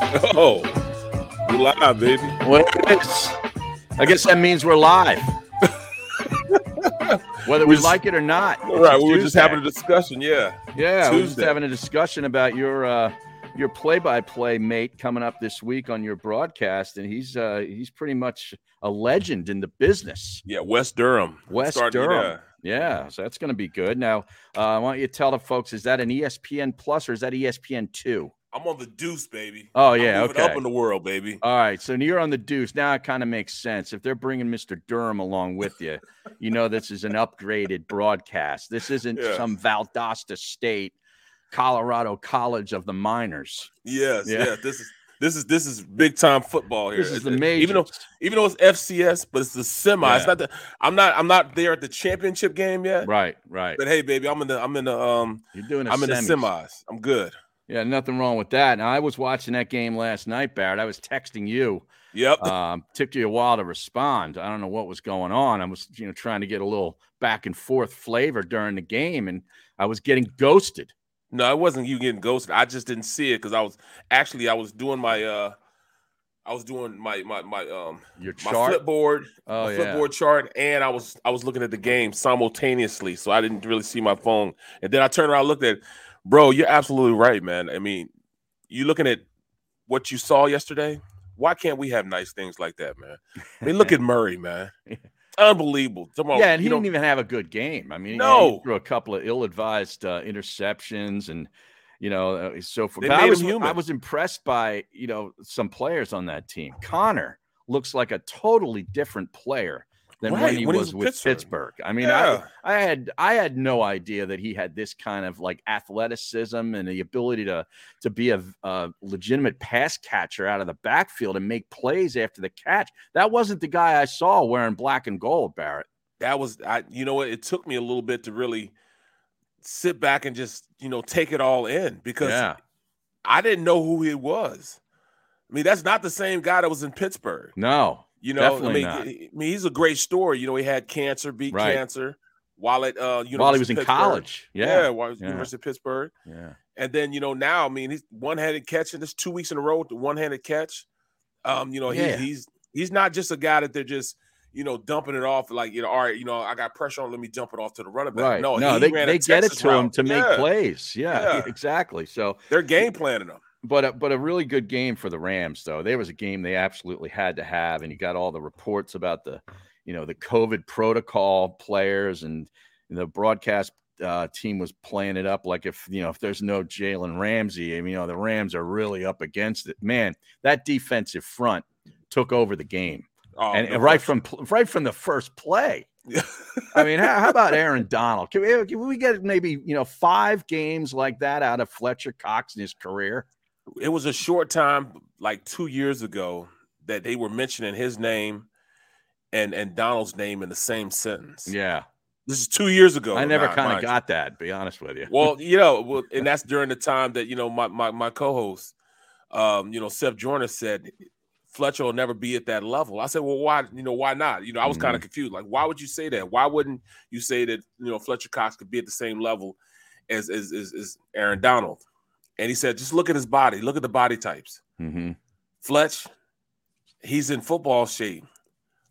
Oh, we live, baby. Well, I guess that means we're live. Whether we just- like it or not. All right, we were just having a discussion. Yeah. Yeah, we we're just having a discussion about your uh your play-by-play mate coming up this week on your broadcast, and he's uh he's pretty much a legend in the business. Yeah, Wes Durham. Wes Starting- Durham. yeah. So that's going to be good. Now, uh, I want you to tell the folks: is that an ESPN Plus or is that ESPN two? I'm on the deuce, baby. Oh yeah, okay. up in the world, baby. All right, so you're on the deuce. Now it kind of makes sense. If they're bringing Mr. Durham along with you, you know this is an upgraded broadcast. This isn't Yeah. some Valdosta State, Colorado College of the Miners. Yes, Yeah. yeah. This is this is this is big time football here. This is the major. Even though even though it's FCS, but it's the semi. It's not the. I'm not. I'm not there at the championship game yet. right, right. But hey, baby, I'm in the. I'm in the. Um. You're doing. A I'm in the semis. semis. I'm good. Yeah, nothing wrong with that. Now I was watching that game last night, Barrett. I was texting you. Yep. Um, took you a while to respond. I don't know what was going on. I was, you know, trying to get a little back and forth flavor during the game, and I was getting ghosted. No, it wasn't you getting ghosted. I just didn't see it because I was actually I was doing my uh I was doing my my my um Your my chart. flipboard oh my yeah. flipboard chart and I was I was looking at the game simultaneously, so I didn't really see my phone. And then I turned around looked at it. Bro, you're absolutely right, man. I mean, you looking at what you saw yesterday, why can't we have nice things like that, man? I mean, look at Murray, man. Unbelievable. On, yeah, and he didn't even have a good game. I mean, No. threw a couple of ill-advised uh, interceptions, and you know, uh, so forth. They I was human. I was impressed by you know some players on that team. Conner looks like a totally different player than when Right, he when he was was with with Pittsburgh. Pittsburgh. I mean, Yeah. I I had I had no idea that he had this kind of like athleticism and the ability to to be a, a legitimate pass catcher out of the backfield and make plays after the catch. That wasn't the guy I saw wearing black and gold, Barrett. that was I you know what it took me a little bit to really sit back and just you know take it all in because yeah. I didn't know who he was. I mean, that's not the same guy that was in Pittsburgh. No. You know, Definitely I mean, not. I mean, he's a great story. You know, he had cancer, beat Right. cancer while at uh University While he was in college. Yeah, Yeah. while he was Yeah. University of Pittsburgh. Yeah. And then, you know, now I mean he's one-handed catching this two weeks in a row with the one-handed catch. Um, you know, he, Yeah. he's he's not just a guy that they're just you know, dumping it off like you know, all right, you know, I got pressure on, let me dump it off to the running back. Right. No, No, he they, they get it to him to make plays. Yeah, Yeah. exactly. So, They're game planning them. But a, but a really good game for the Rams, though. There was a game they absolutely had to have, and you got all the reports about the, you know, the COVID protocol players, and the broadcast uh, team was playing it up like if you know if there's no Jalen Ramsey, I mean, you know, the Rams are really up against it. Man, that defensive front took over the game, Oh, and, no right question. from right from the first play. I mean, how, how about Aaron Donald? Can we, can we get maybe you know five games like that out of Fletcher Cox in his career? It was a short time, like two years ago, that they were mentioning his name and and Donald's name in the same sentence. Yeah, This is two years ago. I never kind of mind you. got that. Be honest with you. Well, you know, well, and that's during the time that you know my my, my co-host, um, you know, Seth Joyner said Fletcher will never be at that level. I said, well, why? You know, why not? You know, I was Mm-hmm. kind of confused. Like, why would you say that? Why wouldn't you say that? You know, Fletcher Cox could be at the same level as as as, as Aaron Donald? And he said, just look at his body. Look at the body types. hmm Fletch, he's in football shape,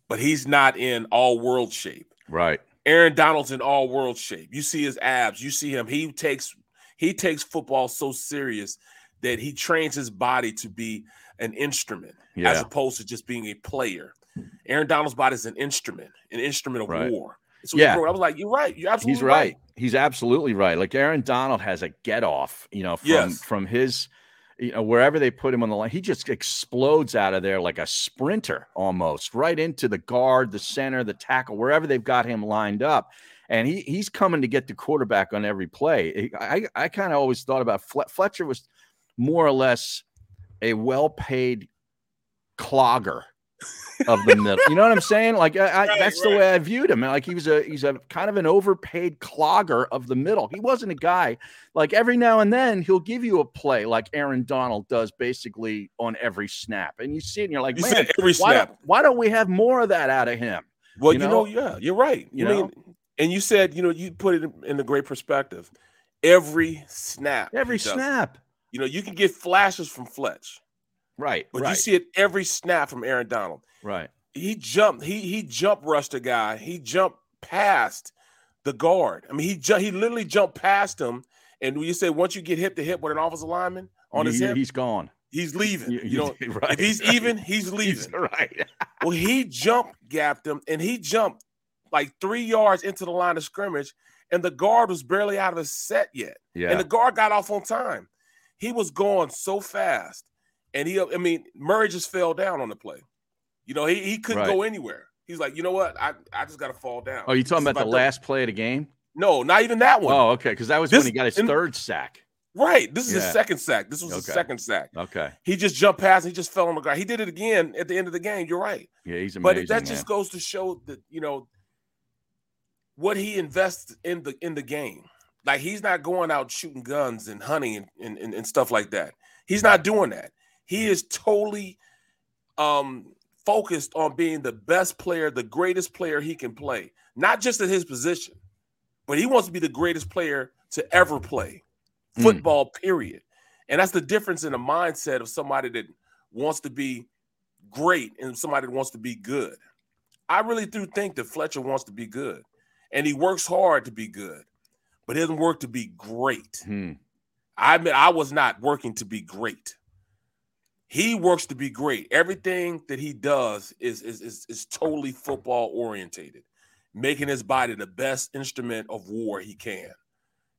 but he's not in all world shape. Right. Aaron Donald's in all world shape. You see his abs. You see him. He takes he takes football so serious that he trains his body to be an instrument as opposed to just being a player. Aaron Donald's body is an instrument, an instrument of Right. war. So Yeah. I was like, you're right. You're absolutely He's right. He's absolutely right. Like Aaron Donald has a get off, you know, from Yes. from his, you know, wherever they put him on the line, he just explodes out of there like a sprinter almost, right into the guard, the center, the tackle, wherever they've got him lined up. And he he's coming to get the quarterback on every play. I I kind of always thought about Fle- Fletcher was more or less a well-paid clogger of the middle. You know what I'm saying? Like I, I, Right, that's the way I viewed him. Like he was a he's a kind of an overpaid clogger of the middle. He wasn't a guy like every now and then he'll give you a play like Aaron Donald does basically on every snap, and you see it and you're like, You man, every why snap. don't, why don't we have more of that out of him? Well, you you, know, know? yeah, you're right. You You mean, and you said, you know, you put it in, a great perspective. Every snap, Every it. snap. You know, you can get flashes from Fletch, Right. but right. you see it every snap from Aaron Donald. right. He jumped. He he jump rushed a guy. He jumped past the guard. I mean, he ju- he literally jumped past him. And when you say once you get hip to hip with an offensive lineman on his hip, he's gone. he's leaving. You- You, you- know, right, if he's right. even, he's He's leaving. right. Well, he jump gapped him, and he jumped like three yards into the line of scrimmage, and the guard was barely out of his set yet, Yeah. and the guard got off on time. He was going so fast, and he, I mean, Murray just fell down on the play. You know, he, he couldn't Right. go anywhere. He's like, you know what? I, I just got to fall down. oh, you talking about the last play of the game? No, not even that one. Oh, okay. Because that was This- when he got his in- third sack. Right. This is Yeah. his second sack. This was his second sack. Okay. He just jumped past. He just fell on the ground. He did it again at the end of the game. You're right. Yeah, he's amazing. but that man. just goes to show that you know what he invests in the in the game. Like he's not going out shooting guns and hunting and, and, and, and stuff like that. He's not doing that. He is totally um focused on being the best player, the greatest player he can play, not just at his position, but he wants to be the greatest player to ever play Mm. football, period. And that's the difference in the mindset of somebody that wants to be great and somebody that wants to be good. I really do think that Fletcher wants to be good and he works hard to be good, but he doesn't work to be great. Hmm. I admit I was not working to be great. He works to be great. Everything that he does is is is, is totally football orientated, making his body the best instrument of war he can.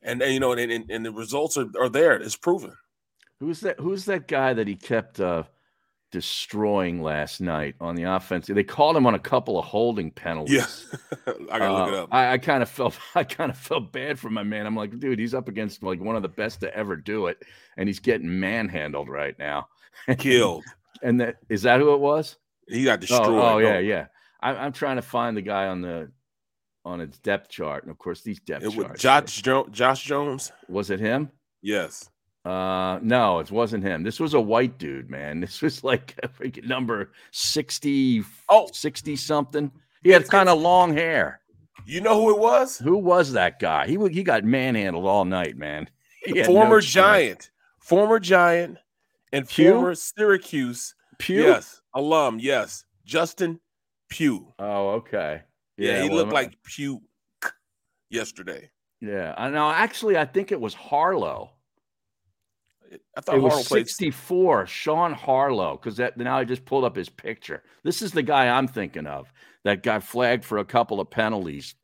And, and you know, and, and, and the results are, are there. It's proven. Who's that? Who's that guy that he kept uh, destroying last night on the offense? They called him on a couple of holding penalties. Yeah. I gotta look it Uh, up. I, I kind of felt I kind of felt bad for my man. I'm like, dude, he's up against like one of the best to ever do it, and he's getting manhandled right now. Killed. And that is that who it was? He got Oh, destroyed. oh, yeah, yeah. I, I'm trying to find the guy on the on its depth chart, and of course these depth It was charts. Josh, jo- Josh Jones. was it him? Yes. Uh, no, it wasn't him. This was a white dude, man. This was like number 60, Oh. 60 something. He had kind of long hair. You know who it was? Who was that guy? He he got manhandled all night, man. Had no former. Giant, former Giant, and Pugh? former Syracuse. Pugh. Yes, alum. Yes, Justin Pugh. Oh, okay. Yeah, he well, looked like Pugh yesterday. Yeah, I know. Actually, I think it was Harlow. I thought It Harlow was played. 64, Sean Harlow, because that now I just pulled up his picture. This is the guy I'm thinking of that got flagged for a couple of penalties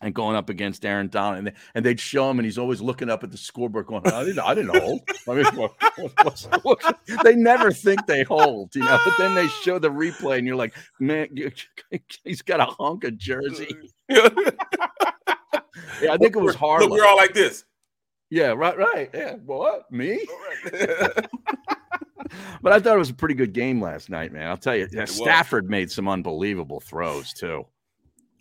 and going up against Aaron Donald. And, they, and they'd show him, and he's always looking up at the scoreboard going, I didn't, I didn't hold. I mean, what- what's- what- they never think they hold, you know, but then they show the replay, and you're like, man, you, he's got a hunk of jersey. Yeah, I think it was Harlow. Look, we're all like this. yeah, right, right. Yeah, what? Me? But I thought it was a pretty good game last night, man. I'll tell you, yeah, was. Stafford made some unbelievable throws too.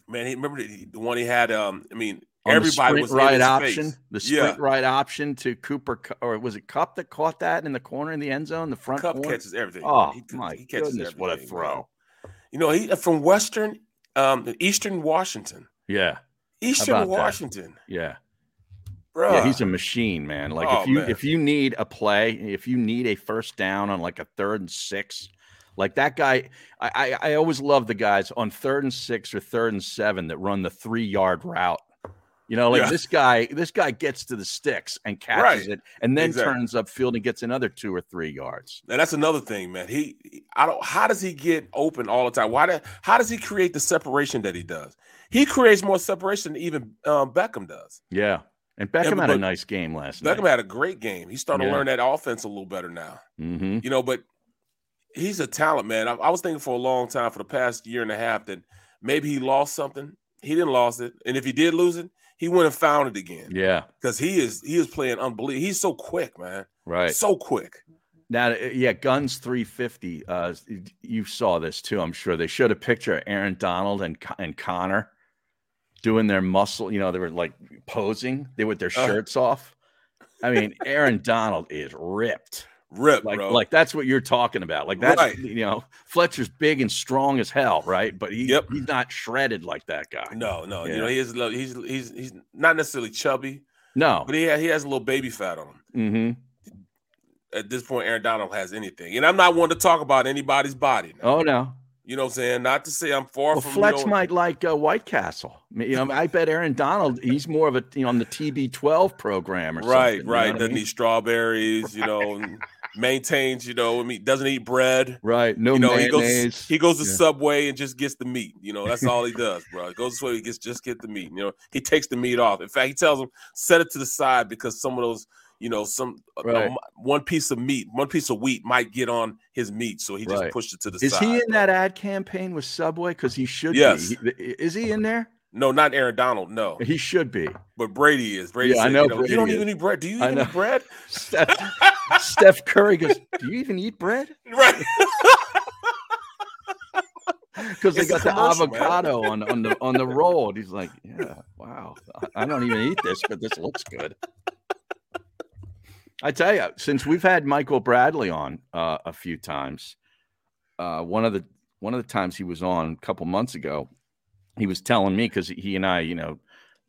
Man, he remember the, the one he had. Um, I mean, On everybody the was right option, face. the Yeah. right option to Cooper, or was it Kupp that caught that in the corner in the end zone, the front Kupp corner? catches everything. Oh He- my he catches goodness, what a throw! man. You know, he from Western, um, Eastern Washington. Yeah, Eastern about that? Washington, yeah, bro. yeah. He's a machine, man. Like Oh, if you man. if you need a play, if you need a first down on like a third and six, like that guy, I I, I always love the guys on third and six or third and seven that run the three yard route. You know, like Yeah. this guy, this guy gets to the sticks and catches Right. it, and then Exactly. turns upfield and gets another two or three yards. And that's another thing, man. He, I don't. How does he get open all the time? Why? Do, how does he create the separation that he does? He creates more separation than even um, Beckham does. Yeah, and Beckham had a nice game last Beckham night. Beckham had a great game. He's starting Yeah. to learn that offense a little better now. hmm You know, but he's a talent, man. I, I was thinking for a long time, for the past year and a half, that maybe he lost something. He didn't lose it, and if he did lose it, he went and found it again. Yeah, Because he is he is playing unbelievable. He's so quick, man. right. So quick. Now, uh, yeah, Guns 350. Uh, you saw this too, I'm sure. They showed a picture of Aaron Donald and and Conner doing their muscle. You know, they were like posing. They with their Uh. shirts off. I mean, Aaron Donald is ripped. Rip, Like, bro. like that's what you're talking about. Like that's Right. you know, Fletcher's big and strong as hell, right? But he, Yep. he's not shredded like that guy. no, no. Yeah. You know, he is. He's he's he's not necessarily chubby, No. but he ha- he has a little baby fat on him. hmm at this point Aaron Donald has anything. And I'm not one to talk about anybody's body. now. Oh no. You know what I'm saying? Not to say I'm far Well, from you know, might like uh, White Castle. You know, I bet Aaron Donald. He's more of a you know on the TB12 program or right, something, know right. what I Doesn't mean? eat strawberries, you know, maintains, you know, I mean, doesn't eat bread. Right. No you know, he goes he goes to Yeah. Subway and just gets the meat. You know, that's all he does, bro. He goes to Subway, he gets just get the meat. You know, he takes the meat off. In fact, he tells him set it to the side because some of those, you know, some uh, you know, Right. m- one piece of meat, one piece of wheat might get on his meat, so he just Right. pushed it to the Is side. he in that ad campaign with Subway? Because he should Yes. be. He- Is he in there? No, not Aaron Donald. No, He should be. but Brady is. Brady Yeah, I know you, know, Brady you don't is. even eat bread. Do you I even know. eat bread? Steph, Curry goes, Do you even eat bread? right. Because they got the man. avocado on, on the on the roll. And he's like, Yeah, wow. I- don't even eat this, but this looks good. I tell you, since we've had Michael Bradley on uh, a few times, uh, one of the one of the times he was on a couple months ago, he was telling me because he and I, you know,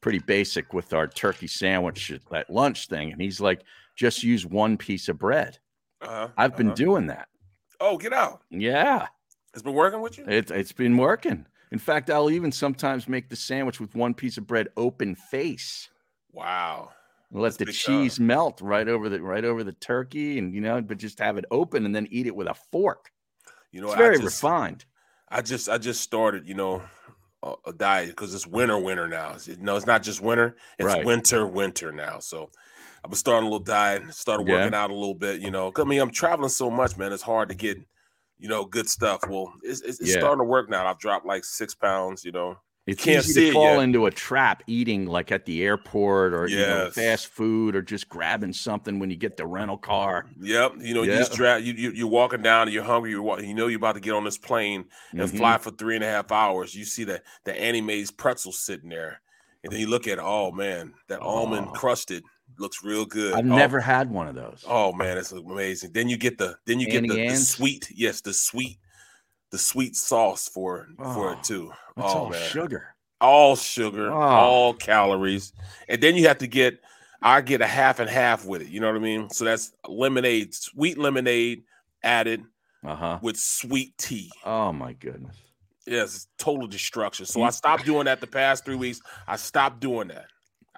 pretty basic with our turkey sandwich at lunch thing, and he's like, just use one piece of bread. Uh-huh, I've been uh-huh. doing that. Oh, get out! Yeah, It's been working with you. it, it's been working. In fact, I'll even sometimes make the sandwich with one piece of bread open face. Wow. Let That's the big cheese melt right over the right over the turkey, and you know, but just have it open and then eat it with a fork. You know, It's I very just, refined. I just, I just started, you know, a, a diet because it's winter, winter now. No, it's not just winter; it's Right. winter, winter now. So, I've been starting a little diet, started Yeah. working out a little bit. You know, I mean, I'm traveling so much, man. It's hard to get, you know, good stuff. Well, it's, it's, it's Yeah. starting to work now. I've dropped like six pounds. You know, It's can't easy see to fall into a trap eating like at the airport or you know, fast food or just grabbing something when you get the rental car. Yep. You know, you just dra- you, you you're walking down and you're hungry. You're wa- you know you're about to get on this plane and Mhm. fly for three and a half hours. You see the the Auntie Anne's pretzel sitting there, and then you look at oh man, that almond Oh. crusted looks real good. I've Oh, never had one of those. Oh man, it's amazing. Then you get the then you get the, the sweet, yes, the sweet, the sweet sauce for for Oh, it too. That's oh all man, sugar. all sugar, Oh. all calories, and then you have to get. I get a half and half with it. You know what I mean? So that's lemonade, sweet lemonade added Uh huh. with sweet tea. Oh my goodness. Yes, it's total destruction. So I stopped doing that the past three weeks. I stopped doing that.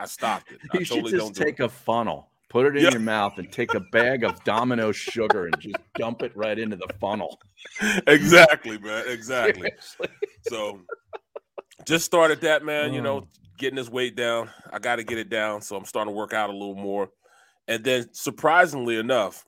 I stopped it. I You totally should just do take it. a funnel, put it in Yeah. your mouth, and take a bag of Domino sugar and just dump it right into the funnel. exactly, man. Exactly. Seriously. So just started that, man. You Oh. know, getting this weight down. I got to get it down. So I'm starting to work out a little more. And then surprisingly enough,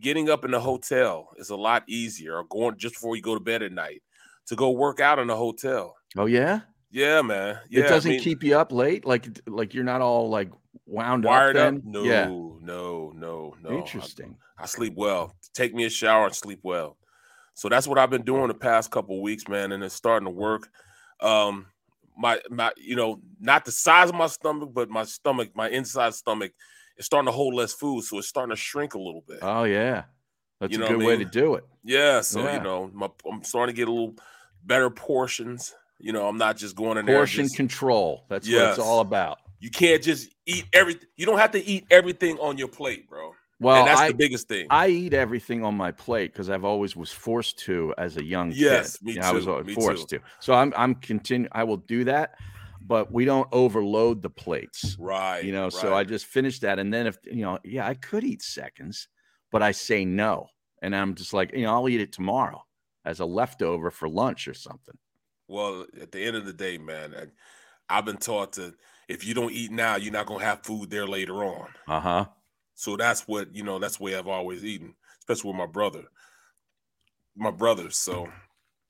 getting up in the hotel is a lot easier or going just before you go to bed at night to go work out in a hotel. Oh yeah. Yeah, man. Yeah, it doesn't mean, keep you up late, like like you're not all like wound wired up. up. No, Yeah. no, no, no. Interesting. I sleep well. Take me a shower and sleep well. So that's what I've been doing the past couple weeks, man, and it's starting to work. Um, my my, you know, not the size of my stomach, but my stomach, my inside stomach, is starting to hold less food, so it's starting to shrink a little bit. Oh yeah. That's You a what I good way to do it. yeah, so yeah. you know, my, I'm starting to get a little better portions. You know, I'm not just going in there. Portion just- control. That's what it's all about. you can't just eat everything. You don't have to eat everything on your plate, bro. Well, and that's I, the biggest thing. I eat everything on my plate because I've always was forced to as a young Yes, kid. me Yeah, I was too, always me forced to. So I'm I'm continue. I will do that, but we don't overload the plates. right. You know, so I just finished that, and then if you know, yeah, I could eat seconds, but I say no, and I'm just like, you know, I'll eat it tomorrow as a leftover for lunch or something. Well, at the end of the day, man, I, I've been taught to if you don't eat now, you're not gonna have food there later on. Uh huh. So that's what you know. That's the way I've always eaten, especially with my brother, my brothers. So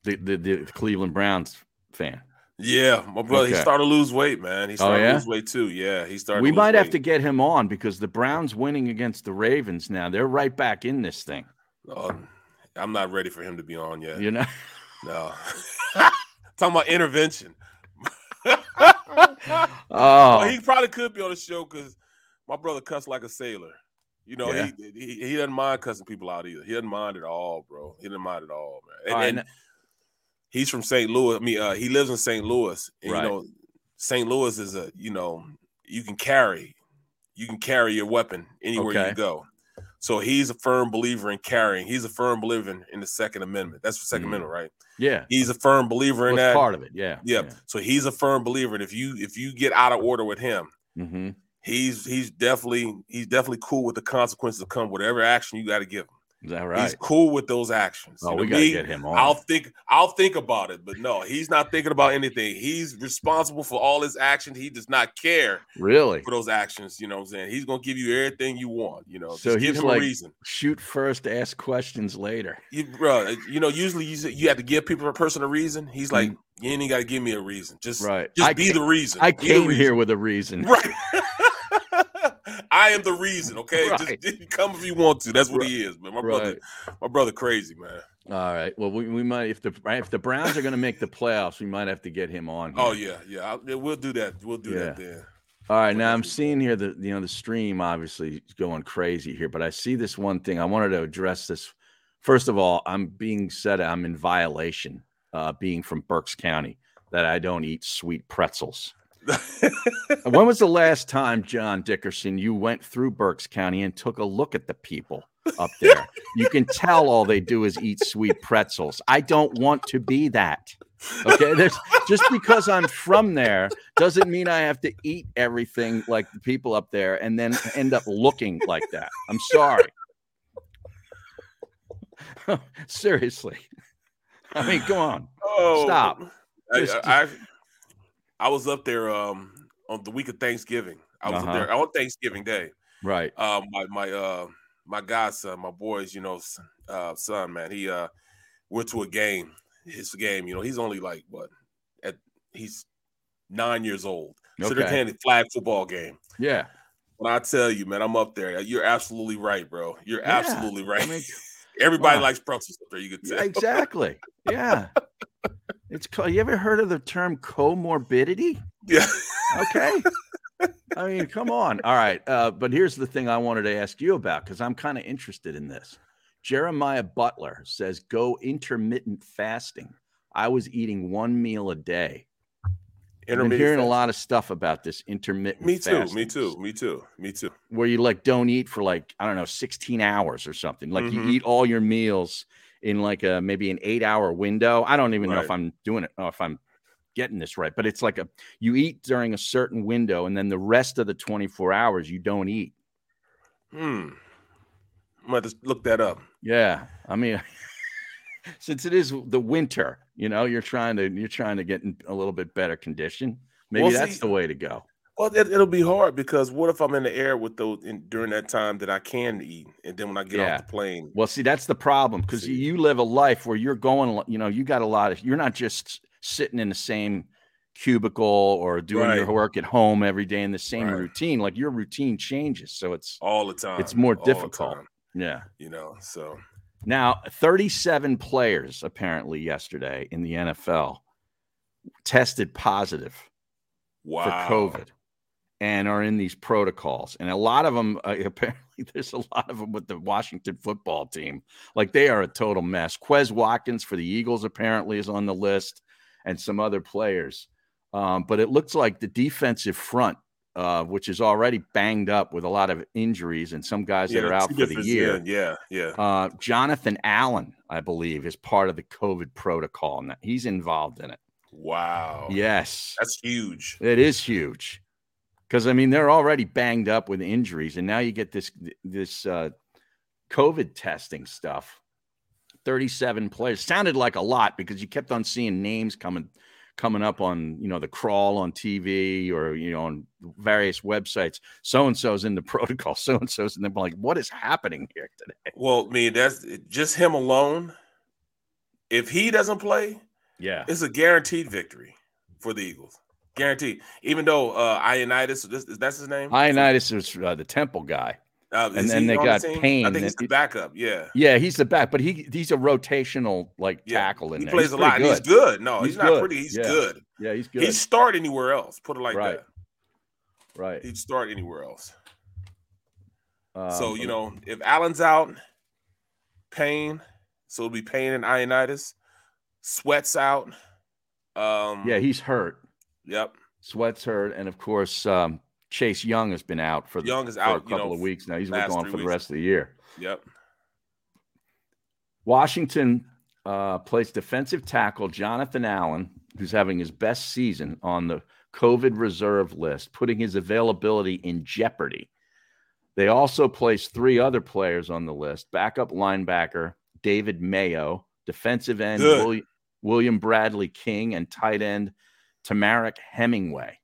The, the the Cleveland Browns fan. yeah, my brother he started to lose weight, man. He started yeah? to lose weight too. Yeah, he started. We to lose might have weight. to get him on because the Browns winning against the Ravens now. They're right back in this thing. Um, I'm not ready for him to be on yet. You know. No, talking about intervention. Oh, Well, he probably could be on the show because my brother cussed like a sailor. You know, Yeah. he, he he doesn't mind cussing people out either. He doesn't mind at all, bro. He doesn't mind at all, man. And, All right, and he's from St. Louis. I mean, uh, he lives in St. Louis. And, Right. You know, St. Louis is a you know you can carry, you can carry your weapon anywhere Okay. you go. So he's a firm believer in carrying. He's a firm believer in, in the Second Amendment. That's the 2nd Mm. Amendment, right? Yeah. He's a firm believer in Well, it's that. part of it. Yeah. yeah. So he's a firm believer. And if you if you get out of order with him, hmm he's he's definitely he's definitely cool with the consequences that come whatever action you got to give him. Is that He's cool with those actions. Oh, You know, we gotta me, get him on. I'll think I'll think about it, but no, he's not thinking about anything. He's responsible for all his actions. He does not care really? for those actions. You know what I'm saying? He's gonna give you everything you want. You know, So just give he's him like- a reason. Shoot first, ask questions later. You, bro, uh, you know, usually you you have to give people a person a reason. He's mm-hmm. like, you ain't even got to give me a reason. Just. Right. just I be ca- the reason. I Be came reason. here with a reason. Right. I am the reason. Okay, Right. just come if you want to. That's what he is, man. My brother, my brother, crazy man. All right. Well, we, we might if the if the Browns are going to make the playoffs, we might have to get him on. Oh yeah, yeah. I'll, yeah, We'll do that. We'll do that then. All right. Now I'm seeing here that you know the stream obviously is going crazy here, but I see this one thing. I wanted to address this. First of all, I'm being said I'm in violation, uh, being from Berks County, that I don't eat sweet pretzels. When was the last time, John Dickerson, you went through Berks County and took a look at the people up there? you can tell all they do is eat sweet pretzels. I don't want to be that. Okay, there's just because I'm from there doesn't mean I have to eat everything like the people up there and then end up looking like that. I'm sorry. Seriously. I mean, go on. oh, Stop. Just- I, I was up there um on the week of Thanksgiving. I was Uh-huh. up there on Thanksgiving Day. Right. Um, my my uh my godson, my boys, you know, uh, son, man, he uh went to a game. His game, you know, he's only like what at he's nine years old. Okay. playing a flag football game. Yeah. When I tell you, man, I'm up there. You're absolutely right, bro. You're Yeah, absolutely right. I mean, Everybody wow. likes pretzels up there. You could tell. exactly. Yeah. It's called, you ever heard of the term comorbidity? Yeah. Okay. I mean, come on. All right. Uh, but here's the thing I wanted to ask you about because I'm kind of interested in this. Jeremiah Butler says go intermittent fasting. I was eating one meal a day. I've been Intermittent hearing a lot of stuff about this intermittent. Me too. Me too. Me too. Me too. Where you like don't eat for like I don't know 16 hours or something. Like Mhm. you eat all your meals in like a maybe an eight hour window. I don't even know if I'm doing it. Or if I'm getting this right, but it's like a you eat during a certain window, and then the rest of the 24 hours you don't eat. Hmm. I'm gonna just look that up. Yeah, I mean, since it is the winter, you know, you're trying to you're trying to get in a little bit better condition. Maybe Well, that's see- the way to go. Well, it, it'll be hard because what if I'm in the air with those in, during that time that I can eat, and then when I get Yeah. off the plane, Well, see, that's the problem because you live a life where you're going, you know, you got a lot of, you're not just sitting in the same cubicle or doing your work at home every day in the same Right. routine. Like your routine changes. So it's, all the time, It's more all difficult. yeah. you know. So Now, 37 players apparently yesterday in the NFL tested positive wow, for COVID and are in these protocols. And a lot of them, uh, apparently, there's a lot of them with the Washington football team. Like they are a total mess. Quez Watkins for the Eagles apparently is on the list and some other players. Um, but it looks like the defensive front, uh, which is already banged up with a lot of injuries and some guys that are out for the year. Yeah, yeah, yeah. Uh, Jonathan Allen, I believe, is part of the COVID protocol, and he's involved in it. wow. Yes, that's huge. it is huge because I mean they're already banged up with injuries, and now you get this this uh, COVID testing stuff. Thirty-seven players sounded like a lot because you kept on seeing names coming coming up on you know the crawl on TV or you know on various websites. So and so's in the protocol. So and so's, and they're like, what is happening here today? Well, I mean, that's just him alone. If he doesn't play, Yeah, it's a guaranteed victory for the Eagles. Guaranteed. Even though uh Ioannidis, this, that's his name. Ioannidis is uh, the Temple guy. Uh, and then they the got? Payne I think he's the backup. Yeah. Yeah, he's the back, but he he's a rotational like Yeah, tackle in He there. plays He's a lot. and He's good. No, He's he's, not good. pretty. He's Yeah. good. Yeah, he's good. He'd start anywhere else. Put it like Right. that. right. He'd start anywhere else. Um, so you know, if Allen's out, Payne, so it'll be Payne and Ioannidis. Sweats out. Um yeah, he's hurt. Yep. Sweat's hurt, and of course, um, Chase Young has been out for, Young is out, a you couple know, of weeks now. He's last gone for the weeks. rest of the year. Yep. Washington uh, placed defensive tackle Jonathan Allen, who's having his best season, on the COVID reserve list, putting his availability in jeopardy. They also placed three other players on the list backup linebacker David Mayo, defensive end William, William Bradley King, and tight end Tamarick Hemingway.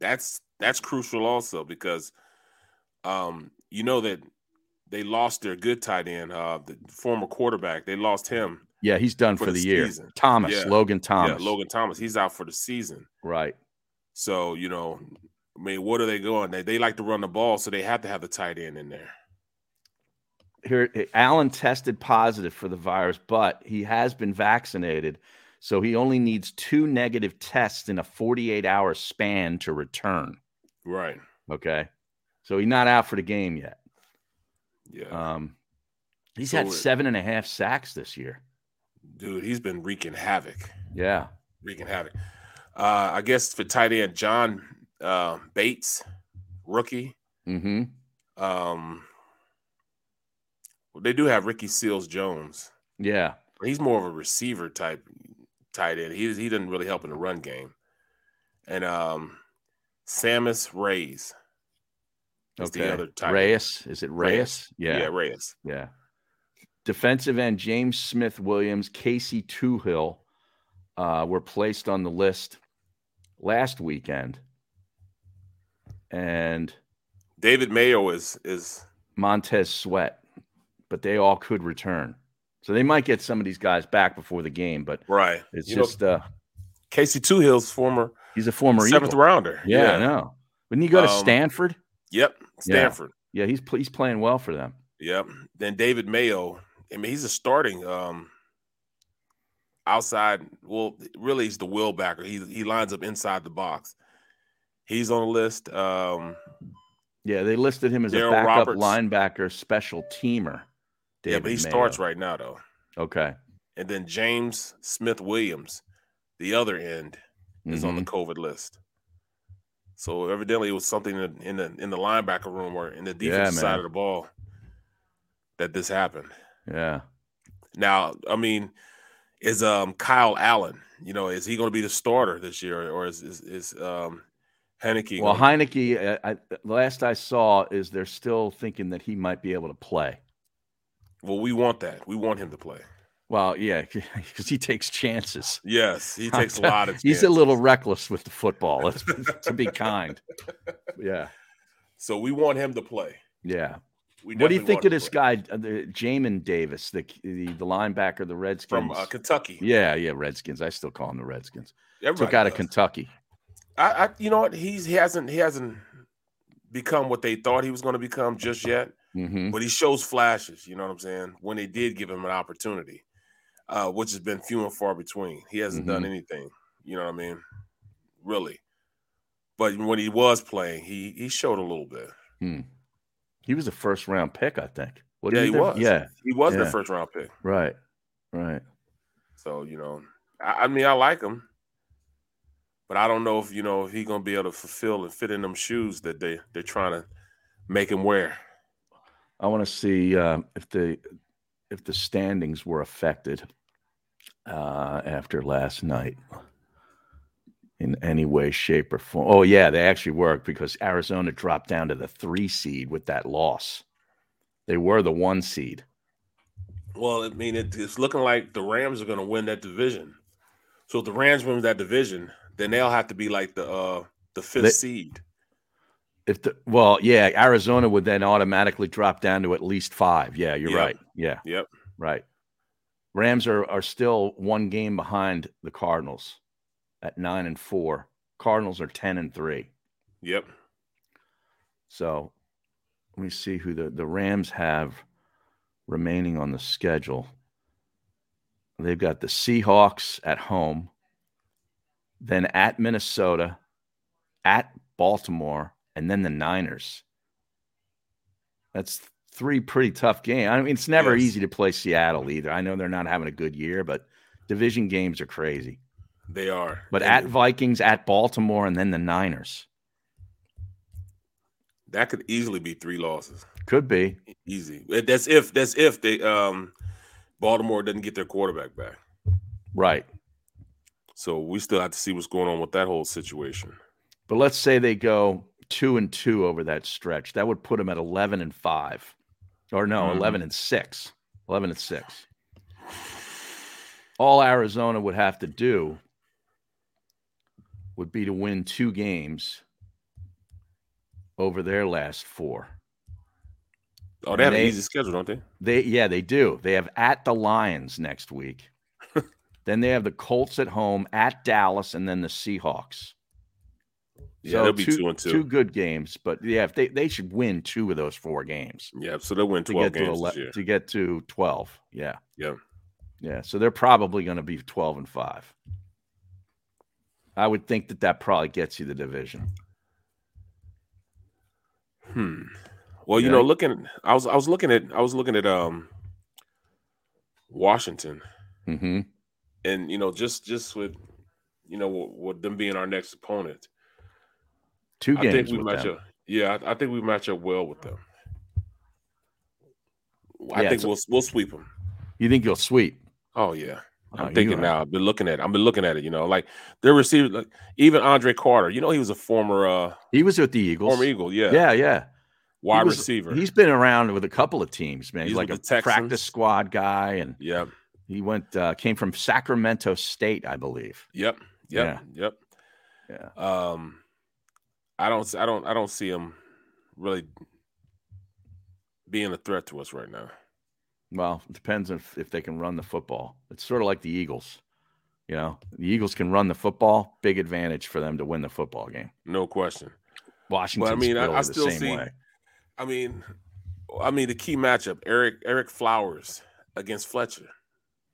That's that's crucial also because um you know that they lost their good tight end, uh the former quarterback. They lost him. Yeah, he's done For for, the the, year. season. Thomas, Yeah. Logan Thomas. Yeah, Logan Thomas. He's out for the season. Right. So, you know, I mean, what are they going? They they like to run the ball, so they have to have the tight end in there. here Allen tested positive for the virus, but he has been vaccinated. So he only needs two negative tests in a 48 hour span to return. Right. Okay. So he's not out for the game yet. Yeah. Um, he's So had seven and a half sacks this year. Dude, he's been wreaking havoc. Yeah. Wreaking havoc. Uh, I guess for tight end, John uh, Bates, rookie. Mm-hmm. Um, well, they do have Ricky Seals Jones. Yeah. He's more of a receiver type tight end. He he doesn't really help in the run game. And um, Sammis Reyes is Okay. the other tight end. Reyes. Is it Reyes? Reyes. Yeah. Yeah, Reyes. Yeah. Defensive end James Smith Williams, Casey Toohill uh, were placed on the list last weekend. And David Mayo is is Montez Sweat, but they all could return. So they might get some of these guys back before the game, but right. it's You know, just uh, Casey Hills, former he's a former seventh Eagle. rounder. Yeah, I know. Wouldn't he go to Um, Stanford? Yep. Stanford. Yeah, he's pl- he's playing well for them. Yep. Then David Mayo. I mean, he's a starting um outside. Well, really, he's the will backer. He he lines up inside the box. He's on the list. Um, Yeah, they listed him as a backup Roberts. linebacker, special teamer. Yeah, but he David starts right now though. Okay. And then James Smith Williams, the other end, is on the Mhm. COVID list. So evidently, it was something in the in the linebacker room or in the defensive man. side of the ball that this happened. Yeah. Now, I mean, is um Kyle Allen, you know, is he going to be the starter this year, or is is, is um Heinicke? Well, Heinicke, uh, I, last I saw, is they're still thinking that he might be able to play. Well, we want that. We want him to play. Well, yeah, because he takes chances. Yes, he takes a lot of. He's a little reckless with the football. To be kind. Yeah, So we want him to play. yeah. We What do you think of this play. guy, uh, the Jamin Davis, the, the the linebacker, the Redskins? from uh, Kentucky? yeah, yeah, Redskins. I still call him the Redskins. Everybody Took out of. Kentucky. I, I, you know what? He's he hasn't he hasn't become what they thought he was going to become just yet. Hmm but he shows flashes. You know what I'm saying? When they did give him an opportunity, uh, which has been few and far between. He hasn't done anything. You know what I mean? Really. But when he was playing, he he showed a little bit. Hmm. He was a first round pick, I think. What yeah, he was. Yeah, he was Yeah. first round pick. right, right. So you know, I, I mean, I like him, but I don't know if you know if he's gonna be able to fulfill and fit in them shoes that they they're trying to make him wear. I want to see uh, if the if the standings were affected uh, after last night in any way, shape, or form. Oh yeah, they actually were because Arizona dropped down to the three seed with that loss. They were the one seed. Well, I mean, it, it's looking like the Rams are going to win that division. So if the Rams win that division, then they'll have to be like the uh the fifth They- seed. If the well, yeah, Arizona would then automatically drop down to at least five. Yeah, you're Yep. right. Yeah, Yep. right. Rams are are still one game behind the Cardinals at nine and four. Cardinals are ten and three. Yep. So let me see who the, the Rams have remaining on the schedule. They've got the Seahawks at home, then at Minnesota, at Baltimore, and then the Niners. That's three pretty tough games. I mean, it's never Yes. easy to play Seattle either. I know they're not having a good year, but division games are crazy. They are. But And- at Vikings, at Baltimore, and then the Niners. That could easily be three losses. Could be easy. That's if that's if they um Baltimore doesn't get their quarterback back. Right. So we still have to see what's going on with that whole situation. But let's say they go two and two over that stretch. That would put them at eleven and five, or no, mm-hmm. eleven and six. Eleven and six. All Arizona would have to do would be to win two games over their last four. Oh, they have they, an easy schedule, don't they? They yeah, they do. They have at the Lions next week. then they have the Colts at home, at Dallas, and then the Seahawks. Yeah, so they'll be two, two and two. Two good games, but yeah, if they, they should win two of those four games. Yeah, so they'll win twelve to games to, to get to twelve. Yeah. Yeah. Yeah. So they're probably going to be twelve and five. I would think that that probably gets you the division. Hmm. Well, you yeah. know, looking, I was, I was looking at, I was looking at, um, Washington, mm-hmm. and you know, just, just with, you know, with them being our next opponent, two games. I think we match them. up. Yeah, I, I, think we match up well with them. I yeah, think we'll we'll sweep them. You think you'll sweep? Oh yeah. I'm oh, thinking now. I've been looking at. It. I've been looking at it. You know, like their receiver, like even Andre Carter. You know, he was a former. uh He was with the Eagles. Former Eagle. Yeah. Yeah. Yeah. Wide was, receiver. He's been around with a couple of teams, man. He's, he's like a practice squad guy, and yeah, he went uh came from Sacramento State, I believe. Yep. Yep. Yeah. Yep. Yeah. Um, I don't. I don't. I don't see him really being a threat to us right now. Well, it depends if, if they can run the football. It's sort of like the Eagles. You know, the Eagles can run the football, big advantage for them to win the football game. No question. Washington. I mean, I, I still see. Way. I mean, I mean the key matchup: Eric Ereck Flowers against Fletcher.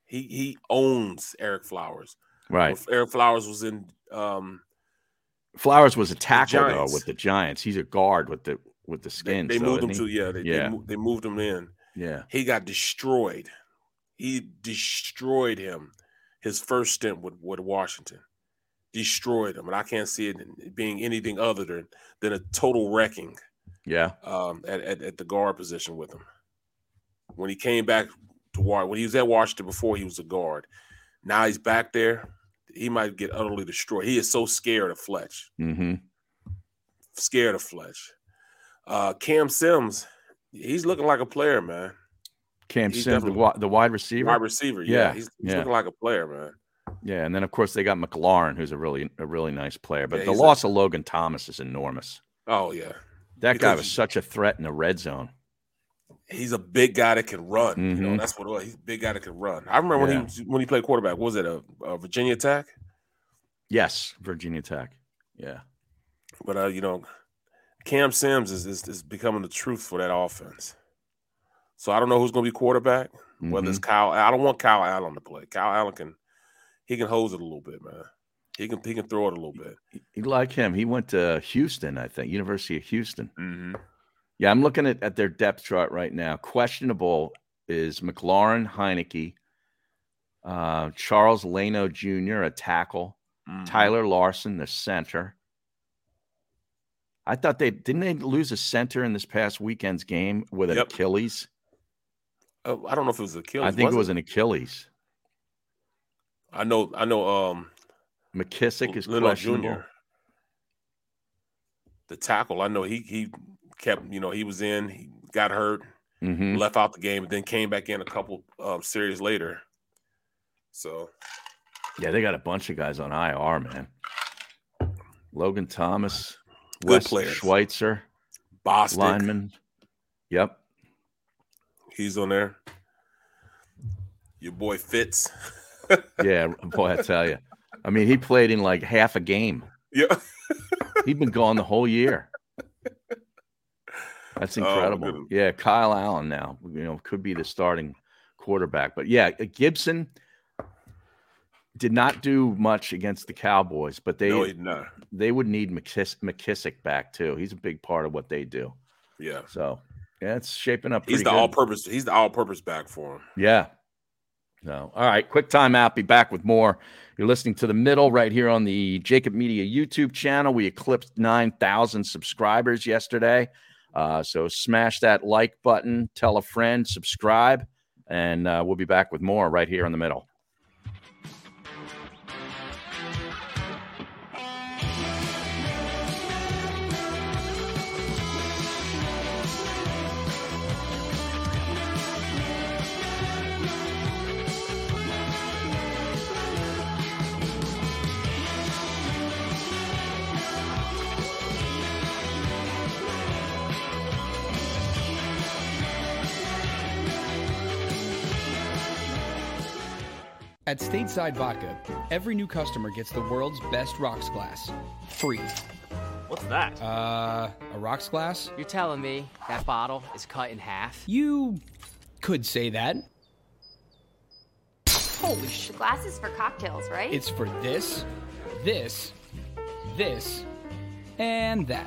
He he owns Ereck Flowers. Right. Ereck Flowers was in. um Flowers was a tackle though with the Giants. He's a guard with the with the skins. They, they moved him he? to yeah. They, yeah. They, they moved him in. Yeah. He got destroyed. He destroyed him his first stint with, with Washington. Destroyed him. And I can't see it being anything other than, than a total wrecking. Yeah. Um, at, at, at the guard position with him. When he came back to when he was at Washington before he was a guard, now he's back there. He might get utterly destroyed. He is so scared of Fletch. Mm-hmm. Scared of Fletch. Uh, Cam Sims, he's looking like a player, man. Cam he's Sims, the, the wide receiver. Wide receiver, yeah. yeah. He's, he's yeah. looking like a player, man. Yeah, and then of course they got McLaurin, who's a really a really nice player. But yeah, the loss a, of Logan Thomas is enormous. Oh yeah, that because guy was such a threat in the red zone. He's a big guy that can run. Mm-hmm. You know, mm-hmm. that's what it was. He's a big guy that can run. I remember yeah. when he when he played quarterback. was it a, a, Virginia Tech? Yes, Virginia Tech. Yeah, but uh, you know, Cam Sims is, is, is becoming the truth for that offense. So I don't know who's going to be quarterback. Mm-hmm. Whether it's mm-hmm. Kyle, I don't want Kyle Allen to play. Kyle Allen can he can hose it a little bit, man. He can he can throw it a little bit. You like him? He went to Houston, I think, University of Houston. Mm-hmm. Yeah, I'm looking at, at their depth chart right now. Questionable is McLaurin, Heinicke, uh, Charles Leno Jr. a tackle, mm-hmm. Tyler Larson, the center, I thought they didn't they lose a center in this past weekend's game with an yep. Achilles. Oh, I don't know if it was Achilles. I think was it was an Achilles. I know. I know. Um, McKissic is questionable. Jr. The tackle. I know he he kept. You know he was in. He got hurt. Mm-hmm. Left out the game, but then came back in a couple um, series later. So, yeah, they got a bunch of guys on IR, man. Logan Thomas, Good Wes players. Schweitzer, Bostic. lineman. Yep. He's on there. Your boy Fitz. yeah, boy, I tell you. I mean, he played in like half a game. Yeah. He'd been gone the whole year. That's oh, incredible. Oh, yeah, Kyle Allen now, you know, could be the starting quarterback. But yeah, uh, Gibson – did not do much against the Cowboys, but they no, they would need McKiss- McKissic back too. He's a big part of what they do. Yeah. So yeah, it's shaping up. He's the good. all-purpose. He's the all-purpose back for him. Yeah. No. All right. Quick time out. Be back with more. You're listening to the middle right here on the JAKIB Media YouTube channel. We eclipsed 9,000 subscribers yesterday. Uh, so smash that like button, tell a friend, subscribe, and uh, we'll be back with more right here in the middle. At Stateside Vodka, every new customer gets the world's best rocks glass. Free. What's that? Uh, a rocks glass? You're telling me that bottle is cut in half? You could say that. Holy sh! Glasses for cocktails, right? It's for this, this, this, and that.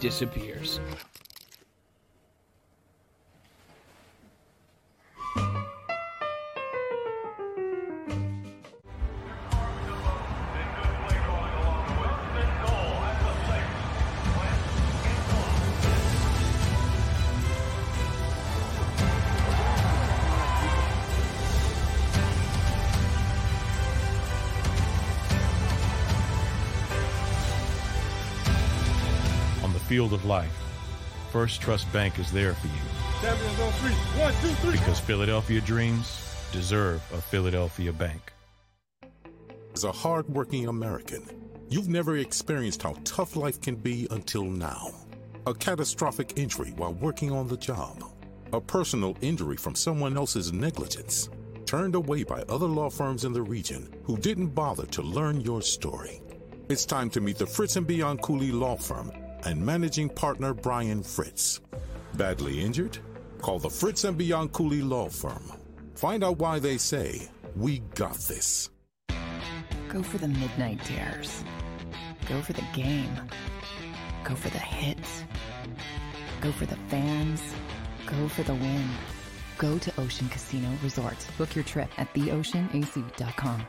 disappears. Field of life, First Trust Bank is there for you. One two three. Because Philadelphia dreams deserve a Philadelphia bank. As a hardworking American, you've never experienced how tough life can be until now. A catastrophic injury while working on the job. A personal injury from someone else's negligence. Turned away by other law firms in the region who didn't bother to learn your story. It's time to meet the Fritz and Bianculli Law Firm and managing partner Brian Fritz. Badly injured? Call the Fritz and Bianculli Law Firm. Find out why they say, We got this. Go for the midnight dares. Go for the game. Go for the hits. Go for the fans. Go for the win. Go to Ocean Casino Resort. Book your trip at theoceanac.com.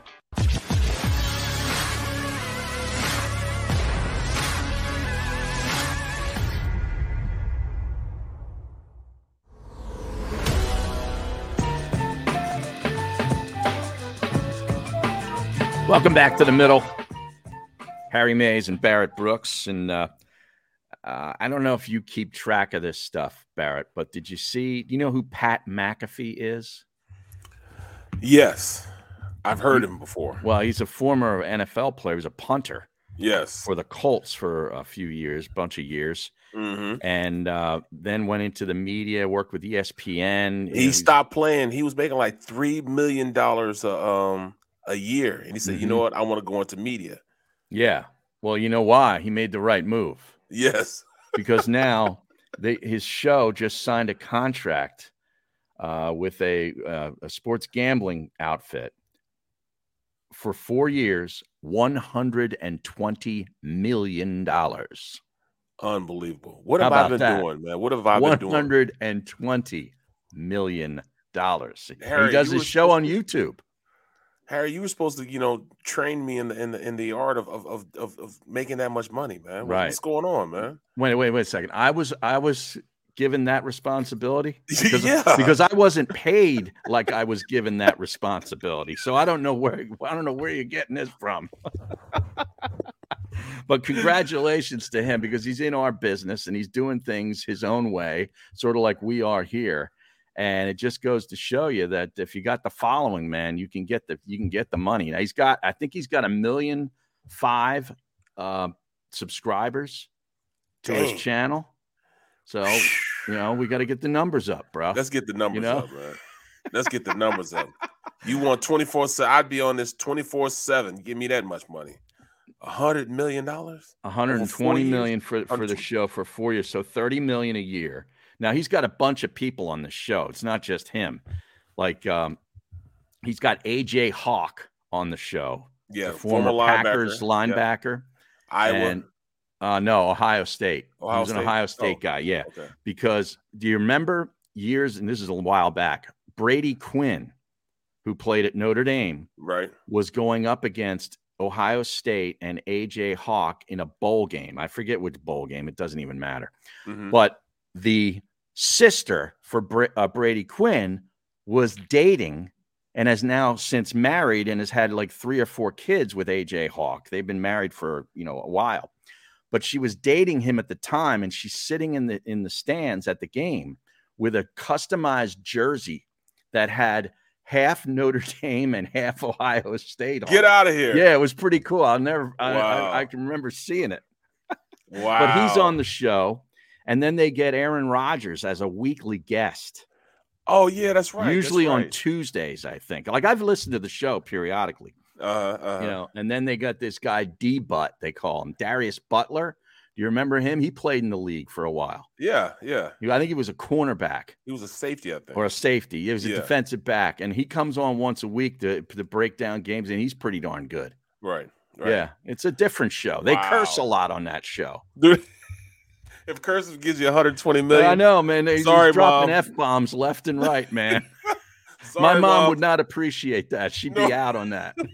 Welcome back to the middle. Harry Mayes and Barrett Brooks. And uh, uh, I don't know if you keep track of this stuff, Barrett, but did you see? Do you know who Pat McAfee is? Yes, I've heard him before. Well, he's a former NFL player. He was a punter Yes. for the Colts for a few years, bunch of years, hmm and uh, then went into the media, worked with ESPN. You know, He stopped playing. He was making like three million dollars um a year, and he said, "You Mhm. know what? I want to go into media." Yeah. Well, you know why? He made the right move. Yes. because now they, his show just signed a contract uh, with a, uh, a sports gambling outfit for four years, one hundred and twenty million dollars. Unbelievable. What How have I been that? doing, man? What have I been doing? hundred and twenty million dollars. Harry, He does his show on YouTube. Harry, you were supposed to, you know, train me in the in the in the art of of of, of, making that much money, man. What- Right. What's going on, man? Wait, wait, wait a second. I was I was given that responsibility because, Yeah. because I wasn't paid like I was given that responsibility. So I don't know where I don't know where you're getting this from. but congratulations to him because he's in our business and he's doing things his own way, sort of like we are here. And it just goes to show you that if you got the following, man, you can get the you can get the money. Now he's got, I think he's got a million five uh, subscribers to Dang. his channel. So you know we got to get the numbers up, bro. Let's get the numbers know? up, man. Let's get the numbers up. You want 24 7. I'd be on this 24 7. Give me that much money. A hundred million dollars? 120 four for for the show for four years, so 30 million a year. Now he's got a bunch of people on the show. It's not just him. Like um, he's got AJ Hawk on the show. Yeah, the former, former Packers linebacker. Yeah. linebacker. Iowa. And uh, no, Ohio State. Ohio he was an Ohio State Oh, guy. Yeah, okay. because do you remember years? And this is a while back. Brady Quinn, who played at Notre Dame, Right. was going up against Ohio State and AJ Hawk in a bowl game. I forget which bowl game. It doesn't even matter. Mhm. But the sister for Bra- uh, Brady Quinn was dating and has now since married and has had like three or four kids with AJ Hawk. They've been married for, you know, a while. But she was dating him at the time and she's sitting in the in the stands at the game with a customized jersey that had half Notre Dame and half Ohio State on. Get out of here. Yeah, it was pretty cool. I'll never I, I, I can remember seeing it Wow. but he's on the show. And then they get Aaron Rodgers as a weekly guest, Oh yeah, that's right. usually that's on. Tuesdays, I think. Like I've listened to the show periodically, Uh, uh, you know. And then they got this guy D Butt, they call him Darius Butler. Do you remember him? He played in the league for a while. yeah, yeah. I think he was a cornerback He was a safety, I think. or a safety. He was a Yeah. defensive back, and he comes on once a week to to break down games, and he's pretty darn good. right. Right. Yeah, it's a different show. They curse a lot on that show. If Cursive gives you 120 million, I know, man. He's Sorry, dropping f bombs left and right, man. Sorry, My mom, Mom. would not appreciate that. She'd be out on that.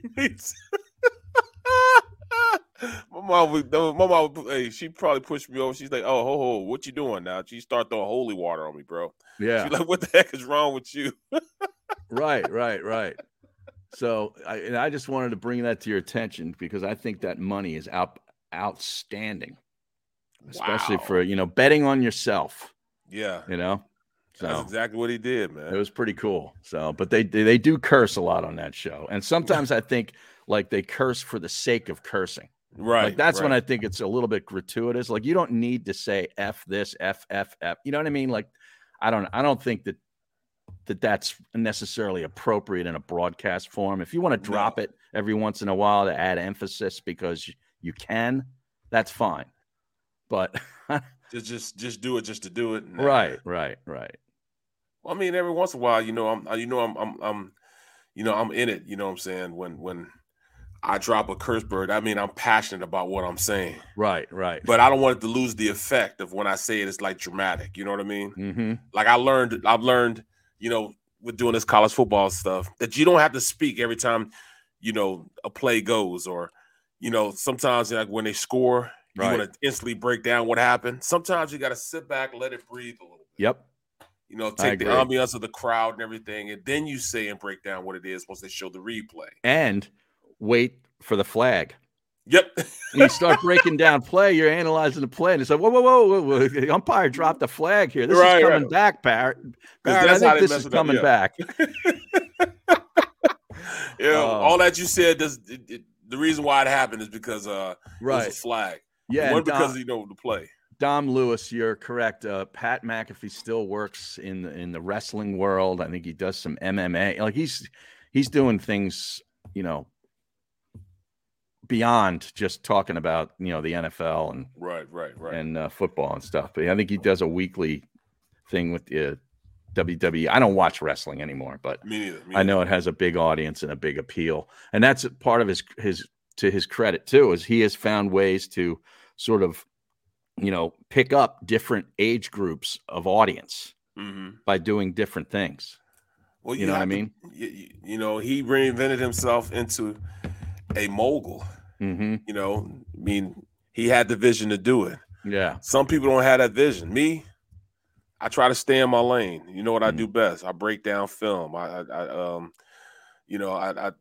my mom would. My mom, would, hey, she probably pushed me over. She's like, "Oh, ho, ho, what you doing now?" She start throwing holy water on me, bro. Yeah. She's like, "What the heck is wrong with you?" right, right, right. So I, and I just wanted to bring that to your attention because I think that money is out outstanding, especially Wow. for you know betting on yourself. Yeah, You know, so that's exactly what he did, man. it was pretty cool. So, but they they they do curse a lot on that show, and sometimes I think like they curse for the sake of cursing. right. Like that's when I think it's a little bit gratuitous. Like you don't need to say f this f f f. You know what I mean? Like I don't I don't think that that that's necessarily appropriate in a broadcast form. If you want to drop it every once in a while to add emphasis because you can, that's fine. But just just just do it just to do it. Nah. right, right, right. Well, I mean, every once in a while, you know, I'm, you know, I'm, I'm, I'm, you know, I'm in it. You know what I'm saying? When, when I drop a curse bird, I mean, I'm passionate about what I'm saying, Right, right. but I don't want it to lose the effect of when I say it. It's like dramatic. You know what I mean? hmm Like I learned, I've learned, you know, with doing this college football stuff, that you don't have to speak every time, you know, a play goes, or, you know, sometimes like when they score, you want to instantly break down what happened. Sometimes you got to sit back, let it breathe a little bit Yep. you know, take the ambiance of the crowd and everything, and then you say and break down what it is once they show the replay. And wait for the flag. Yep. You start breaking down play, you're analyzing the play, and it's like, whoa, whoa, whoa, whoa, whoa. the umpire dropped the flag here. This Right, is coming right. back, Barrett. Barrett, I think this is up, coming yeah. back. yeah, Oh. all that you said does it, it, the reason why it happened is because uh it Right. was a flag. Yeah, and because Dom- you know the play. Dom Lewis, you're correct. Uh, Pat McAfee still works in the in the wrestling world. I think he does some MMA. Like he's he's doing things, you know, beyond just talking about you know the NFL and Right, right, right. and uh, football and stuff. But I think he does a weekly thing with the WWE. I don't watch wrestling anymore, but Me neither. me I know it has a big audience and a big appeal, and that's part of his his to his credit too. Is he has found ways to sort of, you know, pick up different age groups of audience hmm by doing different things. Well, You know what I have to- mean? you, you- you know, he reinvented himself into a mogul. hmm You know, I mean, he had the vision to do it. Yeah, Some people don't have that vision. Me, I try to stay in my lane. You know what I Mm. do best? I break down film. I, I, I um, you know, I, I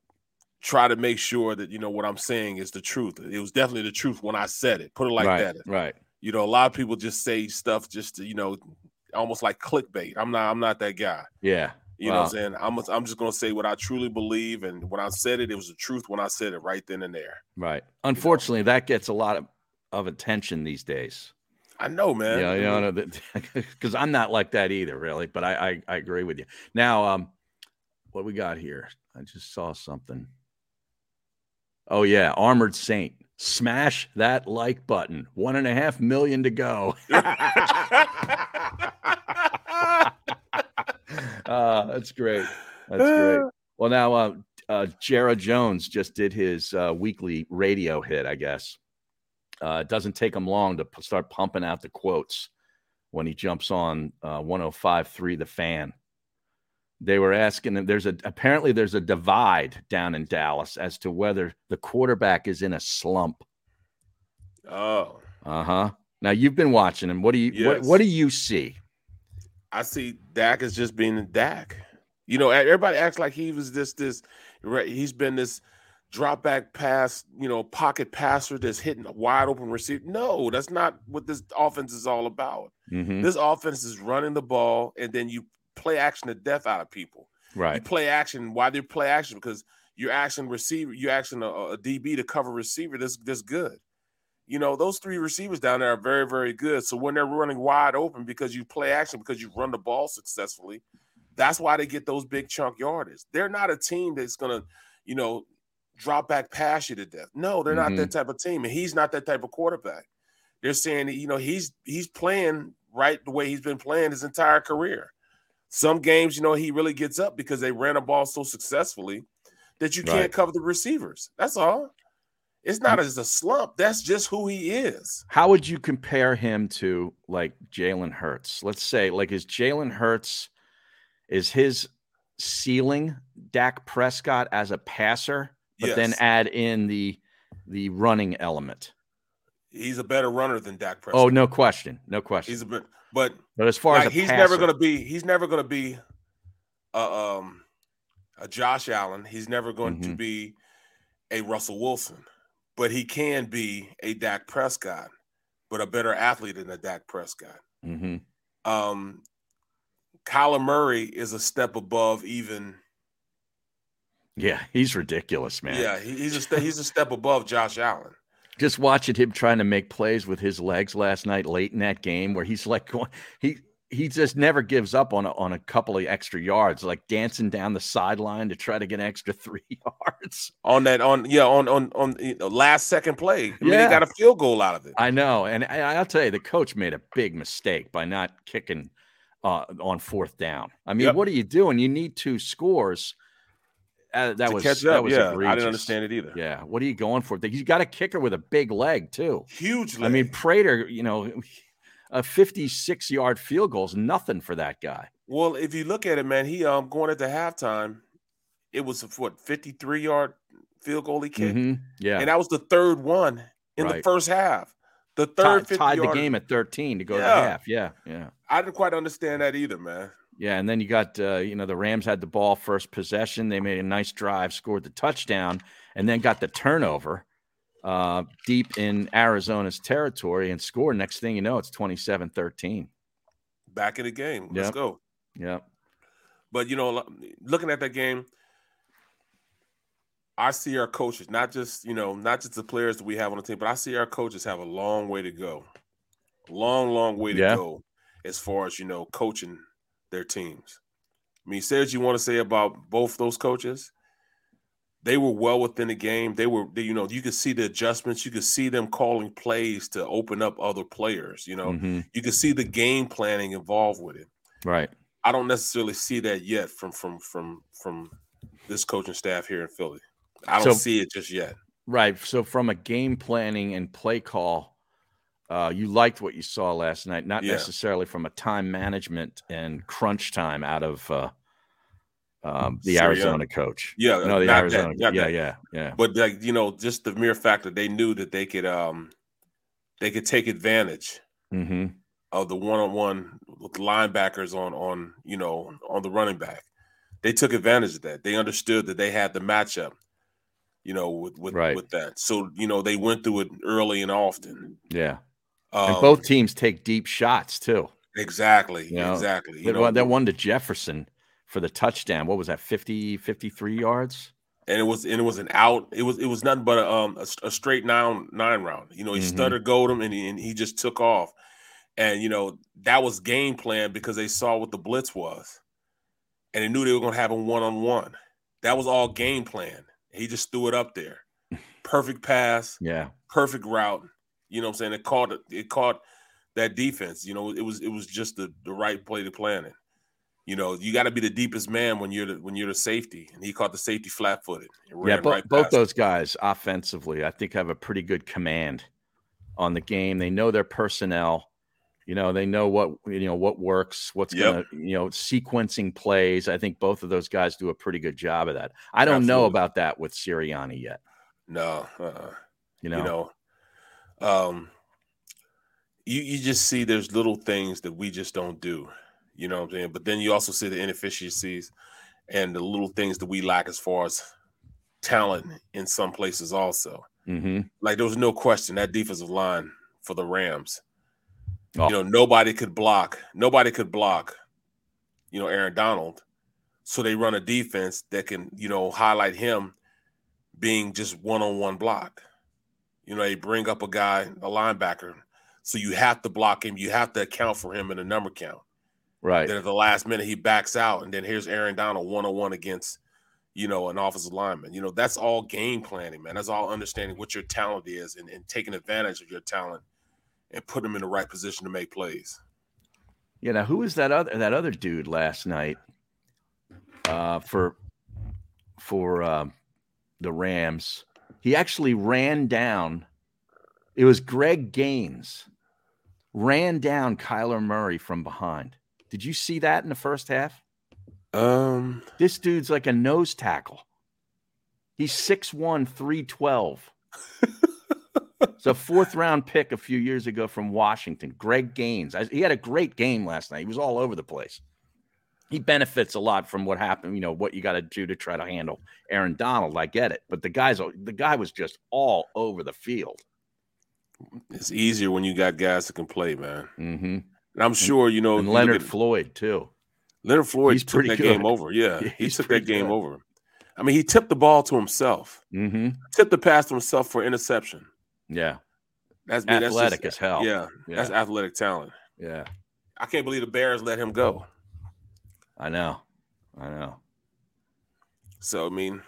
try to make sure that you know what I'm saying is the truth. It was definitely the truth when I said it. Put it like right, that. right. You know, a lot of people just say stuff just to, you know, almost like clickbait. I'm not. I'm not that guy. Yeah, You know what I'm saying? I'm, I'm just gonna say what I truly believe, and when I said it, it was the truth when I said it right then and there. right. Unfortunately, that gets a lot of, of attention these days. I know, man. Yeah, you know, because I'm not like that either, really. But I, I, I agree with you. Now, um, what we got here? I just saw something. Oh yeah, Armored Saint. Smash that like button. One and a half million to go. uh, that's great. That's great. Well, now uh, uh, Jerry Jones just did his uh, weekly radio hit. I guess uh, it doesn't take him long to p- start pumping out the quotes when he jumps on uh, 105.3 The Fan. They were asking him. There's a apparently there's a divide down in Dallas as to whether the quarterback is in a slump. Oh, Uh huh. Now you've been watching him. What do you what, Yes. what do you see? I see Dak as just being Dak. You know, everybody acts like he was this this. He's been this drop back pass, you know, pocket passer that's hitting a wide open receiver. No, that's not what this offense is all about. Mhm. This offense is running the ball, and then you play action to death out of people. You Right. play action. Why they play action? Because you're action receiver, you're action a, a DB to cover receiver that's that's good. You know, those three receivers down there are very, very good. So when they're running wide open because you play action, because you run the ball successfully, that's why they get those big chunk yardage. They're not a team that's gonna, you know, drop back pass you to death. No, they're not that mm-hmm. type of team, and he's not that type of quarterback. They're saying you know, he's he's playing right the way he's been playing his entire career. Some games, you know, he really gets up because they ran a ball so successfully that you Right. can't cover the receivers. That's all. It's not mm. as a slump. That's just who he is. How would you compare him to like Jalen Hurts? Let's say, like, is Jalen Hurts is his ceiling Dak Prescott as a passer, but then add in the the running element? He's a better runner than Dak oh, Prescott. Oh, no question, no question. He's a bit, but but as far like, as he's never going to be. He's never going to be a um a Josh Allen. He's never going to Mhm. be a Russell Wilson, but he can be a Dak Prescott, but a better athlete than a Dak Prescott. Mhm. Um, Kyler Murray is a step above even. Yeah, he's ridiculous, man. Yeah, he, he's a ste- he's a step above Josh Allen. Just watching him trying to make plays with his legs last night late in that game where he's like going he he just never gives up on a, on a couple of extra yards, like dancing down the sideline to try to get an extra three yards. on that on yeah on on on you know, last second play. I mean, Yeah. they got a field goal out of it. I know, and I, I'll tell you, the coach made a big mistake by not kicking uh, on fourth down. I mean, Yep. what are you doing? You need two scores. Uh, that To was that up, was yeah, I egregious. didn't understand it either. Yeah, what are you going for? You got a kicker with a big leg too. Huge. Leg. I mean, Prater, you know, a 56 yard field goal is nothing for that guy. Well, if you look at it, man, he um going into halftime, it was a, what fifty three yard field goal he kicked, Mhm, Yeah, and that was the third one in the first half. The third 50 tied the game at 13 to go to Yeah. half. Yeah, yeah. I didn't quite understand that either, man. Yeah, and then you got uh, you know the Rams had the ball first possession. They made a nice drive, scored the touchdown, and then got the turnover uh, deep in Arizona's territory and scored. Next thing you know, it's 27-13. Back in the game. Let's Yep. go. Yeah. But you know, looking at that game, I see our coaches, not just you know, not just the players that we have on the team, but I see our coaches have a long way to go, long, long way to Yeah. go as far as you know, coaching their teams. I mean, say what you want to say about both those coaches. They were well within the game. They were, they, you know, you could see the adjustments. You could see them calling plays to open up other players. You know, Mhm. you could see the game planning involved with it. Right. I don't necessarily see that yet from from from from this coaching staff here in Philly. I don't So- see it just yet. Right. So from a game planning and play call, uh, you liked what you saw last night, not Yeah. necessarily from a time management and crunch time out of uh, um, the Sirianni. Arizona coach. Yeah, no, the not that, Arizona. yeah, that. yeah, yeah. But like you know, just the mere fact that they knew that they could um they could take advantage hmm of the one on one with linebackers on on you know on the running back. They took advantage of that. They understood that they had the matchup, you know, with with, Right. with that. So you know they went through it early and often. Yeah. Um, and both teams take deep shots too. exactly, You know, exactly. You That know, one- that one to Jefferson for the touchdown. What was that? 50, 53 yards? and it was and it was an out. It was it was nothing but a um a, a straight nine nine round. You know, he Mhm. stuttered gold him and he, and he just took off. And you know that was game plan because they saw what the blitz was, and they knew they were going to have him one on one. That was all game plan. He just threw it up there, perfect pass, Yeah. perfect route. You know what I'm saying? It caught it caught that defense. You know, it was it was just the, the right play to plan it. You know, you got to be the deepest man when you're the when you're the safety, and he caught the safety flat footed. Yeah, bo- right both him. those guys offensively, I think, have a pretty good command on the game. They know their personnel. You know, they know what you know what works, what's Yep. gonna you know sequencing plays. I think both of those guys do a pretty good job of that. I don't know about that with Sirianni yet. No, uh-uh. You know, you know, um, you you just see there's little things that we just don't do. You know what I'm saying? But then you also see the inefficiencies and the little things that we lack as far as talent in some places also. hmm Like there was no question that defensive line for the Rams. Oh. You know, nobody could block. Nobody could block. You know, Aaron Donald. So they run a defense that can, you know, highlight him being just one-on-one block. You know, they bring up a guy, a linebacker. So you have to block him. You have to account for him in a number count. right? Then at the last minute he backs out, and then here's Aaron Donald one-on-one against, you know, an offensive lineman. You know, that's all game planning, man. That's all understanding what your talent is and, and taking advantage of your talent and putting them in the right position to make plays. Yeah. Now, who was that other that other dude last night? Uh, for for uh, the Rams, he actually ran down. It was Greg Gaines ran down Kyler Murray from behind. Did you see that in the first half? Um, This dude's like a nose tackle. He's 6'1, 312. it's a fourth round pick a few years ago from Washington, Greg Gaines. I- He had a great game last night. He was all over the place. He benefits a lot from what happened, you know, what you got to do to try to handle Aaron Donald. I get it. But the guy's the guy was just all over the field. it's easier when you got guys that can play, man. Mm-hmm. And I'm sure you know you Leonard at- Floyd, too. Leonard Floyd He's took pretty that good. game over. Yeah, Yeah, he took that game good. over. I mean, he tipped the ball to himself. Mm-hmm. Tipped the pass to himself for interception. Yeah. That's that's Athletic just- as hell. Yeah, that's athletic talent. Yeah. I can't believe the Bears let him go. I know. I know. So I mean,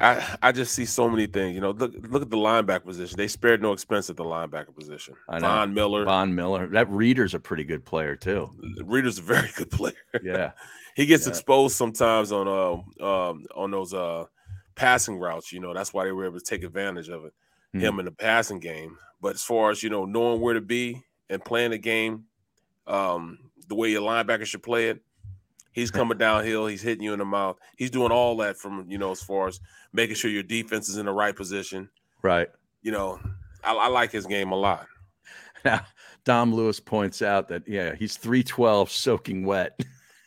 I I just see so many things. You know, look look at the linebacker position. They spared no expense at the linebacker position. I know. Von Miller, Von Miller. That Reeder's a pretty good player too. Reeder's a very good player. Yeah. he gets Yeah. exposed sometimes on uh um on those uh passing routes. You know, that's why they were able to take advantage of it. Hmm. Him in the passing game. But as far as you know, knowing where to be and playing the game, um, the way your linebacker should play it, he's coming downhill. He's hitting you in the mouth. He's doing all that from you know as far as making sure your defense is in the right position. Right. You know, I, I like his game a lot. Now, Dom Lewis points out that yeah, he's 312 soaking wet.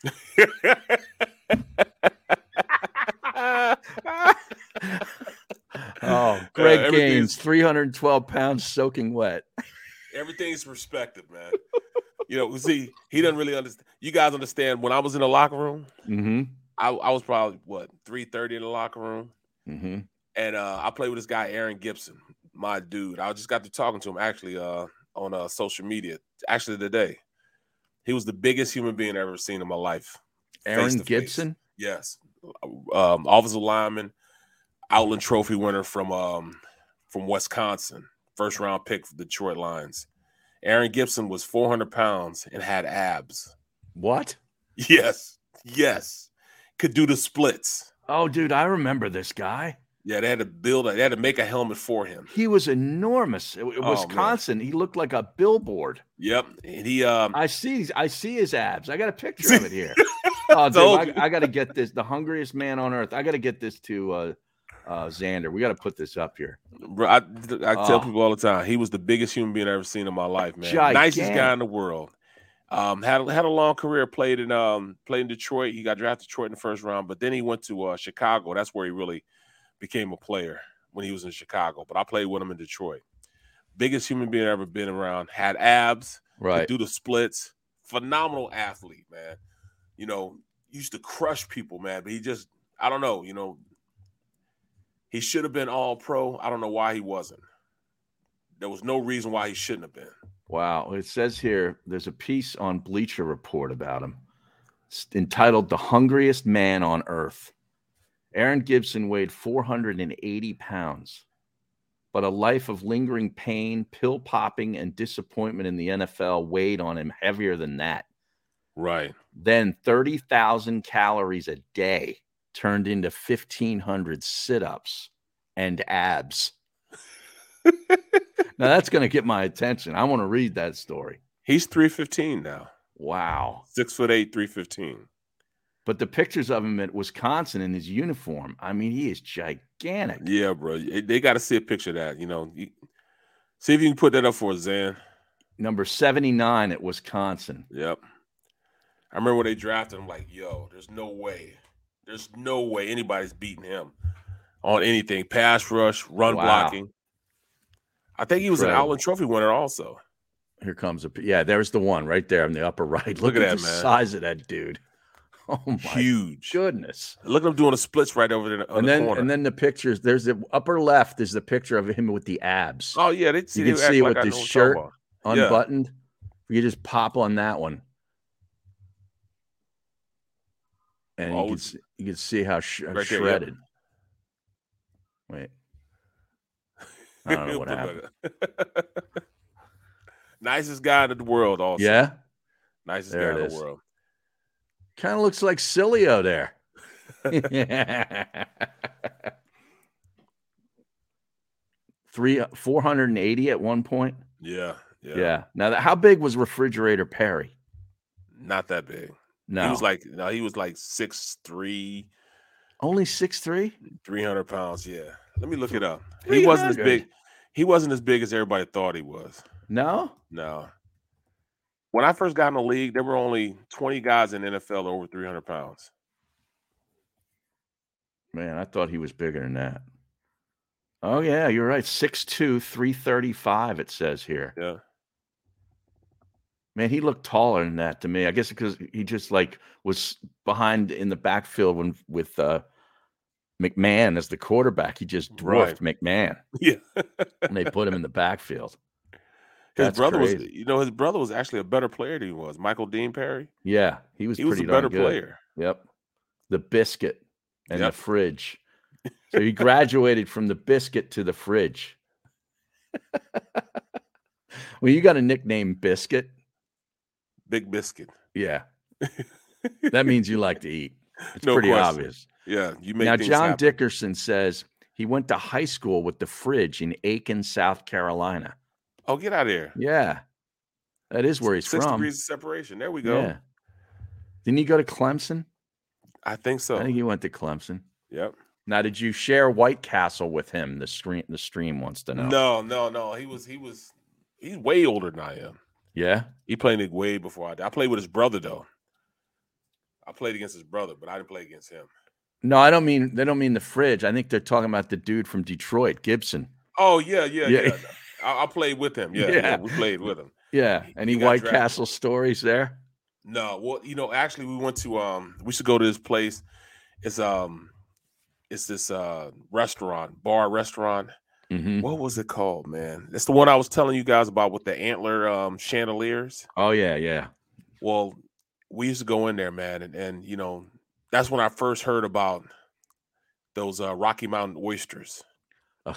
oh, Greg everything's- Gaines, 312 pounds soaking wet. Everything's perspective, man. You know, see, he doesn't really understand. You guys understand when I was in the locker room, Mm-hmm. I, I was probably what three thirty in the locker room, Mm-hmm. and uh, I played with this guy Aaron Gibson, my dude. I just got to talking to him actually uh, on uh, social media actually today. He was the biggest human being I've ever seen in my life. Aaron to face. Gibson. Yes, um, offensive lineman, Outland Trophy winner from um, from Wisconsin, first round pick for Detroit Lions. Aaron Gibson was 400 pounds and had abs. What? Yes, yes, could do the splits. Oh, dude, I remember this guy. Yeah, they had to build. A, they had to make a helmet for him. He was enormous. In Oh, man. Wisconsin, he looked like a billboard. Yep, and he um, I see. I see his abs. I got a picture of it here. Oh, dude, I. I got to get this. The hungriest man on earth. I got to get this to uh, uh, Xander. We got to put this up here. bro, I, I tell Oh. people all the time, he was the biggest human being I ever seen in my life, man. Nicest guy in the world. Um, had had a long career. Played in um, played in Detroit. He got drafted Detroit in the first round, but then he went to uh, Chicago. That's where he really became a player when he was in Chicago. But I played with him in Detroit. Biggest human being I ever been around. Had abs. Right. do the splits. Phenomenal athlete, man. You know, used to crush people, man. But he just, I don't know, you know, he should have been all pro. I don't know why he wasn't. There was no reason why he shouldn't have been. Wow. It says here there's a piece on Bleacher Report about him. It's entitled "The Hungriest Man on Earth," Aaron Gibson weighed 480 pounds, but a life of lingering pain, pill popping, and disappointment in the NFL weighed on him heavier than that. Right. Then 30,000 calories a day turned into 1,500 sit ups and abs. now that's going to get my attention. I want to read that story. He's 315 now. Wow. Six foot eight, 315. But the pictures of him at Wisconsin in his uniform, I mean, he is gigantic. Yeah, bro. They got to see a picture of that. You know, you, see if you can put that up for us, Zan. Number 79 at Wisconsin. Yep. I remember when they drafted him, like, yo, there's no way. There's no way anybody's beating him on anything. Pass rush, run Wow. blocking. I think he was an Incredible. Outland Trophy winner also. Here comes a yeah. There's the one right there in the upper right. Look, Look at at, that, the man. size of that dude. Oh my Huge. goodness! Look at him doing the splits right over there and the then corner. and then the pictures. There's the upper left is the picture of him with the abs. oh yeah, they you can they see it like with I his know what I'm shirt about. Yeah. unbuttoned. You just pop on that one, and Oh, you can see, you can see how sh- uh, Right there, yeah. shredded. Wait, I don't know what happened. Nicest guy in the world, also. Yeah, Nicest There guy in the world. kind of looks like Cilio there. Three uh, four hundred and eighty at one point. Yeah, yeah. Yeah. Now, that, how big was Refrigerator Perry? Not that big. No, He was like no, he was like six three, only six three. 300 pounds. Yeah. Let me look it up. He wasn't as big. He wasn't as big as everybody thought he was. No, No. When I first got in the league, there were only 20 guys in the NFL over 300 pounds. man, I thought he was bigger than that. Oh yeah, you're right. 6'2", 335 It says here. Yeah. Man, he looked taller than that to me. I guess because he just like was behind in the backfield when with uh, McMahon as the quarterback. He just dwarfed McMahon, Yeah. and they put him in the backfield. His That's brother was, you know, his brother was actually a better player than he was. Michael Dean Perry. Yeah, he was He was pretty a better good. player. Yep. The biscuit and Yep. the fridge. So he graduated from the biscuit to the fridge. well, you got a nickname, Biscuit. Big biscuit. Yeah. that means you like to eat. It's No pretty question. obvious. Yeah. You make Now, John happen. Dickerson says he went to high school with the fridge in Aiken, South Carolina. Oh, get out of here. Yeah. That is where he's Six from. degrees of separation. There we go. Yeah. Didn't he go to Clemson? I think so. I think he went to Clemson. Yep. Now, did you share White Castle with him? The stream, the stream wants to know. No, no, no. He was, he was, he's way older than I am. Yeah. He played it way before I did. I played with his brother though. I played against his brother, but I didn't play against him. No, I don't mean they don't mean the fridge. I think they're talking about the dude from Detroit, Gibson. Oh yeah, yeah, Yeah. yeah. I, I played with him. Yeah, yeah, Yeah. we played with him. Yeah. Any got White drafted. Castle stories there? No, well, you know, actually, we went to um, we should go to this place. It's um, it's this uh restaurant, bar restaurant. Mhm. What was it called, man? It's the one I was telling you guys about with the antler um chandeliers. Oh yeah, yeah. Well, we used to go in there, man, and, and you know, that's when I first heard about those uh, Rocky Mountain oysters. Ugh.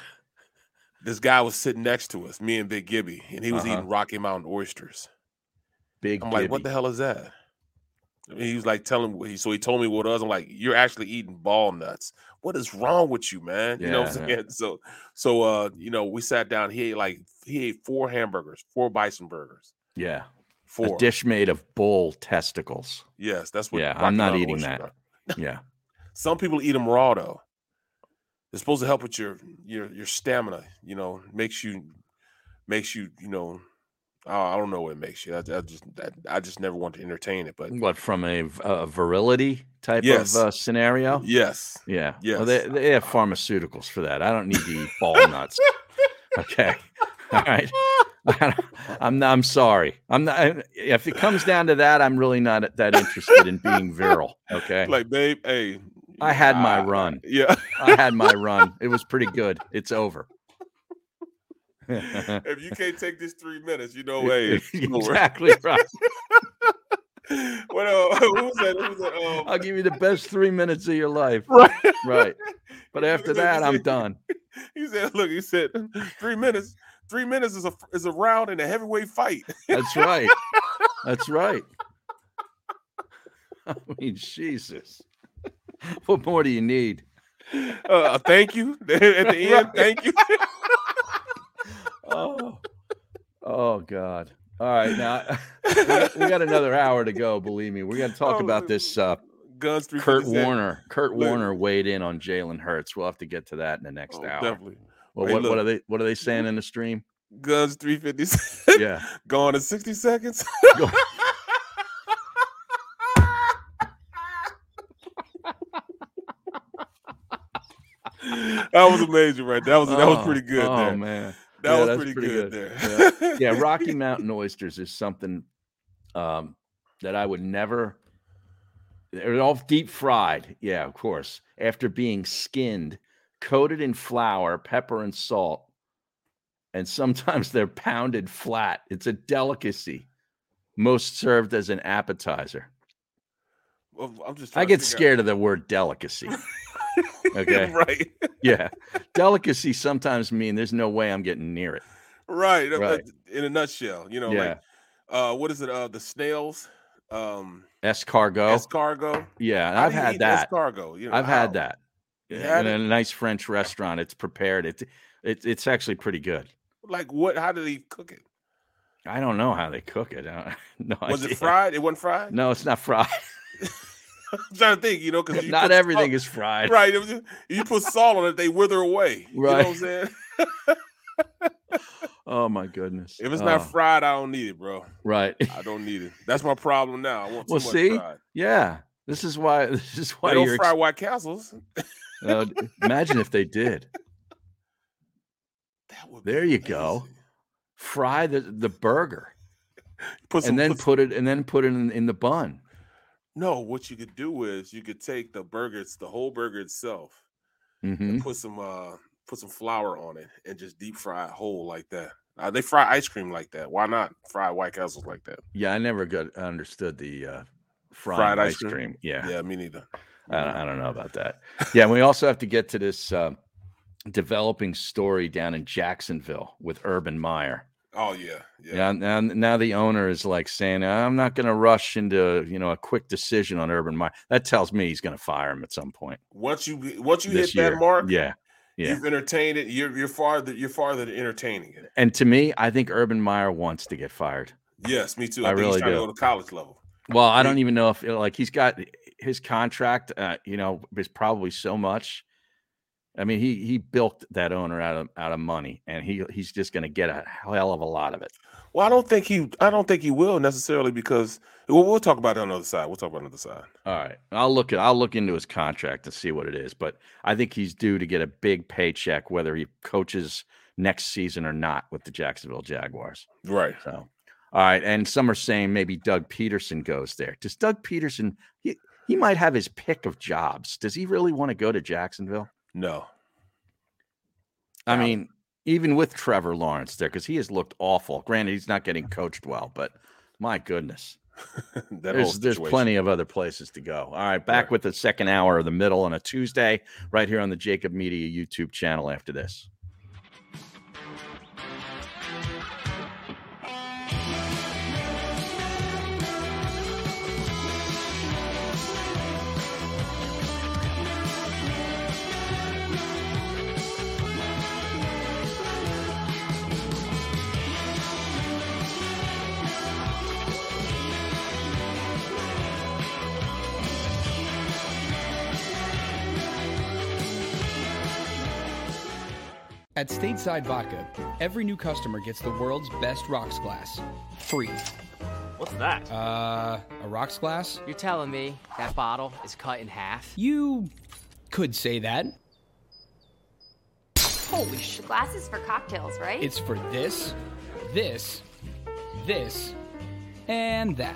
This guy was sitting next to us, me and Big Gibby, and he was Uh-huh. eating Rocky Mountain oysters. Big. I'm like, what the hell is that? And he was like telling me, so he told me what it was. I'm like, you're actually eating ball nuts. What is wrong with you, man? You know what I'm Yeah, saying? So, so uh, you know, we sat down. He ate like he ate four hamburgers, four bison burgers, Yeah. four. A dish made of bull testicles. Yes, that's what. Yeah, I'm not eating that. Yeah. Some people eat them raw though. It's supposed to help with your your your stamina. You know, makes you makes you you know. I I don't know what it makes you. I, I just that, I just never want to entertain it. But What from a virility type Yes. of uh, scenario? yes, Yeah. Yes. Well, they, they have pharmaceuticals for that. I don't need to eat ball nuts. Okay. All right. I'm not, I'm sorry. I'm not. If it comes down to that, I'm really not that interested in being virile. Okay. like babe, hey, I had my run. Yeah, I had my run. It was pretty good. It's over. if you can't take this three minutes, you know, hey, exactly right. what, uh, who was that? Who was that? Um, I'll give you the best three minutes of your life. right. Right. But after that, I'm done. He said, "Look, he said three minutes. Three minutes is a is a round in a heavyweight fight." That's right. That's right. I mean, Jesus. What more do you need? Uh, thank you at the end. Thank you. Oh, oh God. All right. Now we got, another hour to go. Believe me. We're going to talk Oh, about this. Uh, Guns three. Kurt Warner. Kurt Look. Warner weighed in on Jalen Hurts. We'll have to get to that in the next Oh, hour. definitely. Well, Hey, what, what are they? What are they saying in the stream? Guns three fifty. Yeah. Gone in sixty seconds. Go- that was amazing, right? That was that was Oh, pretty good. Oh there. man, That Yeah, was that's pretty, good, there. Yeah. yeah, Rocky Mountain oysters is something um, that I would never. They're all deep fried. Yeah, of course. After being skinned, coated in flour, pepper, and salt, and sometimes they're pounded flat. It's a delicacy. Most served as an appetizer. Well, I'm just. I get scared of the word delicacy. Okay. right, Yeah, delicacy sometimes mean there's no way I'm getting near it. right, Right. In a nutshell, you know, Yeah. like uh, what is it? Uh, the snails, um, Escargot. escargot. Yeah, I've had that. Escargot. You know, I've had that. Yeah, in a nice French restaurant. It's prepared. It, it it's actually pretty good. Like what? How do they cook it? I don't know how they cook it. No Was idea. it fried? It wasn't fried. No, it's not fried. I'm trying to think. You know, because not everything is fried. right. You put salt on it, they wither away. You know what I'm Right. saying? Oh my goodness. If it's Oh, not fried, I don't need it, bro. right. I don't need it. That's my problem now. I want Well, see, fried. yeah. This is why. This is why They don't you're. fry ex- White Castles. uh, imagine if they did. That would There you go. Fry the the burger Put some, and then put some- put it and then put it in, in the bun. No. What you could do is you could take the burger, it's the whole burger itself, hmm and put some uh put some flour on it and just deep fry it whole like that. Uh, they fry ice cream like that. Why not fry White Castles like that? Yeah, I never got understood the uh, Fried ice ice cream? cream. Yeah, Yeah, me neither. I, don't- I don't know about that. Yeah, and we also have to get to this uh, developing story down in Jacksonville with Urban Meyer. Oh yeah, yeah. Yeah, now now the owner is like saying, "I'm not going to rush into you know a quick decision on Urban Meyer." That tells me he's going to fire him at some point Once you once you this hit year. that mark, Yeah, yeah. you've entertained it. You're you're farther you're farther than entertaining it. And to me, I think Urban Meyer wants to get fired. Yes, me too. I I, think really he's trying do. to go to college level. Well, I don't even know if like he's got his contract. Uh, you know, is probably so much. I mean, he he bilked that owner out of out of money, and he he's just going to get a hell of a lot of it. Well, I don't think he I don't think he will necessarily because well, we'll talk about it on the other side. We'll talk about it on the other side. All right, I'll look at I'll look into his contract to see what it is, but I think he's due to get a big paycheck whether he coaches next season or not with the Jacksonville Jaguars. Right. So, all right, and some are saying maybe Doug Pederson goes there. Does Doug Pederson? He, he might have his pick of jobs. Does he really want to go to Jacksonville? No. I mean, even with Trevor Lawrence there, because he has looked awful. Granted, he's not getting coached well, but my goodness, there's there's plenty of other places to go. All right, back Right. with the second hour of the middle on a Tuesday, right here on the JAKIB Media YouTube channel. After this. At Stateside Vodka, every new customer gets the world's best rocks glass. Free. What's that? Uh, a rocks glass? You're telling me that bottle is cut in half? You could say that. Holy sh! Glasses for cocktails, right? It's for this, this, this, and that.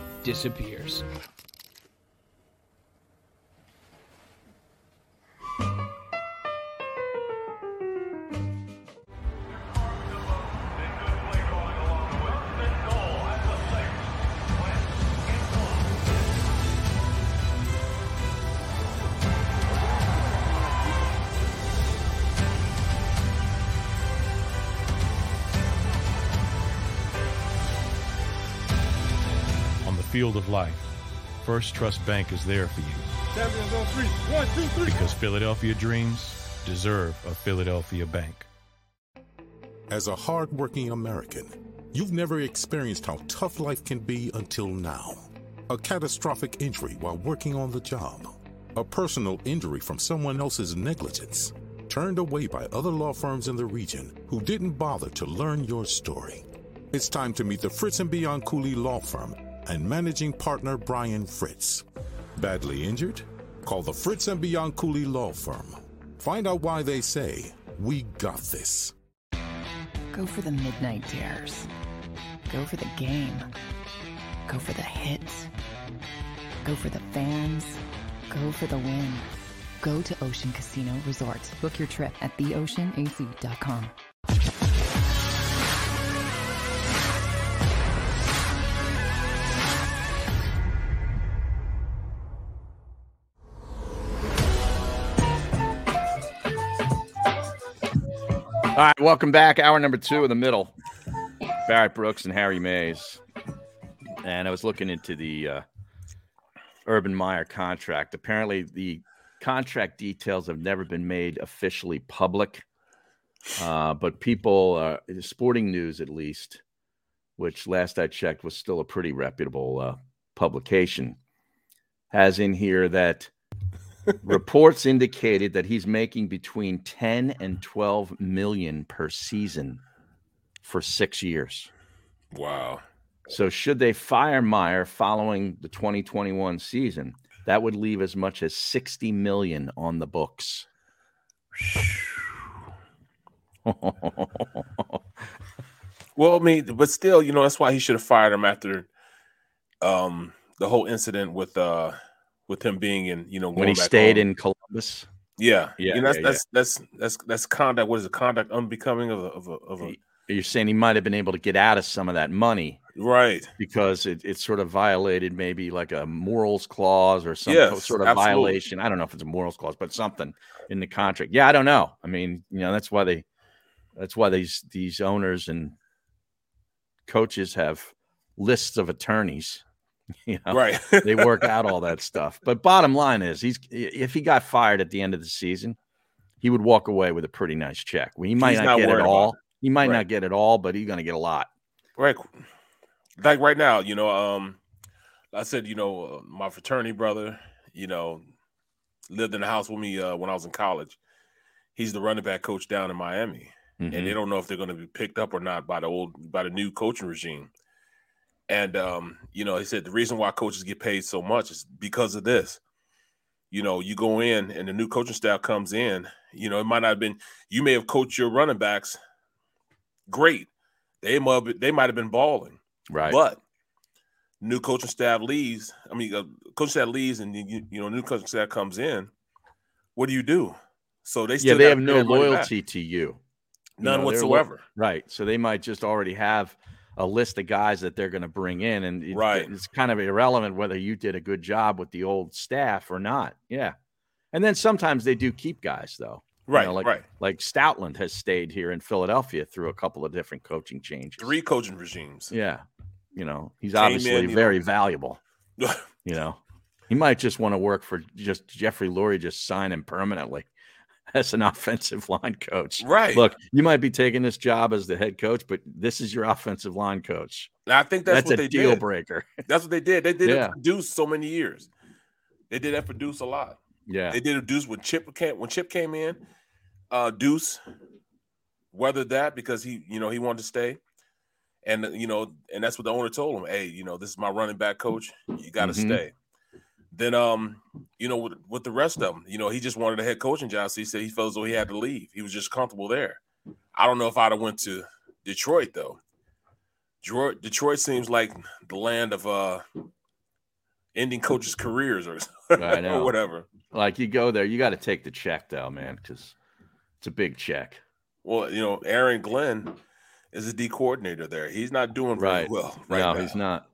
disappears. Field of life, First Trust Bank is there for you. Champions on three. One, two, three. Because Philadelphia dreams deserve a Philadelphia bank. As a hardworking American, you've never experienced how tough life can be until now. A catastrophic injury while working on the job. A personal injury from someone else's negligence. Turned away by other law firms in the region who didn't bother to learn your story. It's time to meet the Fritz and Bianculli Law Firm and managing partner Brian Fritz. Badly injured? Call the Fritz and Bianculli Law Firm. Find out why they say, We got this. Go for the midnight dares. Go for the game. Go for the hits. Go for the fans. Go for the win. Go to Ocean Casino Resort. Book your trip at theoceanac.com. All right, welcome back. Hour number two in the middle. Barrett Brooks and Harry Mayes. And I was looking into the uh, Urban Meyer contract. Apparently, the contract details have never been made officially public. Uh, but people, uh, sporting news at least, which last I checked was still a pretty reputable uh, publication, has in here that reports indicated that he's making between 10 and 12 million per season for six years. Wow. So, should they fire Meyer following the 2021 season, that would leave as much as 60 million on the books. Well, I mean, but still, you know, that's why he should have fired him after um the whole incident with uh with him being in, you know, when he stayed home. in Columbus. Yeah, Yeah, You know, that's, yeah, that's that's that's that's conduct. What is it? Conduct unbecoming of a of a, of a You're saying he might have been able to get out of some of that money, right? Because it, it sort of violated maybe like a morals clause or some Yes, sort of absolutely. violation. I don't know if it's a morals clause, but something in the contract. Yeah, I don't know. I mean, you know, that's why they, that's why these these owners and coaches have lists of attorneys. You know, Right. they work out all that stuff. But bottom line is, he's if he got fired at the end of the season, he would walk away with a pretty nice check. Well, he might not, not get it all. it. He might Right. not get it all, but he's going to get a lot. Right. Like right now, you know, um, I said, you know, uh, my fraternity brother, you know, lived in the house with me uh, when I was in college. He's the running back coach down in Miami, and Mhm. they don't know if they're going to be picked up or not by the old by the new coaching regime. And um, you know, he said the reason why coaches get paid so much is because of this. You know, you go in and the new coaching staff comes in. You know, it might not have been you may have coached your running backs great. They might have, they might have been balling, Right. But new coaching staff leaves. I mean, uh, coaching staff leaves, and you, you know, new coaching staff comes in. What do you do? So they yeah, still they have no back. loyalty to you. You None know, whatsoever. right. So they might just already have a list of guys that they're going to bring in, and it- Right. it's kind of irrelevant whether you did a good job with the old staff or not. Yeah, and then sometimes they do keep guys though. You Right, know, like, right. Like Stoutland has stayed here in Philadelphia through a couple of different coaching changes. Three coaching regimes. Yeah, you know he's Came obviously in, very know. valuable. You know, he might just want to work for just Jeffrey Lurie, just sign him permanently as an offensive line coach. Right. Look, you might be taking this job as the head coach, but this is your offensive line coach. And I think that's, That's what a they deal did. breaker. That's what they did. They did Yeah. it for Deuce so many years. They did that for Deuce a lot. Yeah. They did a Deuce when Chip came when Chip came in. Uh, Deuce weathered that because he, you know, he wanted to stay. And you know, and that's what the owner told him. Hey, you know, this is my running back coach. You got to Mhm. stay. Then, um, you know, with, with the rest of them, you know, he just wanted a head coaching job. So he said he felt as though he had to leave. He was just comfortable there. I don't know if I'd have went to Detroit though. Detroit, Detroit seems like the land of uh ending coaches' careers or, I know. or whatever. Like you go there, you got to take the check though, man, because it's a big check. Well, you know, Aaron Glenn is a D coordinator there. He's not doing very Right. well right no, now. he's not.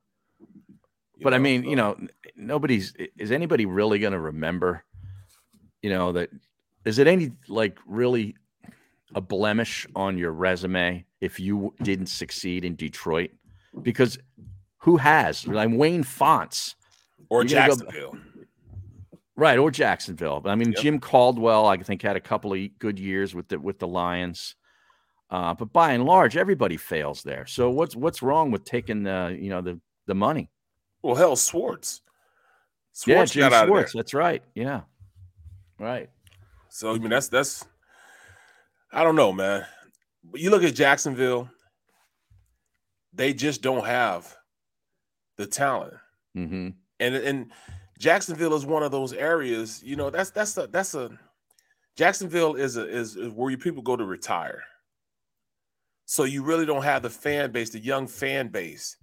But I mean, so- you know, nobody's is anybody really going to remember, you know, that is it any like really a blemish on your resume if you didn't succeed in Detroit? Because who has? Like Wayne Fontes, or you're go- Jacksonville. right? Or Jacksonville. I mean, Yep. Jim Caldwell, I think, had a couple of good years with the with the Lions. Uh, but by and large, everybody fails there. So what's what's wrong with taking the you know the the money? Well, hell, Schwartz. yeah, Schwartz Jim got out of there. That's right. Yeah, right. So I mean, that's that's. I don't know, man. But you look at Jacksonville. They just don't have the talent, Mm-hmm. and and Jacksonville is one of those areas. You know, that's that's a that's a Jacksonville is a is, is where you people go to retire. So you really don't have the fan base, the young fan base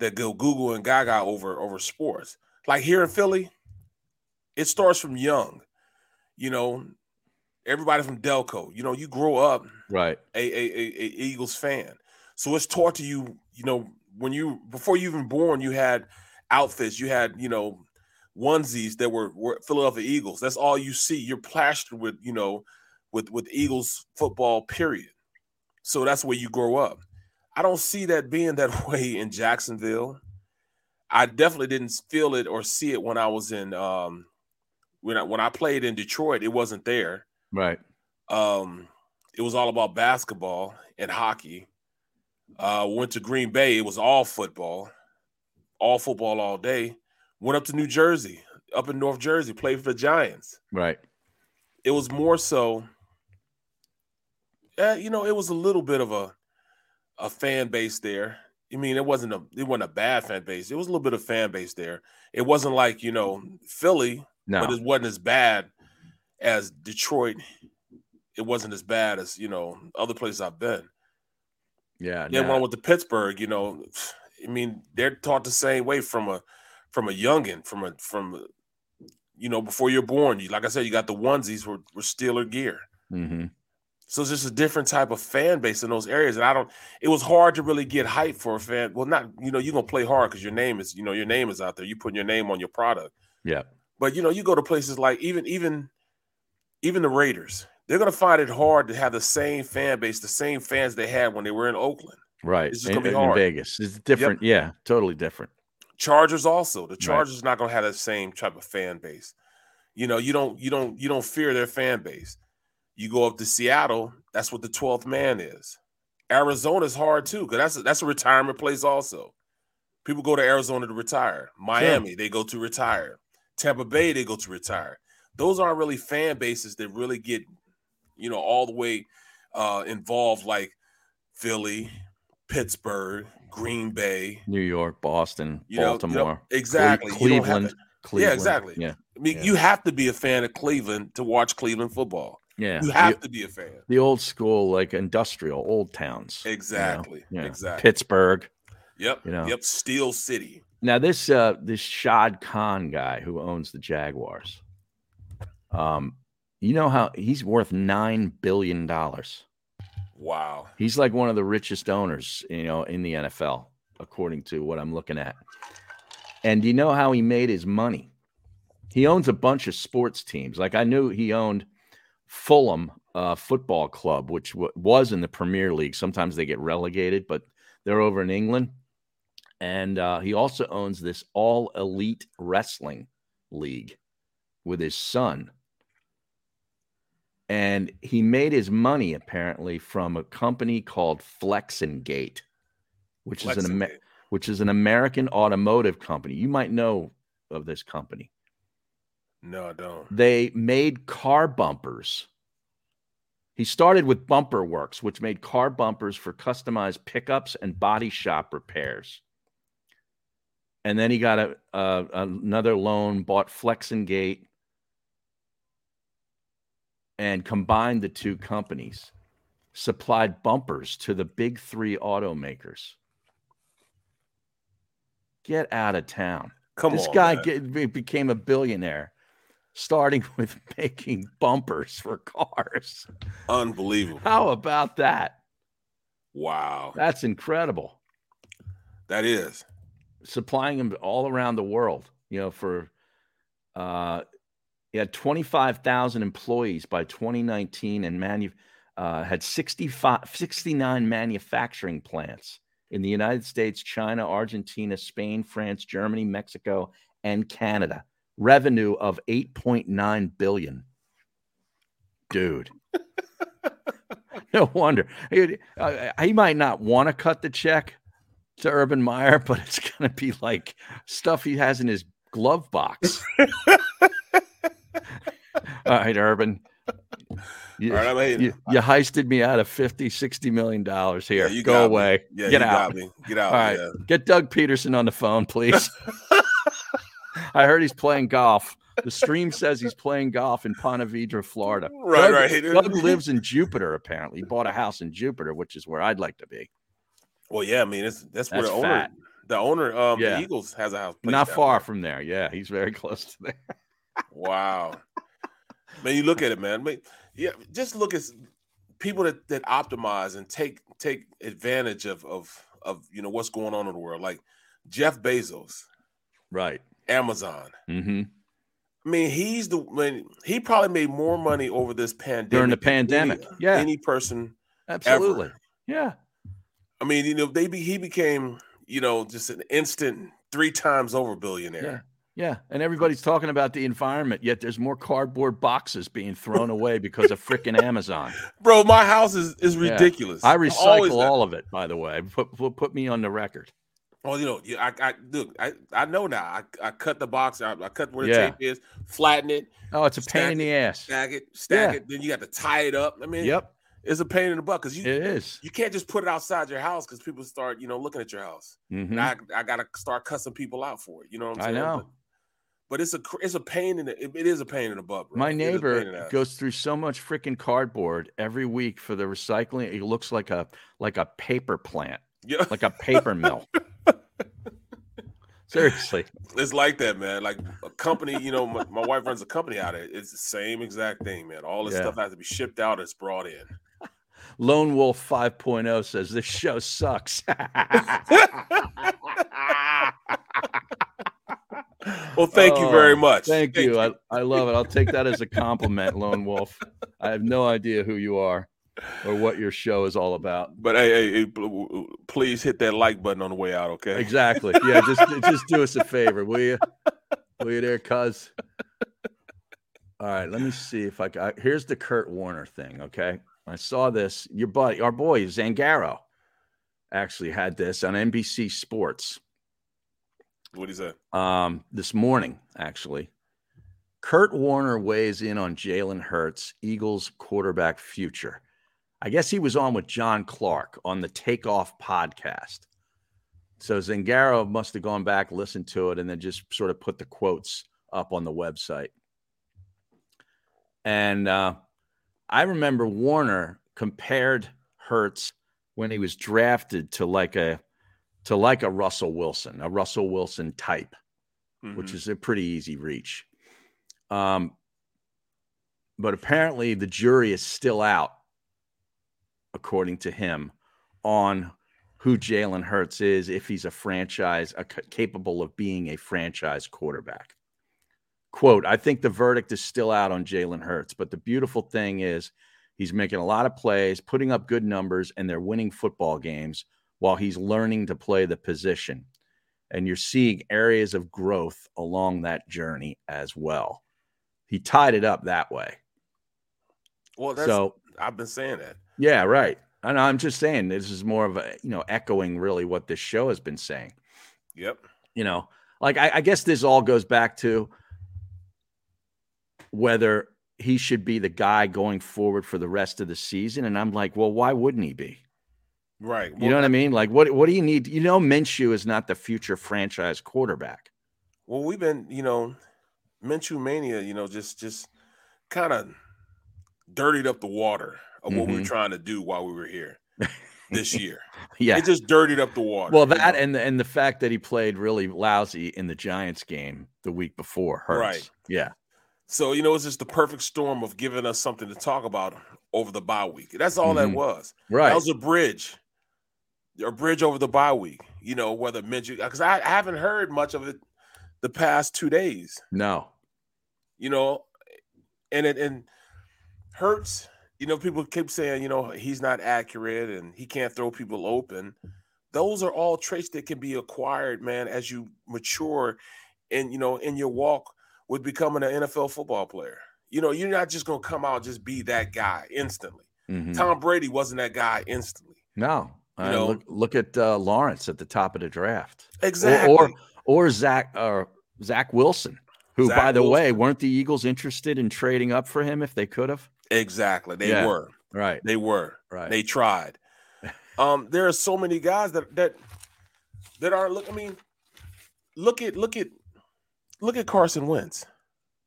that go Google and Gaga over over sports. Like here in Philly, it starts from young. You know, everybody from Delco. You know, you grow up Right. a, a, a, a Eagles fan. So it's taught to you, you know, when you before you even born, you had outfits, you had, you know, onesies that were, were Philadelphia Eagles. That's all you see. You're plastered with, you know, with with Eagles football, period. So that's where you grow up. I don't see that being that way in Jacksonville. I definitely didn't feel it or see it when I was in um when I when I played in Detroit, it wasn't there Right. um, it was all about basketball and hockey. Uh, went to Green Bay, it was all football, all football all day. Went up to New Jersey, up in North Jersey, played for the Giants. Right. It was more so, yeah, you know, it was a little bit of a a fan base there. I mean, it wasn't a it wasn't a bad fan base. It was a little bit of fan base there. It wasn't like you know Philly, No. but it wasn't as bad as Detroit. It wasn't as bad as you know other places I've been. Yeah. Then when I went to Pittsburgh, you know, I mean, they're taught the same way from a from a youngin, from a from a, you know, before you're born. You like I said, you got the onesies were, were Steeler gear. Mhm. So it's just a different type of fan base in those areas. And I don't it was hard to really get hype for a fan. Well, not, you know, you're gonna play hard because your name is, you know, your name is out there. You putting your name on your product. Yeah. But you know, you go to places like even even even the Raiders, they're gonna find it hard to have the same fan base, the same fans they had when they were in Oakland. Right. It's just gonna be in hard. Vegas. It's different. Yeah. Totally different. Chargers also. The Chargers not gonna have that same type of fan base. You know, you don't you don't you don't fear their fan base. You go up to Seattle, that's what the 12th man is. Arizona's hard too, because that's a, that's a retirement place also. People go to Arizona to retire. Miami, they go to retire. Tampa Bay, they go to retire. Those aren't really fan bases that really get, you know, all the way uh, involved like Philly, Pittsburgh, Green Bay, New York, Boston, you know, you know, Baltimore. Exactly. You don't have Cleveland. to- Cleveland. Yeah, exactly. Yeah. I mean, Yeah. you have to be a fan of Cleveland to watch Cleveland football. Yeah. You The- have to be a fan. the old school, like industrial, old towns. you know? Exactly. Yeah. Exactly. Pittsburgh. Yep. you know. Yep. Steel City. Now this uh this Shad Khan guy who owns the Jaguars. Um, you know how he's worth nine billion dollars. Wow. He's like one of the richest owners, you know, in the NFL, according to what I'm looking at. And do you know how he made his money? He owns a bunch of sports teams. Like I knew he owned Fulham uh, Football Club, which w- was in the Premier League. Sometimes they get relegated, but they're over in England. And uh, he also owns this all elite wrestling league with his son. And he made his money apparently from a company called Flex-N-Gate, which is an Amer- which is an American automotive company. You might know of this company. No, I don't. They made car bumpers He started with Bumper Works, which made car bumpers for customized pickups and body shop repairs. And then he got a, a another loan, bought Flex-N-Gate, and combined the two companies, supplied bumpers to the big three automakers. Get out of town. Come on. this on, guy get, became a billionaire starting with making bumpers for cars. Unbelievable. How about that? Wow. That's incredible. That is. Supplying them all around the world, you know, for uh he had 25,000 employees by 2019 and manu- uh, had 65 69 manufacturing plants in the United States, China, Argentina, Spain, France, Germany, Mexico, and Canada. Revenue of 8.9 billion. Dude. no wonder. He, uh, he might not want to cut the check to Urban Meyer, but it's going to be like stuff he has in his glove box. All right, Urban. You, All right, I'm you, you heisted me out of 50, 60 million dollars here. Yeah, you Go away. Yeah, Get out. Get out, All right. yeah. Get Doug Pederson on the phone, please. I heard he's playing golf. The stream says he's playing golf in Ponte Vedra, Florida. Right, Doug, right. Doug lives in Jupiter, apparently. He bought a house in Jupiter, which is where I'd like to be. Well, yeah, I mean, it's that's, where That's the owner, fat. the owner, um, Yeah. the Eagles has a house. Not far there. from there. Yeah, he's very close to there. Wow, man, you look at it, man. I mean, yeah, just look at people that that optimize and take take advantage of of of you know what's going on in the world, like Jeff Bezos, Right. Amazon. Mm-hmm. I mean, he's the when he probably made more money over this pandemic During the than any- pandemic. Yeah. any person Absolutely. ever. Yeah. I mean, you know, they be, he became you know just an instant three times over billionaire. Yeah. Yeah. And everybody's talking about the environment, yet there's more cardboard boxes being thrown away because of freaking Amazon. Bro, my house is is Yeah. ridiculous. I recycle all of it, by the way. Put, put me on the record. Well, you know, I, I look, I, I know now. I, I cut the box, I, I cut where the Yeah. tape is, flatten it, Oh, it's a pain in the it, ass. stack it, stack Yeah. it. Then you got to tie it up. I mean, Yep. it's a pain in the butt because you It is. you can't just put it outside your house because people start, you know, looking at your house. Mhm. And I, I got to start cussing people out for it. You know what I'm saying? I know. But, but it's a it's a pain in the it, it is a pain in the butt. Bro. My It is a pain in the neighbor goes through so much freaking cardboard every week for the recycling. It looks like a like a paper plant, Yeah, like a paper mill. Seriously. it's like that, man. Like a company, you know, my, my wife runs a company out of it. It's the same exact thing, man. All this Yeah. stuff has to be shipped out. It's brought in. Lone Wolf 5.0 says this show sucks. Well, thank you very Oh, much. Thank, you. I, I love it. I'll take that as a compliment, Lone Wolf. I have no idea who you are or what your show is all about. But hey, hey, please hit that like button on the way out, okay? Exactly. Yeah, just just do us a favor, will you? Will you there, cuz? All right, let me see if I got here's the Kurt Warner thing. Okay. I saw this. Your buddy, our boy Zangaro actually had this on NBC Sports What is that? um, this morning, actually. Kurt Warner weighs in on Jalen Hurts, Eagles quarterback future. I guess he was on with John Clark on the Takeoff podcast. So Zangaro must have gone back, listened to it, and then just sort of put the quotes up on the website. And uh, I remember Warner compared Hurts when he was drafted to like a to like a Russell Wilson, a Russell Wilson type, which Mhm. is a pretty easy reach. Um, but apparently the jury is still out, according to him, on who Jalen Hurts is, if he's a franchise, a, capable of being a franchise quarterback. Quote, I think the verdict is still out on Jalen Hurts, but the beautiful thing is he's making a lot of plays, putting up good numbers, and they're winning football games while he's learning to play the position. And you're seeing areas of growth along that journey as well. He tied it up that way. Well, that's So- I've been saying that. Yeah, right. And I'm just saying this is more of a, you know, echoing really what this show has been saying. Yep. You know, like I, I guess this all goes back to whether he should be the guy going forward for the rest of the season. And I'm like, well, why wouldn't he be? Right. You know what I mean? Like, what what do you need? You know, Minshew is not the future franchise quarterback. Well, we've been, you know, Minshew mania, you know, just just kind of dirtied up the water of what we were Mhm. trying to do while we were here this year. Yeah. It just dirtied up the water. Well, you that know? and and the fact that he played really lousy in the Giants game the week before hurts. Right. Yeah. So, you know, it's just the perfect storm of giving us something to talk about over the bye week. That's all that Mhm. was. Right. That was a bridge, a bridge over the bye week. You know, whether Minshew, because I, I haven't heard much of it the past two days. No. You know, and it and hurts. You know, people keep saying, you know, he's not accurate and he can't throw people open. Those are all traits that can be acquired, man, as you mature and you know, in your walk with becoming an NFL football player. You know, you're not just gonna come out just be that guy instantly. Mhm. Tom Brady wasn't that guy instantly. No. You Uh, know- look look at uh, Lawrence at the top of the draft. Exactly. Or or, Zach or Zach Wilson, who Zach by the way, weren't the Eagles interested in trading up for him if they could have? Exactly. They Yeah. were. Right. They were. Right. They tried. Um, there are so many guys that that that are look. I mean, look at look at look at Carson Wentz.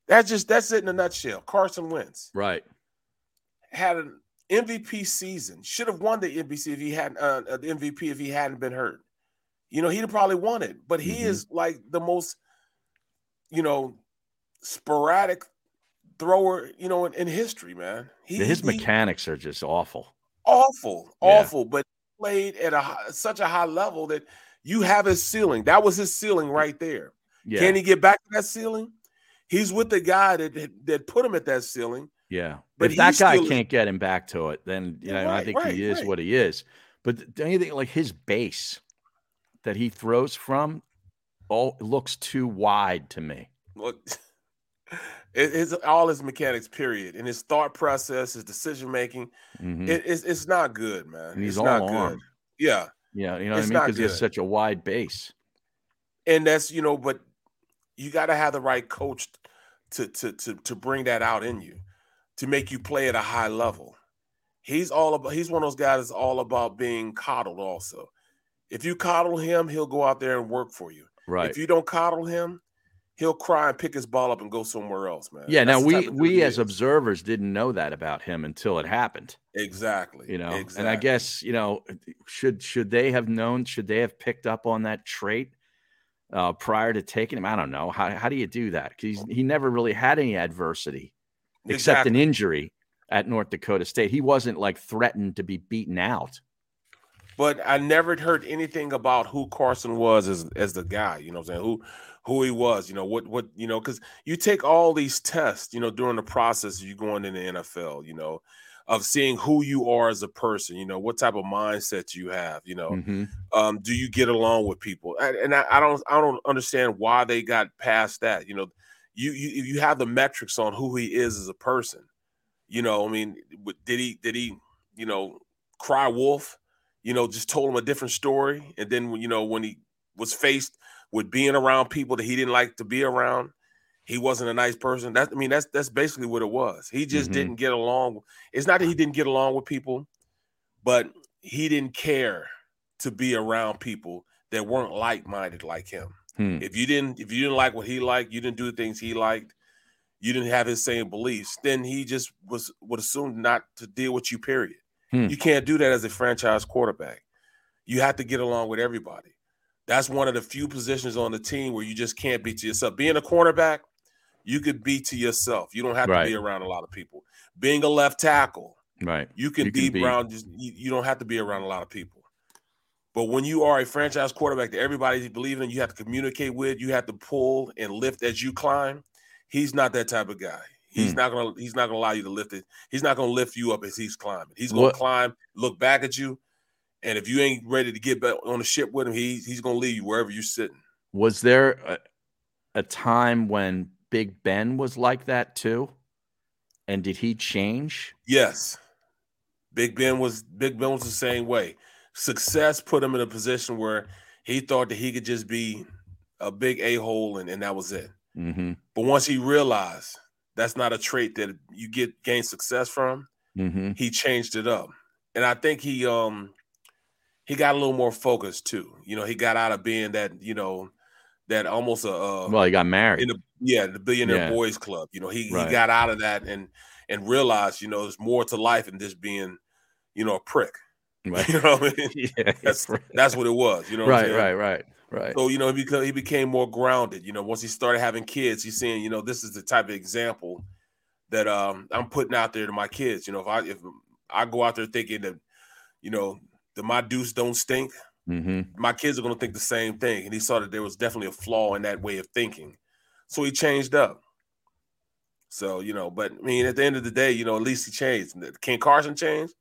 That's just that's it in a nutshell. Carson Wentz Right. had an MVP season. Should have won the MVP if he hadn't uh, uh, the MVP if he hadn't been hurt. You know, he'd have probably won it. But he Mhm. is like the most, you know, sporadic thrower, you know, in, in history, man. He, His he- mechanics are just awful. awful, Yeah. awful, but played at a such a high level that you have his ceiling. That was his ceiling right there. Yeah. Can he get back to that ceiling? He's with the guy that that put him at that ceiling. Yeah. But if that guy still- can't get him back to it, then you Yeah, know, I think right, he is right. what he is. But don't you think like his base that he throws from all looks too wide to me? Look, it, it's all his mechanics, period, and his thought process, his decision making. Mhm. It, it's it's not good, man. And he's it's not all good. Yeah, Yeah, you know what I mean? Because he has such a wide base. and that's you know, but you got to have the right coach to to to to bring that out in you, to make you play at a high level. He's all about. He's one of those guys that's all about being coddled. Also, if you coddle him, he'll go out there and work for you. Right. If you don't coddle him, he'll cry and pick his ball up and go somewhere else, man. yeah, That's now we we as is. observers didn't know that about him until it happened. exactly, You know, exactly. and I guess you know should should they have known? Should they have picked up on that trait uh, prior to taking him? I don't know. How how do you do that? Because he never really had any adversity except an injury at North Dakota State. He wasn't like threatened to be beaten out. but I never heard anything about who Carson was as as the guy. You know, what I'm saying who who he was. You know what what you know because you take all these tests. You know during the process of you going in the NFL. You know of seeing who you are as a person. You know what type of mindset you have. You know Mhm. um, do you get along with people? And, and I, I don't I don't understand why they got past that. You know, you you you have the metrics on who he is as a person. You know, I mean, did he did he you know cry wolf? You know, just told him a different story, and then you know when he was faced with being around people that he didn't like to be around, he wasn't a nice person. That I mean, that's that's basically what it was. He just Mhm. didn't get along. It's not that he didn't get along with people, but he didn't care to be around people that weren't like-minded like him. Hmm. If you didn't if you didn't like what he liked, you didn't do the things he liked, you didn't have his same beliefs, then he just was would assume not to deal with you, period. Hmm. You can't do that as a franchise quarterback. You have to get along with everybody. That's one of the few positions on the team where you just can't be to yourself. Being a cornerback, you could be to yourself. You don't have Right. to be around a lot of people. Being a left tackle, Right. you can, You be, can be- around. Just, you, you don't have to be around a lot of people. But when you are a franchise quarterback that everybody's believing in, you have to communicate with, you have to pull and lift as you climb. He's not that type of guy. He's Hmm. not gonna. He's not gonna allow you to lift it. He's not gonna lift you up as he's climbing. He's gonna What- climb, look back at you, and if you ain't ready to get back on the ship with him, he's he's gonna leave you wherever you're sitting. Was there a, a time when Big Ben was like that too? And did he change? Yes. Big Ben was Big Ben was the same way. Success put him in a position where he thought that he could just be a big a-hole and, and that was it. Mm-hmm. But once he realized that's not a trait that you get gain success from. Mm-hmm. He changed it up, and I think he um he got a little more focused too. You know, he got out of being that you know that almost a uh, well, he got married in the yeah the billionaire Yeah. boys club. You know, he Right. he got out of that and and realized you know there's more to life than just being you know a prick. Right. You know what I mean? yeah, That's that's what it was. You know, what I'm right, right, right, right. So you know, he became he became more grounded. You know, once he started having kids, he's saying, you know, this is the type of example that um I'm putting out there to my kids. You know, if I if I go out there thinking that, you know, that my deuce don't stink, Mm-hmm. my kids are going to think the same thing. And he saw that there was definitely a flaw in that way of thinking, so he changed up. So you know, but I mean, at the end of the day, you know, at least he changed. Can Carson change?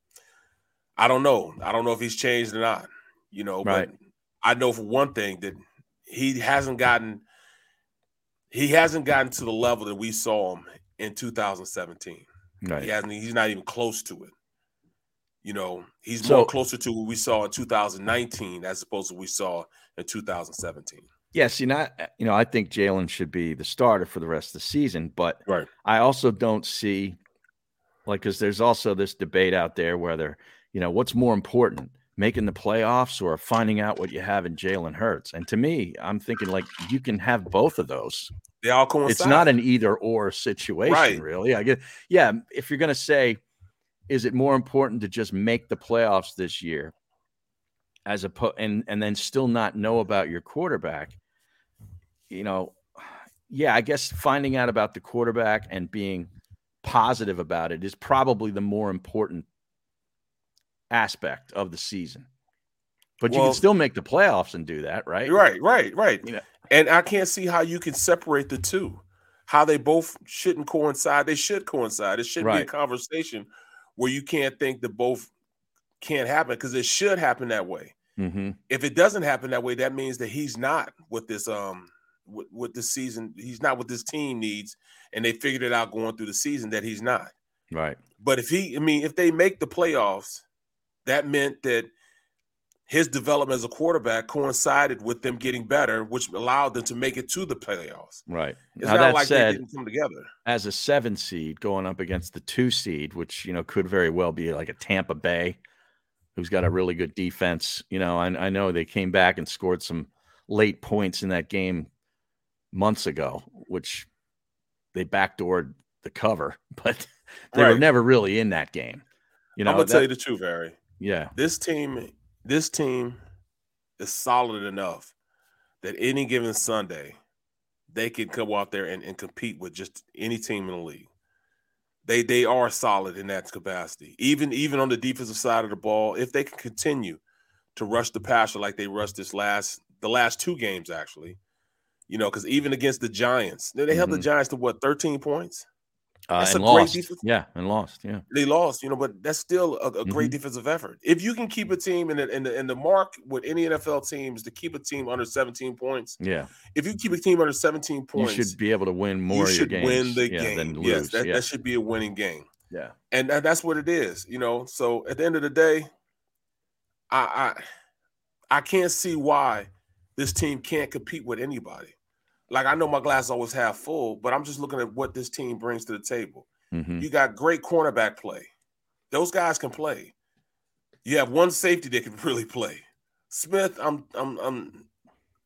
I don't know. I don't know if he's changed or not. You know, Right. but I know for one thing that he hasn't gotten he hasn't gotten to the level that we saw him in 2017. Right. He hasn't. He's not even close to it. You know, he's So- more closer to what we saw in 2019 as opposed to what we saw in 2017. Yeah, see, not uh, you know, I think Jalen should be the starter for the rest of the season, but Right. I also don't see like because there's also this debate out there whether you know what's more important, making the playoffs or finding out what you have in Jalen Hurts. And to me, I'm thinking like you can have both of those. They all coincide. It's not an either or situation, Right. really. I get, yeah. If you're going to say, is it more important to just make the playoffs this year, as a po- and and then still not know about your quarterback? You know, yeah. I guess finding out about the quarterback and being positive about it is probably the more important aspect of the season. But you can still make the playoffs and do that, right? Right, right, right. You know, And I can't see how you can separate the two. How they both shouldn't coincide. They should coincide. It shouldn't be a conversation where you can't think that both can't happen because it should happen that way. hmm If it doesn't happen that way, that means that he's not with this um with, what this season he's not what this team needs, and they figured it out going through the season that he's not. right. But if he, I mean, if they make the playoffs, that meant that his development as a quarterback coincided with them getting better, which allowed them to make it to the playoffs. Right. It's Now, not like said, they didn't come together. as a seven seed going up against the two seed, which you know could very well be like a Tampa Bay, who's got a really good defense. You know, I, I know they came back and scored some late points in that game months ago, which they backdoored the cover, but they were never really in that game. You know, I'm gonna tell you the truth, Harry. yeah, This team, this team is solid enough that any given Sunday, they can come out there and, and compete with just any team in the league. They they are solid in that capacity. Even even on the defensive side of the ball, if they can continue to rush the passer like they rushed this last the last two games, actually, you know, because even against the Giants, they held the Mhm. Giants to what 13 points. Uh, That's and a great defense. Yeah, and lost. Yeah, They lost, you know, but that's still a, a great Mhm. defensive effort. If you can keep a team in the, in the in the mark with any NFL teams to keep a team under 17 points, yeah. if you keep a team under 17 points, You should be able to win more. you of your should games, win the yeah, game. than lose. Yes, that, yeah. that should be a winning game, yeah. and that, that's what it is. You know, so at the end of the day, I I I can't see why this team can't compete with anybody. Like I know my glass is always half full, but I'm just looking at what this team brings to the table. Mhm. You got great cornerback play. Those guys can play. You have one safety that can really play. Smith, I'm I'm I'm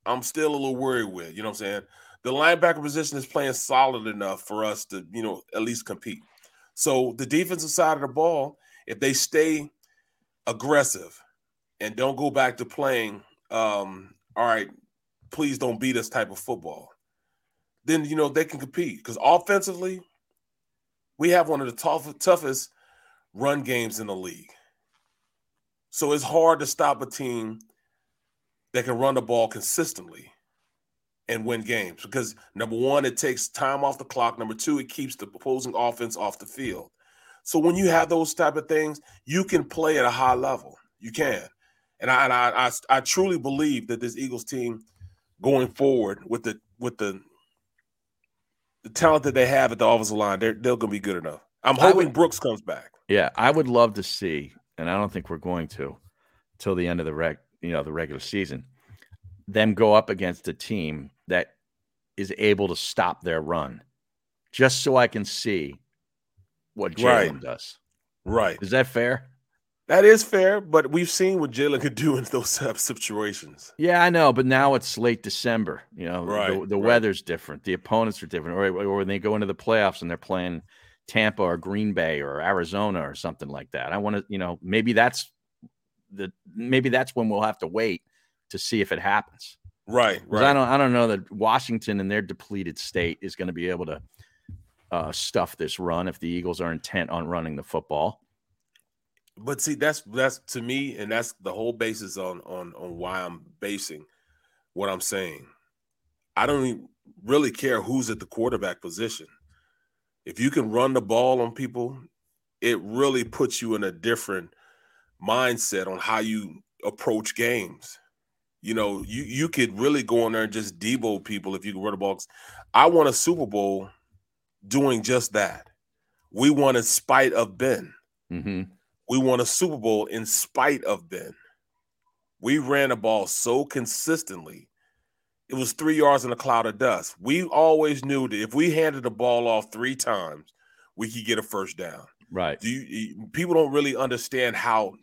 I'm still a little worried with. You know what I'm saying? The linebacker position is playing solid enough for us to, you know, at least compete. So the defensive side of the ball, if they stay aggressive and don't go back to playing, um, all right, please don't beat us type of football, then you know they can compete. Because offensively, we have one of the tough, toughest run games in the league. So it's hard to stop a team that can run the ball consistently and win games because number one, it takes time off the clock. Number two, it keeps the opposing offense off the field. So when you have those type of things, you can play at a high level. You can, and I and I I, I truly believe that this Eagles team going forward with the with the the talent that they have at the offensive line, they're they're going to be good enough. I'm hoping would- Brooks comes back. Yeah, I would love to see, and I don't think we're going to till the end of the reg, you know, the regular season, them go up against a team that is able to stop their run just so I can see what Jalen Right. does. Right. Is that fair? That is fair, but we've seen what Jalen could do in those type situations. Yeah, I know, but now it's late December. You know, the, Right, the right. weather's different. The opponents are different. Or, or when they go into the playoffs and they're playing Tampa or Green Bay or Arizona or something like that. I want to, you know, maybe that's the maybe that's when we'll have to wait to see if it happens. Right. Right. I don't I don't know that Washington in their depleted state is going to be able to uh, stuff this run if the Eagles are intent on running the football. But see, that's that's to me, and that's the whole basis on on on why I'm basing what I'm saying. I don't really care who's at the quarterback position. If you can run the ball on people, it really puts you in a different mindset on how you approach games. You know, you you could really go in there and just debo people if you can run the ball. I won a Super Bowl doing just that. We won in spite of Ben. Mm-hmm. We won a Super Bowl in spite of Ben. We ran the ball so consistently. It was three yards in a cloud of dust. We always knew that if we handed the ball off three times, we could get a first down. Right. Do you, people don't really understand how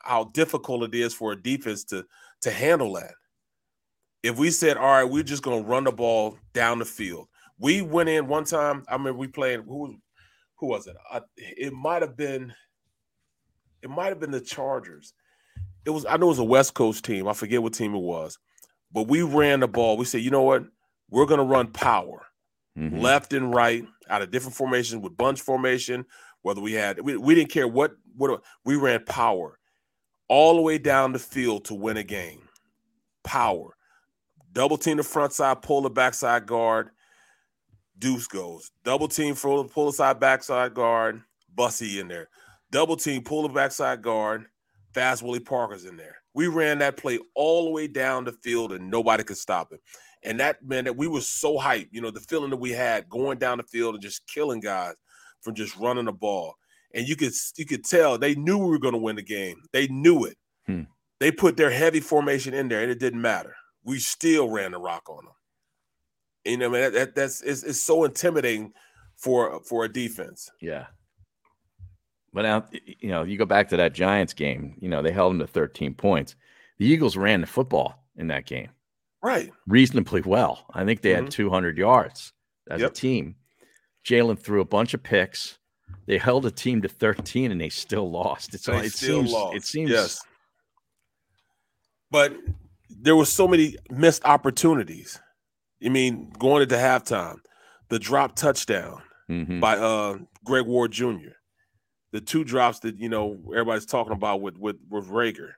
how difficult it is for a defense to to handle that. If we said, "All right, we're just going to run the ball down the field," we went in one time. I remember we played. Who who was it? I, it might have been. It might have been the Chargers. It was. I know it was a West Coast team. I forget what team it was, but we ran the ball. We said, "You know what? We're going to run power." Mhm. left and right out of different formations with bunch formation whether we had we, we didn't care what what we ran power all the way down the field to win a game power double team the front side pull the backside guard deuce goes double team pull, pull the side backside guard bussy in there double team pull the backside guard fast willie parker's in there we ran that play all the way down the field and nobody could stop it and that meant that we were so hyped, you know, the feeling that we had going down the field and just killing guys from just running the ball. And you could you could tell they knew we were going to win the game. They knew it. Hmm. They put their heavy formation in there, and it didn't matter. We still ran the rock on them. You know, man, that, that, that's it's, it's so intimidating for for a defense. Yeah. But now, you know, you go back to that Giants game, you know, they held them to 13 points. The Eagles ran the football in that game Right. reasonably well. I think they had Mhm. 200 yards as Yep. a team. Jalen threw a bunch of picks. They held a team to 13 and they still lost. It's They it still seems lost. it seems yes. But there were so many missed opportunities. I mean, going into halftime, the drop touchdown Mhm. by uh Greg Ward Jr. The two drops that you know everybody's talking about with with with Reagor.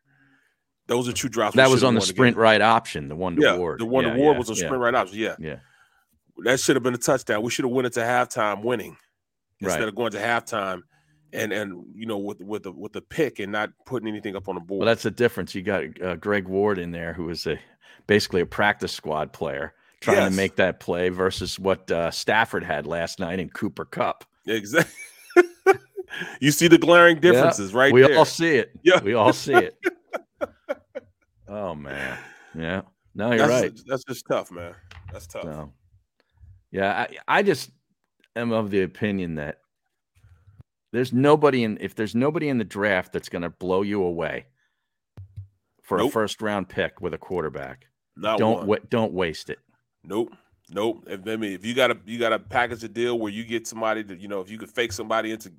Those are two drops. that was on the sprint right option, the one to Yeah, Ward. the one Yeah, to Ward yeah, was a sprint right option. Yeah, Yeah. that should have been a touchdown. We should have went into halftime winning instead Right. of going to halftime and and you know with with the with the pick and not putting anything up on the board. Well, that's the difference. You got uh, Greg Ward in there, who was a basically a practice squad player trying Yes. to make that play versus what uh, Stafford had last night in Cooper Kupp. Exactly. you see the glaring differences right we there. all see it. Yeah. we all see it. oh man, yeah. No, you're that's, right. That's just tough, man. That's tough. So, yeah, I, I just am of the opinion that there's nobody in if there's nobody in the draft that's going to blow you away for a first round pick with a quarterback. Not don't wa- don't waste it. Nope. Nope. If, I mean, if you got to you got to package a deal where you get somebody that you know, if you could fake somebody into,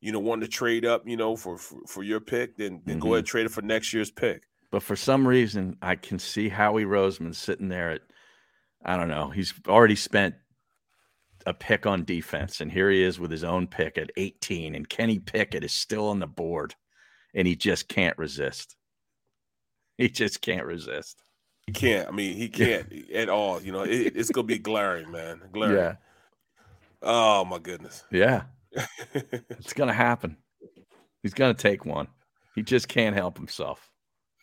you know, wanting to trade up, you know, for for, for your pick, then then Mm-hmm. go ahead and trade it for next year's pick. But for some reason, I can see Howie Roseman sitting there at, I don't know, he's already spent a pick on defense, and here he is with his own pick at 18, and Kenny Pickett is still on the board, and he just can't resist. He just can't resist. He can't. I mean, he can't at all. You know, it, it's gonna be glaring, man. Glaring. Yeah, Oh my goodness. yeah, it's gonna happen. He's gonna take one. He just can't help himself.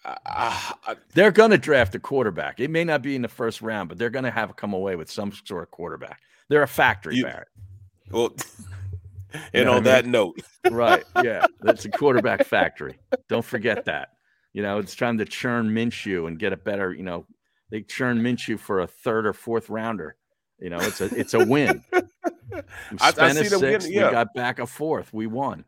I, I, They're gonna draft a quarterback. It may not be in the first round, but they're gonna have come away with some sort of quarterback. They're a factory, You- Barrett. well, You and know on that note, right. Yeah. That's a quarterback factory. Don't forget that. You know, it's trying to churn Minshew and get a better, you know, they churn Minshew for a third or fourth rounder. You know, it's a it's a win. We I- I spent a see six. getting- yeah. We got back a fourth. We won.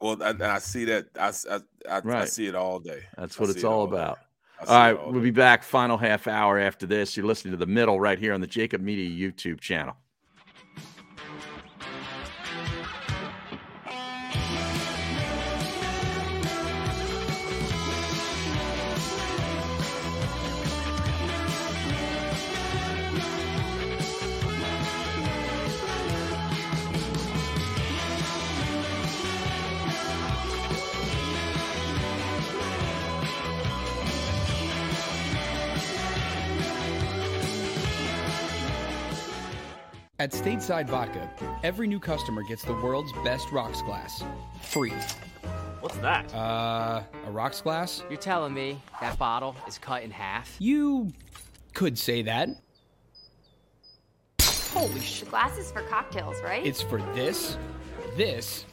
Well, I, I see that. I, I, I- I Right. see it all day. That's what see it's it all about. All right, All all we'll day. be back final half hour after this. You're listening to the middle right here on the JAKIB Media YouTube channel. At Stateside Vodka, every new customer gets the world's best rocks glass. Free. What's that? Uh, a rocks glass? You're telling me that bottle is cut in half? You could say that. Holy shit. Glasses for cocktails, right? It's for this, this,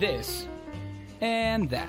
this, and that.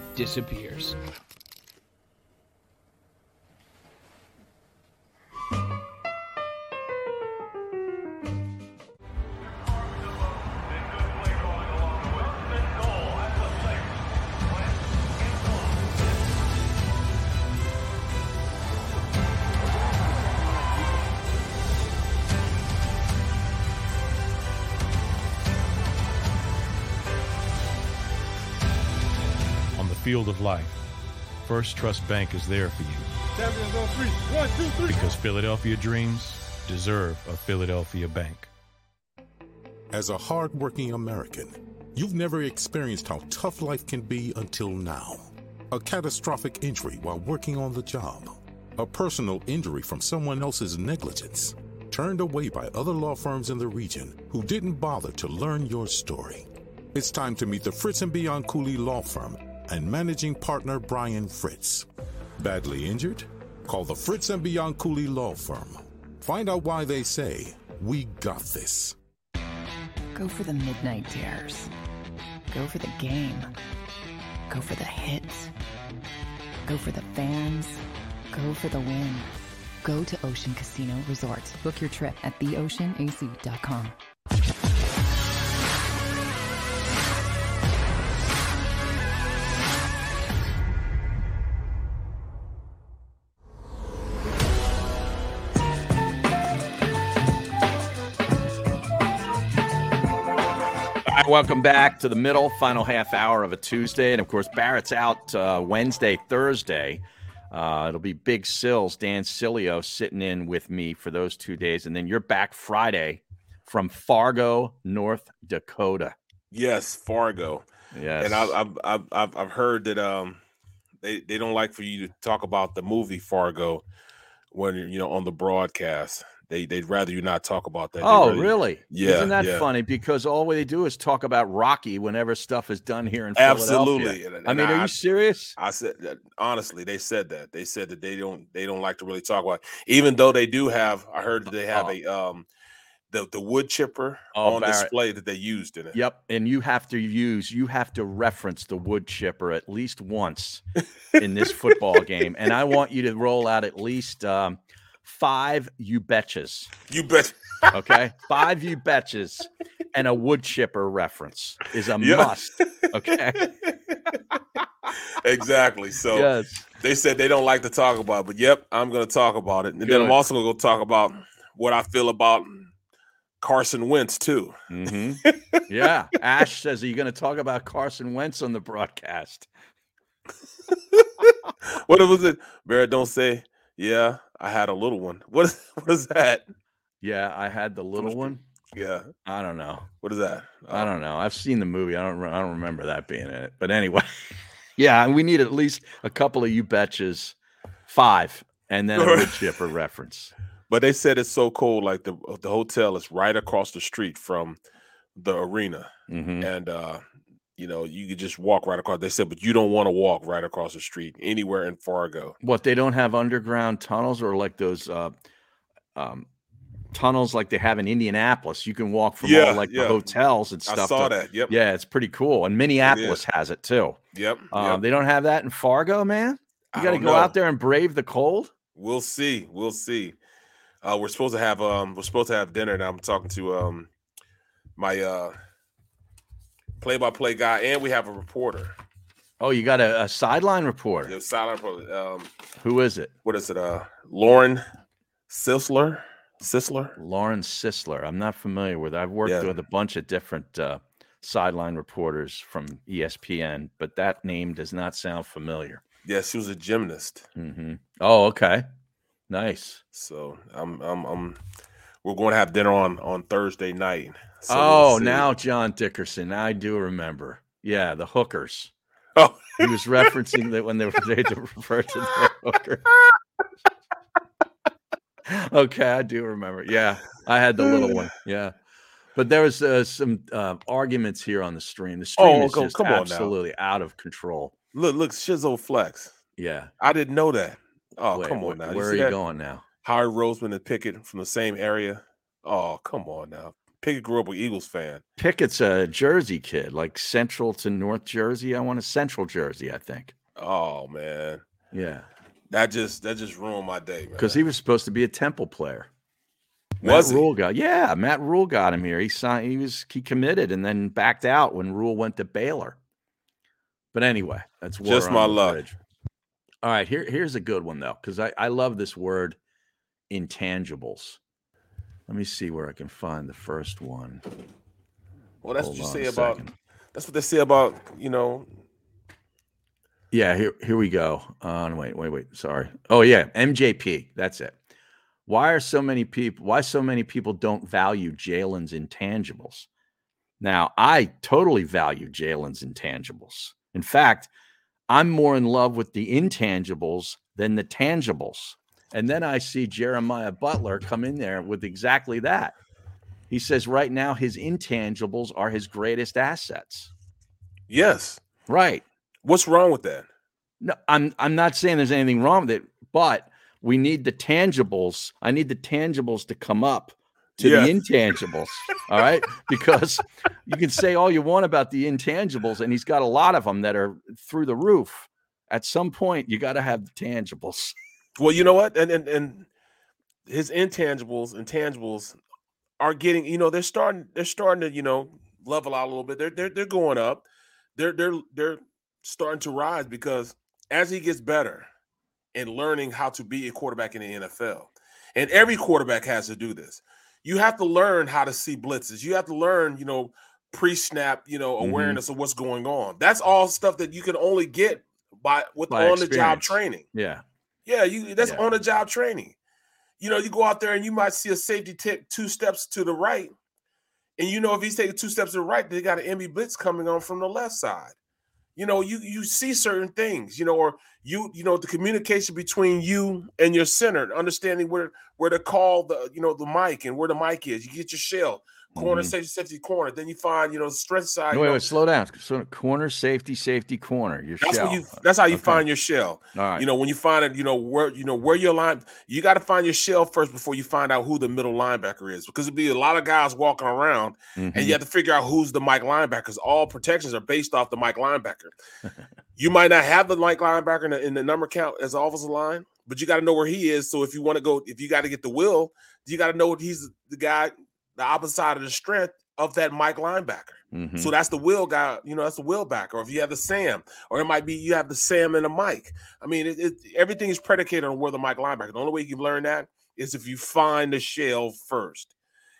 disappears. Field of life, First Trust Bank is there for you. One, two, three. because Philadelphia dreams deserve a Philadelphia bank. As a hardworking American, you've never experienced how tough life can be until now. A catastrophic injury while working on the job. A personal injury from someone else's negligence. Turned away by other law firms in the region who didn't bother to learn your story. It's time to meet the Fritz and Bianculli Law Firm and managing partner Brian Fritz. Badly injured? Call the Fritz and Bianculli Law Firm. Find out why they say, We got this. Go for the midnight dares. Go for the game. Go for the hits. Go for the fans. Go for the win. Go to Ocean Casino Resort. Book your trip at theoceanac.com. welcome back to the middle, final half hour of a Tuesday. And of course, Barrett's out uh, Wednesday, Thursday. Uh, it'll be Big Sills, Dan Sileo sitting in with me for those two days. And then you're back Friday from Fargo, North Dakota. Yes, Fargo. Yes. And I've I've I've, I've I've heard that um they they don't like for you to talk about the movie Fargo when you know on the broadcast. They they'd rather you not talk about that. Oh, rather- really? Yeah. Isn't that yeah. funny? Because all they do is talk about Rocky whenever stuff is done here in Florida. Absolutely. And- I mean, are I- you serious? I said that honestly, they said that. They said that they don't they don't like to really talk about it. even though they do have I heard that they have a um the the wood chipper Oh, on Barrett. display that they used in it. Yep, and you have to use you have to reference the wood chipper at least once in this football game, and I want you to roll out at least um, five you betches. You bet. Okay, five you betches, and a wood chipper reference is a Yeah. must. Okay, exactly. So yes, they said they don't like to talk about it, but yep, I'm going to talk about it. And then I'm also going to talk about what I feel about Carson Wentz too. hmm yeah. Ash says, "Are you going to talk about Carson Wentz on the broadcast?" What was it? Barrett, don't say, yeah, I had a little one. What is, what is that? Yeah, I had the little one. Yeah. I don't know. What is that? I don't know. I've seen the movie. I don't. I don't remember that being in it. But anyway, yeah, we need at least a couple of you betches, five, and then a wood chipper reference. But they said it's so cold. Like the the hotel is right across the street from the arena, Mhm. and uh, you know you could just walk right across. They said, but you don't want to walk right across the street anywhere in Fargo. What they don't have underground tunnels or like those uh, um, tunnels like they have in Indianapolis. You can walk from Yeah, all like yeah. the hotels and stuff. I saw to- that. Yep. Yeah, it's pretty cool. And Minneapolis has it too. Yep. Um, yep. They don't have that in Fargo, man. You got to go know. out there and brave the cold. We'll see. We'll see. Uh, we're supposed to have um we're supposed to have dinner now. I'm talking to um my uh play by play guy and we have a reporter. Oh, you got a, a sideline reporter. The silent reporter. Um Who is it? what is it? Uh Lauren Sisler? Sisler? Lauren Sisler. I'm not familiar with. I've worked Yeah. with a bunch of different uh, sideline reporters from ESPN, but that name does not sound familiar. Yeah, she was a gymnast. hmm Oh, okay, nice. So I'm I'm I'm we're going to have dinner on on Thursday night. So we'll oh, now John Dickerson. I do remember. Yeah, the hookers. Oh, He was referencing that when they were they to refer to the hooker. okay, I do remember. Yeah, I had the little one. Yeah, but there was uh, some uh, arguments here on the stream. The stream Oh, is go- just come on now. absolutely out of control. look look Shizzle Flex. Yeah. I didn't know that. Oh, Wait, come on now. Where are you that? going now? Howard Roseman and Pickett from the same area. Oh, come on now. Pickett grew up with Eagles fan. Pickett's a Jersey kid, like Central to North Jersey. I want a Central Jersey, I think. Oh man, Yeah, that just that just ruined my day, man. because he was supposed to be a Temple player. Was Matt he? Rhule got yeah, Matt Rhule got him here. He signed. He was he committed and then backed out when Rhule went to Baylor. But anyway, that's Just my luck. All right, here here's a good one though, because I I love this word, intangibles. Let me see where I can find the first one. well, that's Hold what you say about. second. That's what they say about you know. Yeah, here here we go. Uh, wait, wait, wait. Sorry. Oh yeah, MJP. That's it. Why are so many people? Why so many people don't value Jalen's intangibles? Now, I totally value Jalen's intangibles. In fact, I'm more in love with the intangibles than the tangibles. And then I see Jeremiah Butler come in there with exactly that. He says right now his intangibles are his greatest assets. Yes. Right. What's wrong with that? No, I'm I'm not saying there's anything wrong with it, but we need the tangibles. I need the tangibles to come up to Yeah. the intangibles. all right. Because you can say all you want about the intangibles, and he's got a lot of them that are through the roof. At some point, you got to have the tangibles. Well, you know what, and and and his intangibles, intangibles are getting. You know, they're starting. They're starting to you know level out a little bit. They're they're they're going up. They're they're they're starting to rise because as he gets better and learning how to be a quarterback in the NFL, and every quarterback has to do this. You have to learn how to see blitzes. You have to learn, you know, pre-snap, you know, Mhm. awareness of what's going on. That's all stuff that you can only get by with on-the-job training. Yeah. Yeah, you that's Yeah. on the job training. You know, you go out there and you might see a safety tip two steps to the right. And you know, if he's taking two steps to the right, they got an Emmy blitz coming on from the left side. You know, you you see certain things, you know, or you, you know, the communication between you and your center, understanding where where to call the, you know, the Mike and where the Mike is. You get your shell, corner, Mhm. safety, safety, corner. Then you find, you know, strength side. No, wait, wait, slow down. So corner, safety, safety, corner. Your that's shell. you that's how you Okay. find your shell. All right. You know, when you find it, you know where you know where your line, you got to find your shell first before you find out who the middle linebacker is, because it'd be a lot of guys walking around, and Mhm. you have to figure out who's the Mike linebacker. Because All protections are based off the Mike linebacker. you might not have the Mike linebacker in the, in the number count as offensive line, but you got to know where he is. So if you want to go, if you got to get the will, you got to know he's the guy, the opposite side of the strength of that Mike linebacker. Mhm. So that's the will guy, you know, that's the will back. Or if you have the Sam, or it might be you have the Sam and the Mike. I mean, it, it, everything is predicated on where the Mike linebacker. The only way you can learn that is if you find the shell first.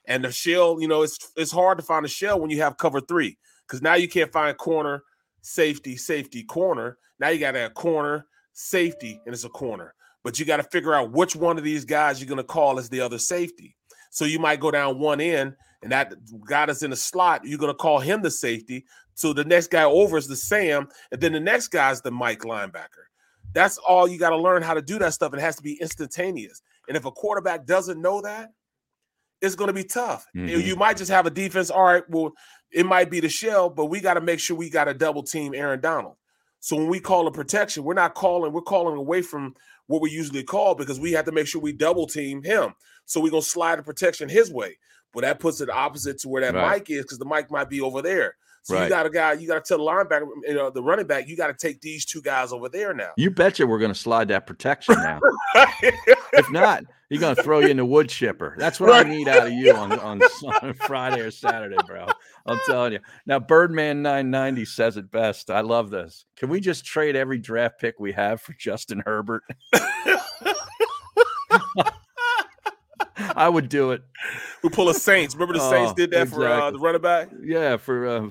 And the shell, you know, it's it's hard to find a shell when you have cover three because now you can't find corner, safety, safety, corner. Now you got to have corner, safety, and it's a corner. But you got to figure out which one of these guys you're going to call as the other safety. So you might go down one end, and that guy that's in the slot, you're going to call him the safety. So the next guy over is the Sam, and then the next guy's the Mike linebacker. That's all you got to learn how to do that stuff. It has to be instantaneous. And if a quarterback doesn't know that, it's going to be tough. You- Mhm. You might just have a defense. All right, well, it might be the shell, but we got to make sure we got a double team Aaron Donald. So when we call a protection, we're not calling, we're calling away from what we usually call because we have to make sure we double team him. So we're gonna slide the protection his way. But that puts it opposite to where that Right. Mike is because the Mike might be over there. So Right. you got a guy, you got to tell the linebacker, you know, the running back, you got to take these two guys over there now. You betcha we're going to slide that protection now. if not, you're going to throw you in the wood chipper. That's what Right. I need out of you on, on, on Friday or Saturday, bro. I'm telling you. Now, Birdman 990 says it best. I love this. Can we just trade every draft pick we have for Justin Herbert? I would do it. we pull a Saints. Remember the Saints Oh, did that for uh, the running back? Yeah, for uh,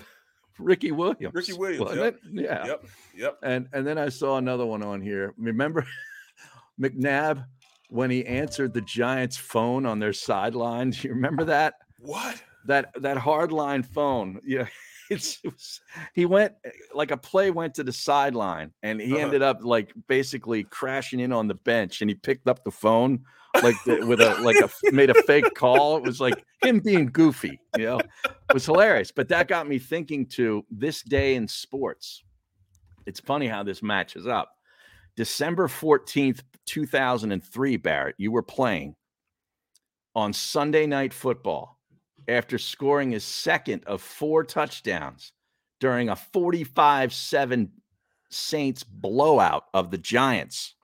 Ricky Williams. Ricky Williams. Yep. Yeah. Yep. Yep. And and then I saw another one on here. Remember McNabb when he answered the Giants' phone on their sidelines? You remember that? What? That that hardline phone. Yeah. It's, it was, he went like a play went to the sideline and he Uh-huh. ended up like basically crashing in on the bench and he picked up the phone like the, with a like a made a fake call. It was like him being goofy, you know. It was hilarious. But that got me thinking to this day in sports. It's funny how this matches up. December 14th, 2003, Barrett, you were playing on Sunday Night Football after scoring his second of four touchdowns during a 45 7 Saints blowout of the Giants.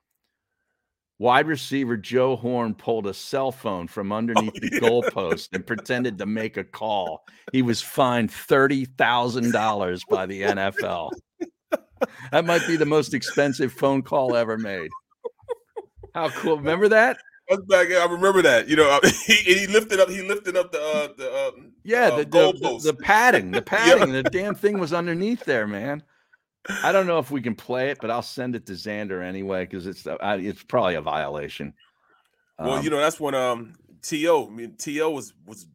Wide receiver Joe Horn pulled a cell phone from oh, underneath the goalpost and pretended to make a call. He was fined $30,000 by the NFL. That might be the most expensive phone call ever made. How cool. Remember that? That's back. I remember that. You know, he, he lifted up. He lifted up the uh, the uh, Yeah, uh, the, the, the, the padding, the padding, the damn thing was underneath there, man. I don't know if we can play it, but I'll send it to Xander anyway because it's uh, I, it's probably a violation. well, Um, you know, that's when um To. I mean, T.O. was was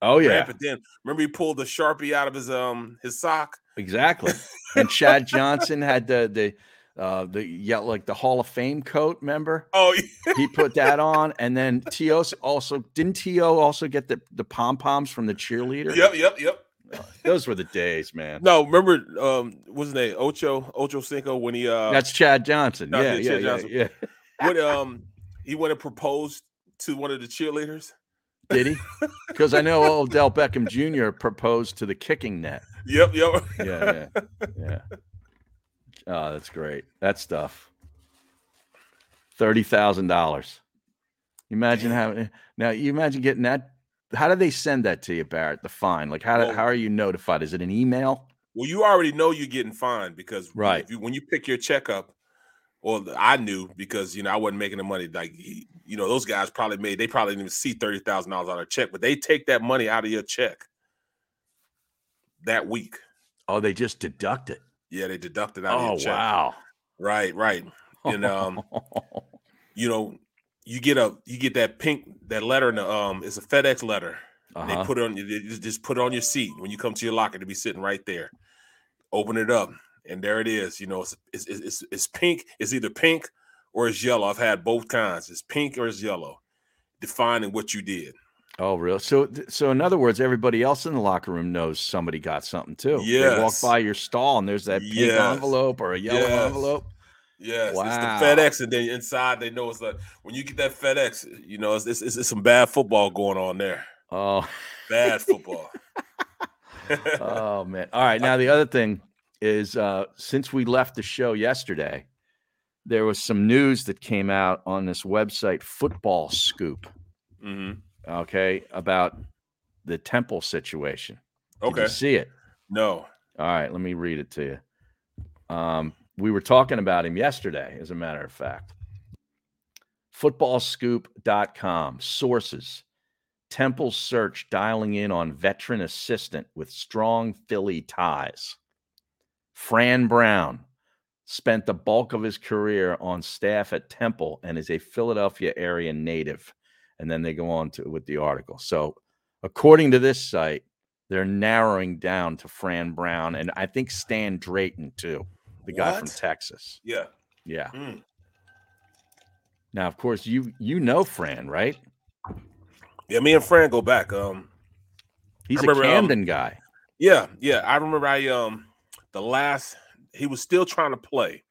oh yeah, But then. Remember, he pulled the sharpie out of his um his sock. exactly. And Chad Johnson had the the uh the yeah like the Hall of Fame coat. Remember? Oh, he put that on, and then T.O. also didn't T.O. also get the the pom poms from the cheerleader? yep, yep, yep. Those were the days, man. No, remember um what's his name? Ocho Ocho Cinco when he uh That's Chad Johnson. No, Yeah, yeah, yeah, Chad yeah, Johnson. yeah. when um he went and proposed to one of the cheerleaders. Did he? Because I know Odell Beckham Jr. proposed to the kicking net. Yep, yep. Yeah, yeah, yeah. Oh, that's great. That stuff. Thirty thousand dollars. Imagine how now you imagine getting that. How do they send that to you, Barrett? The fine. Like how Well- how are you notified? Is it an email? Well, you already know you're getting fined because Right. if you, when you pick your check up, or I knew because you know I wasn't making the money. Like you know, those guys probably made they probably didn't even see thirty thousand dollars on their check, but they take that money out of your check that week. Oh, they just deduct it. Yeah, they deducted out of Oh wow. Right, right. And um, you know, you get a you get that pink that letter in the um, it's a FedEx letter. They Uh-huh. put it on you just- put it on your seat when you come to your locker to be sitting right there. Open it up, and there it is. You know, it's it's, it's, it's pink. It's either pink or it's yellow. I've had both kinds. It's pink or it's yellow, defining what you did. Oh, real? So, so in other words, everybody else in the locker room knows somebody got something too. They walk by your stall and there's that pink Yes. envelope or a yellow Yes. envelope. Yes, Wow. it's the FedEx, and then inside they know it's like when you get that FedEx, you know, it's, it's, it's some bad football going on there. Oh, Bad football. oh man. All right. Now the other thing is uh since we left the show yesterday, there was some news that came out on this website, Football Scoop. hmm Okay, about the Temple situation. Did Okay. you see it? No. All right, let me read it to you. Um, we were talking about him yesterday, as a matter of fact. Footballscoop.com sources Temple search dialing in on veteran assistant with strong Philly ties. Fran Brown spent the bulk of his career on staff at Temple and is a Philadelphia area native. And then they go on to with the article. So, according to this site, they're narrowing down to Fran Brown and I think Stan Drayton too, the guy from Texas. Yeah. Yeah. Mm. Now, of course, you you know Fran, right? Yeah, me and Fran go back. Um, He's I a remember, um, Camden guy. Yeah, yeah. I remember I um the last he was still trying to play.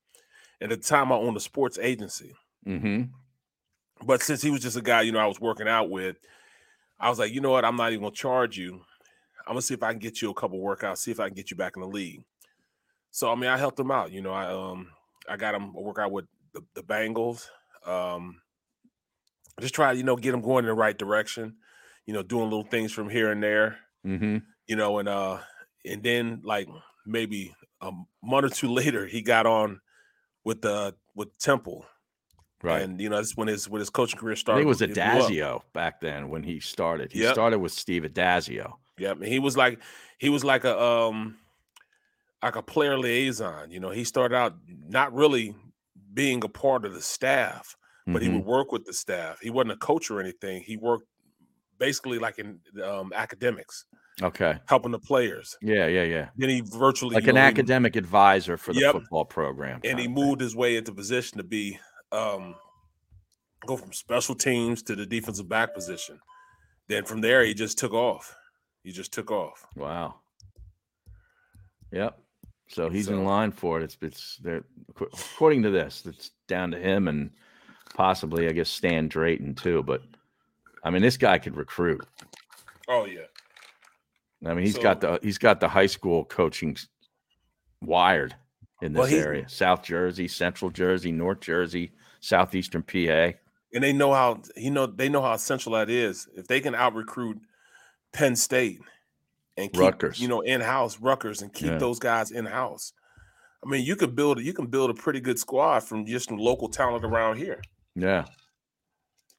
At the time I owned a sports agency. Mm-hmm. But since he was just a guy, you know, I was working out with, I was like, you know what, I'm not even gonna charge you. I'm gonna see if I can get you a couple workouts, see if I can get you back in the league. So I mean, I helped him out. You know, I um I got him a workout with the, the Bengals. Um just try, you know, get him going in the right direction, you know, doing little things from here and there Mm-hmm. you know, and uh, and then like maybe a month or two later, he got on with the with Temple, Right. And you know, that's when his when his coaching career I started. think it was It blew up. Addazio back then when he started. He Yep. started with Steve Addazio. Yep, and he was like he was like a um like a player liaison. You know, he started out not really being a part of the staff, but he Mhm. would work with the staff. He wasn't a coach or anything. He worked basically like in um, academics, Okay. helping the players. Yeah, yeah, yeah. Then he virtually Like an know, he- academic advisor for the Yep. football program. and he moved his way into position to be um go from special teams to the defensive back position. Then from there he just took off. He just took off. Wow. Yep. So he's So- in line for it. It's it's there according to this, it's down to him and possibly I guess Stan Drayton too. But I mean, this guy could recruit. Oh yeah. I mean, he's got the he's got the high school coaching wired in this Well, area. South Jersey, Central Jersey, North Jersey, Southeastern PA. And they know how you know they know how essential that is. If they can out recruit Penn State and keep Rutgers. you know in house Rutgers and keep Yeah. those guys in house. I mean, you could build you can build a pretty good squad from just some local talent around here. Yeah.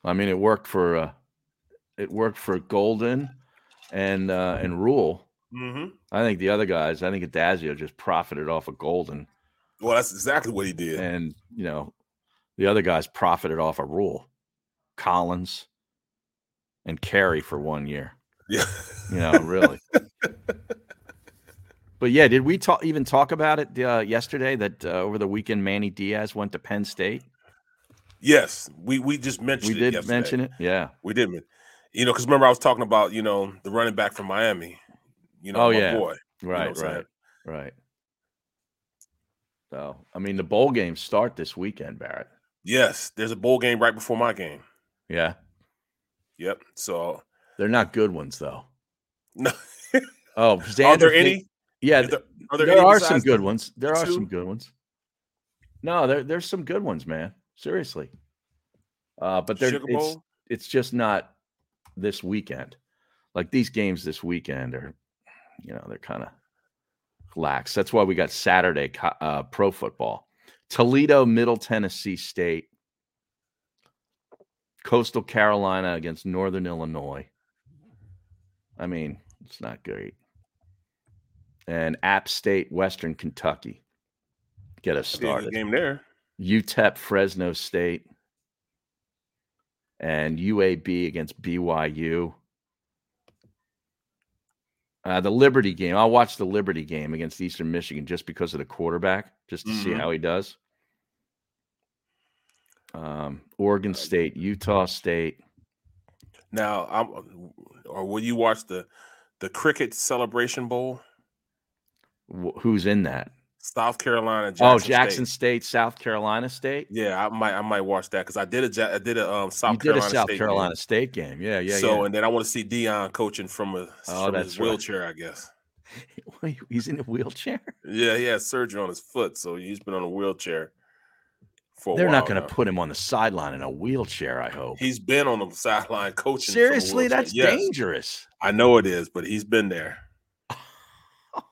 I mean, it worked for uh, it worked for Golden and uh, and Rhule. Mm-hmm. I think the other guys, I think Addazio just profited off of Golden, Well, that's exactly what he did. and you know, the other guys profited off of Rhule, Collins, and Carey for one year. Yeah. You know, really. but yeah, did we talk even talk about it uh, yesterday that uh, over the weekend Manny Diaz went to Penn State? Yes, we we just mentioned We it did yesterday. mention it. Yeah. We did, you know, because remember I was talking about you know the running back from Miami, you know, Oh, yeah. boy. you know Right, right, right. So, I mean, the bowl games start this weekend, Barrett. Yes, there's a bowl game right before my game. Yeah, Yep. So they're not good ones though. no, Oh, are there any? Yeah, there- are there there, any are some good ones. There the are two? some good ones. No, there, there's some good ones, man. Seriously. Uh, but they're Sugar it's, Bowl? it's just not this weekend. Like these games this weekend are, you know, they're kind of lax. That's why we got Saturday uh, pro football. Toledo, Middle Tennessee State, Coastal Carolina against Northern Illinois. I mean, it's not great. And App State, Western Kentucky. Get us started. game there. UTEP, Fresno State, and UAB against BYU. Uh, the Liberty game. I'll watch the Liberty game against Eastern Michigan just because of the quarterback, just to see Mhm. how he does. Um, Oregon State, Utah State. Now, I'm, or will you watch the the cricket celebration bowl? Wh- Who's in that? South Carolina, Jackson oh, Jackson State. State. South Carolina State. Yeah, I might I might watch that because I did a Ja- did a um South you did Carolina a South State Carolina game. State game. Yeah, yeah, so yeah. and then I want to see Deion coaching from a Oh, from that's his right. wheelchair, I guess. He's in a wheelchair. Yeah, he had surgery on his foot, so he's been on a wheelchair They're not going to put him on the sideline in a wheelchair. I hope. He's been on the sideline coaching. Seriously, that's Yes, dangerous. I know it is, but he's been there.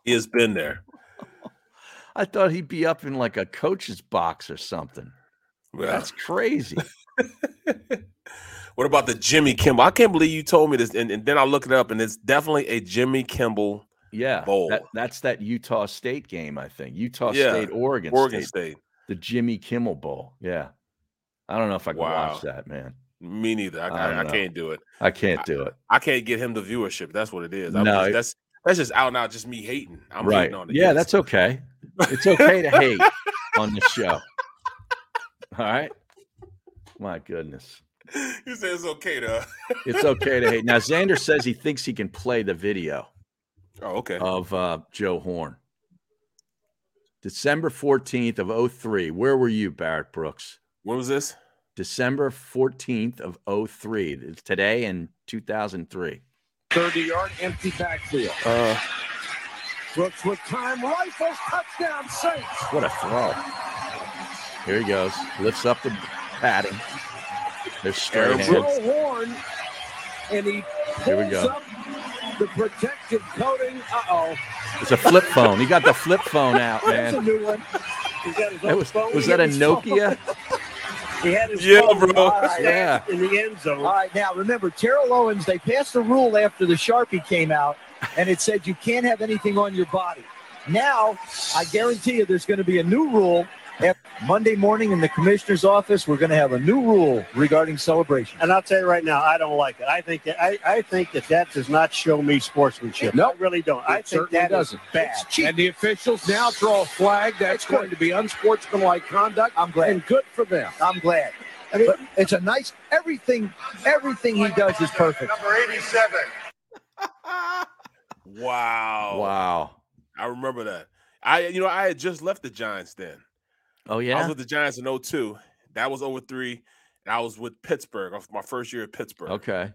He has been there. I thought he'd be up in like a coach's box or something. Well, That's crazy. what about the Jimmy Kimmel? I can't believe you told me this, and, and then I look it up, and it's definitely a Jimmy Kimmel Yeah, bowl. that, that's that Utah State game. I think Utah Yeah, State, Oregon, Oregon State, State. The Jimmy Kimmel Bowl. Yeah, I don't know if I can Wow. watch that, man. Me neither. I, I I, I can't do it. I can't do it. I can't get him the viewership. That's what it is. No, it- that's that's just out and out, just me hating. I'm right? hating on it. Yeah, that's okay. It's okay to hate on the show. All right. My goodness. You said it's okay to. It's okay to hate. Now Xander says he thinks he can play the video Oh, okay. of uh, Joe Horn. December 14th of 03. Where were you, Barrett Brooks? When was this? December 14th of 03. It's today in 2003. 30 yard empty backfield. Uh, Brooks with time rifles, touchdown Saints. What a throw. Here he goes. Lifts up the padding. There's straight Aaron hands. Horn, and he Here we pulls go. Up the protective coating. Uh oh. It's a flip phone. He got the flip phone out, That's a man. new one. He's got his own was, phone. was He that a hit phone. Nokia? He had his Yeah, phone bro. stashed Yeah. in the end zone. All right, now remember, Terrell Owens, they passed a rule after the Sharpie came out, and it said you can't have anything on your body. Now, I guarantee you there's going to be a new rule. Af- Monday morning in the commissioner's office, we're going to have a new rule regarding celebration. And I'll tell you right now, I don't like it. I think that I, I think that that does not show me sportsmanship. Nope. I really don't. I think certainly that is doesn't. bad. Cheap. And the officials now draw a flag that's going to be unsportsmanlike conduct. I'm glad. And good for them. I'm glad. I mean, it's a nice everything. Everything he does is perfect. Number 87. wow. Wow. I remember that. I, you know, I had just left the Giants then. Oh, yeah, I was with the Giants in 02. That was over three. And I was with Pittsburgh of my first year at Pittsburgh. Okay.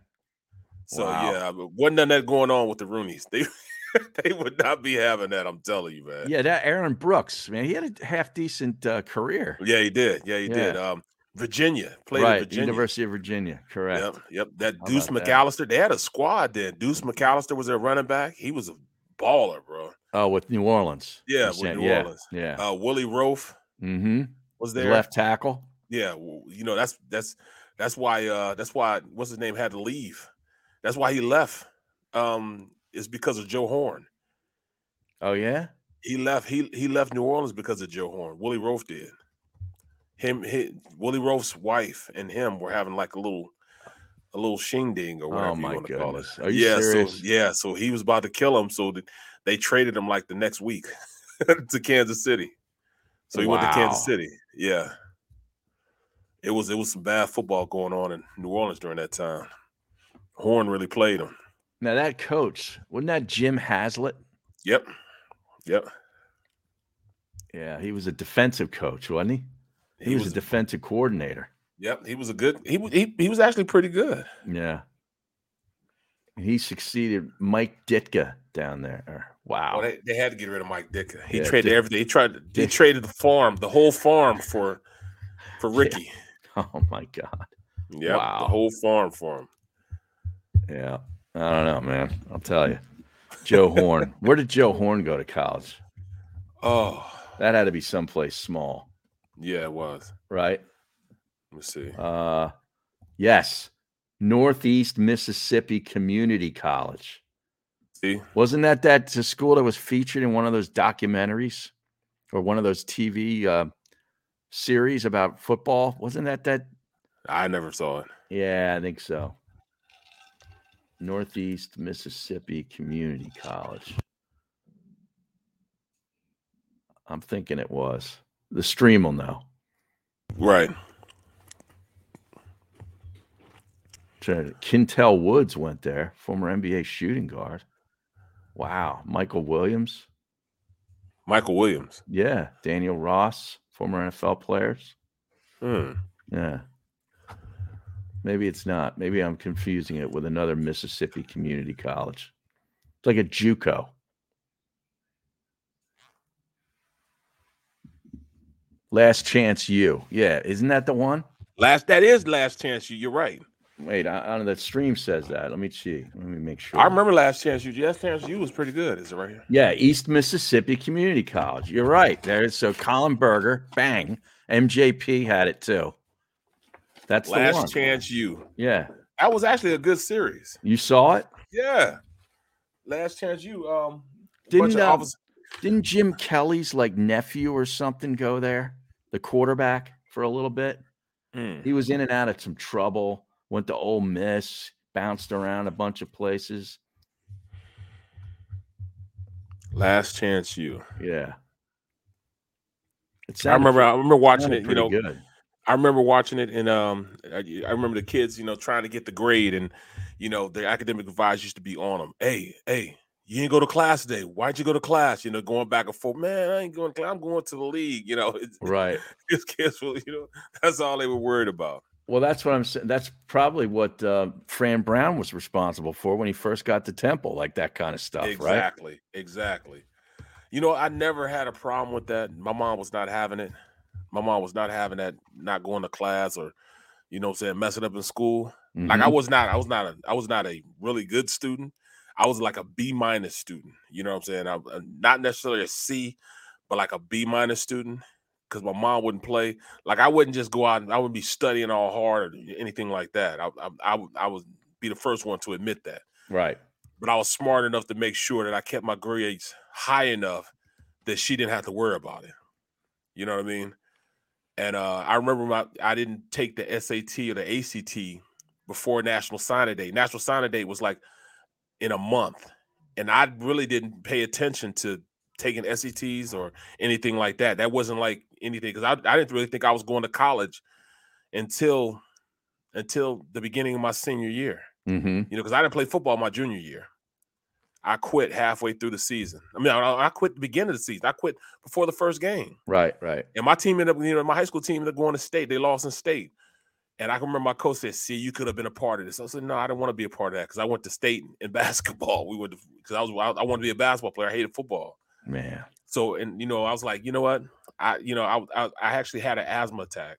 So Wow. yeah, wasn't none of that going on with the Rooneys. They they would not be having that. I'm telling you, man. Yeah, that Aaron Brooks, man, he had a half decent uh, career. Yeah, he did. Yeah, he did. Um, Virginia played right, at Virginia. University of Virginia, correct. Yep, yep. That How Deuce about that? McAllister. They had a squad then. Deuce McAllister was their running back. He was a baller, bro. Oh, with New Orleans. Yeah, with New yeah, Orleans. Yeah. Uh, Willie Roaf mm-hmm. was there. Left tackle. Yeah, w- you know that's that's that's why uh that's why what's his name had to leave. That's why he left. Um, is because of Joe Horn. Oh, yeah? He left. He he left New Orleans because of Joe Horn. Willie Roaf did. Him, his, Willie Roaf's wife and him were having like a little, a little shindig or whatever Oh, my you want to call it. Are you yeah, serious? so yeah, so he was about to kill him. So th- they traded him like the next week to Kansas City. So he went to Kansas City. Yeah, it was it was some bad football going on in New Orleans during that time. Horn really played him. Now, that coach, wasn't that Jim Haslett? Yep, yep. Yeah, he was a defensive coach, wasn't he? He, He was, was- a defensive coordinator. Yep, he was a good. He he he was actually pretty good. Yeah. He succeeded Mike Ditka down there. Wow. Oh, they, they had to get rid of Mike Ditka. He Yeah, traded Dick- everything. He tried. to- He Dick- traded the farm, the whole farm for for Ricky. Oh my God. Yeah, Wow. the whole farm for him. Yeah. I don't know, man. I'll tell you. Joe Horn. Where did Joe Horn go to college? Oh, That had to be someplace small, yeah, it was. right? Let me see. Uh yes. Northeast Mississippi Community College. See, Wasn't that that the school that was featured in one of those documentaries or one of those TV uh, series about football? Wasn't that that? I never saw it. Yeah, I think so. Northeast Mississippi Community College. I'm thinking it was. The stream will know. Right. Trying to- Qyntel Woods went there, former NBA shooting guard. Wow. Michael Williams. Michael Williams. Yeah. Daniel Ross, former NFL players. Hmm. Yeah. Maybe it's not. Maybe I'm confusing it with another Mississippi community college. It's like a JUCO. Last chance you. Yeah, isn't that the one? Last. That is last chance. You. You're right. Wait, I, I know that stream says that. Let me see. Let me make sure. I remember last chance. You. Last chance. You was pretty good. Is it right here? Yeah, East Mississippi Community College. You're right. There's so Colin Berger, bang. MJP had it too. That's the Last one. chance. You. Yeah. That was actually a good series. You saw it? Yeah. Last chance. You. Um. Didn't um, office- didn't Jim Kelly's like nephew or something go there? The quarterback for a little bit. Hmm. He was in and out of some trouble. Went to Ole Miss, bounced around a bunch of places. Last chance. You. Yeah. I remember. I remember watching it. You know, good. I remember watching it, and um, I, I remember the kids, you know, trying to get the grade, and you know, the academic advisor used to be on them. Hey, hey, you didn't go to class today. Why'd you go to class? You know, going back and forth. Man, I ain't going. To class. I'm going to the league. You know, it's, Right. These kids, you know, that's all they were worried about. Well, that's what I'm saying. That's probably what uh, Fran Brown was responsible for when he first got to Temple, like that kind of stuff, right? Exactly. Exactly. You know, I never had a problem with that. My mom was not having it. My mom was not having that, not going to class or, you know I'm saying, messing up in school. Like I Mhm. was not, I was not a, I was not a really good student. I was like a B minus student. You know what I'm saying? I, uh, not necessarily a C, but like a B minus student because my mom wouldn't play. Like I wouldn't just go out and I wouldn't be studying all hard or anything like that. I, I, I would, I would be the first one to admit that. Right. But I was smart enough to make sure that I kept my grades high enough that she didn't have to worry about it. You know what I mean? And uh, I remember my I didn't take the SAT or the ACT before National Signing Day. National Signing Day was like in a month, and I really didn't pay attention to taking SATs or anything like that. That wasn't like anything because I, I didn't really think I was going to college until until the beginning of my senior year. Mm-hmm. You know, because I didn't play football my junior year. I quit halfway through the season. I mean, I, I quit the beginning of the season. I quit before the first game. Right. Right. And my team ended up, you know, my high school team ended up going to state. They lost in state. And I can remember my coach said, "See, you could have been a part of this." I said, "No, I didn't want to be a part of that because I went to state in basketball. We went because I was I, I wanted to be a basketball player. I hated football. Man. So, and you know, I was like, you know what? I, you know, I I, I actually had an asthma attack,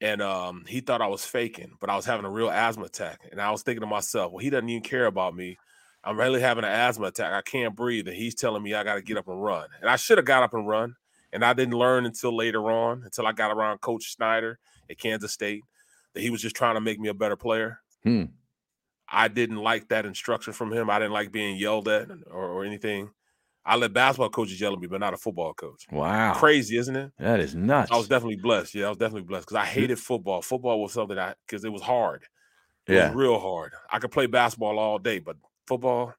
and um, he thought I was faking, but I was having a real asthma attack. And I was thinking to myself, well, he doesn't even care about me. I'm really having an asthma attack. I can't breathe, and he's telling me I got to get up and run. And I should have got up and run, and I didn't learn until later on, until I got around Coach Snyder at Kansas State, that he was just trying to make me a better player. Hmm. I didn't like that instruction from him. I didn't like being yelled at or, or anything. I let basketball coaches yell at me, but not a football coach. Wow. Crazy, isn't it? That is nuts. I was definitely blessed. Yeah, I was definitely blessed because I hated football. Football was something I because it was hard. It Yeah. was real hard. I could play basketball all day, but football.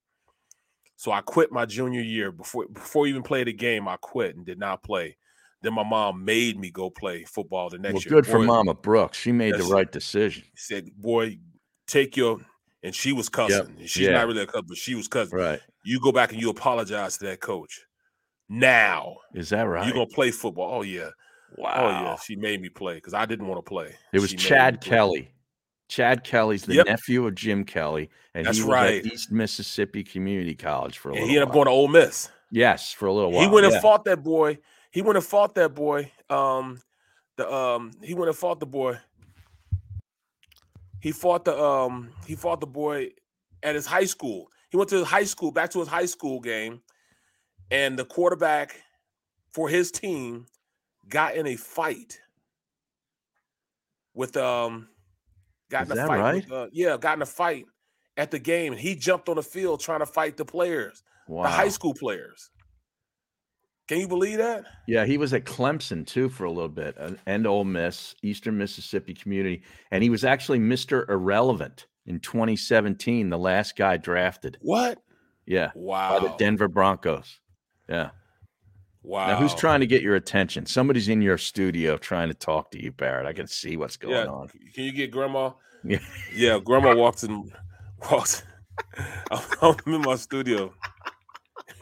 So I quit my junior year before before even played a game. I quit and did not play. Then my mom made me go play football the next Well, year. good for Mama Brooks. She made the right decision. Said, "Boy, take your." And she was cussing. And She's Yeah. not really a cuss, but she was cussing. Right. You go back and you apologize to that coach. Now Is that right? You're gonna play football? Oh yeah. Wow. Oh yeah. She made me play because I didn't want to play. It was She Chad. Kelly. Chad Kelly's the Yep. nephew of Jim Kelly, and That's he was right. at East Mississippi Community College for a And little he ended up going to Ole Miss. yes, for a little while. He went and yeah. fought that boy. He went and fought that boy. Um, the um, he went and fought the boy. He fought the um, he fought the boy at his high school. He went to his high school, back to his high school game, and the quarterback for his team got in a fight with um, got Is in a fight. right? With, uh, yeah, got in a fight at the game, he jumped on the field trying to fight the players, the high school players. Can you believe that? Yeah, he was at Clemson too for a little bit, uh, and Ole Miss, Eastern Mississippi Community, and he was actually Mr. Irrelevant in 2017, the last guy drafted. What? Yeah, Wow. by the Denver Broncos. Yeah. Wow. Now, who's trying to get your attention? Somebody's in your studio trying to talk to you, Barrett. I can see what's going yeah. on. Can you get grandma? Yeah. Yeah, grandma walks in walks. I'm, in my studio.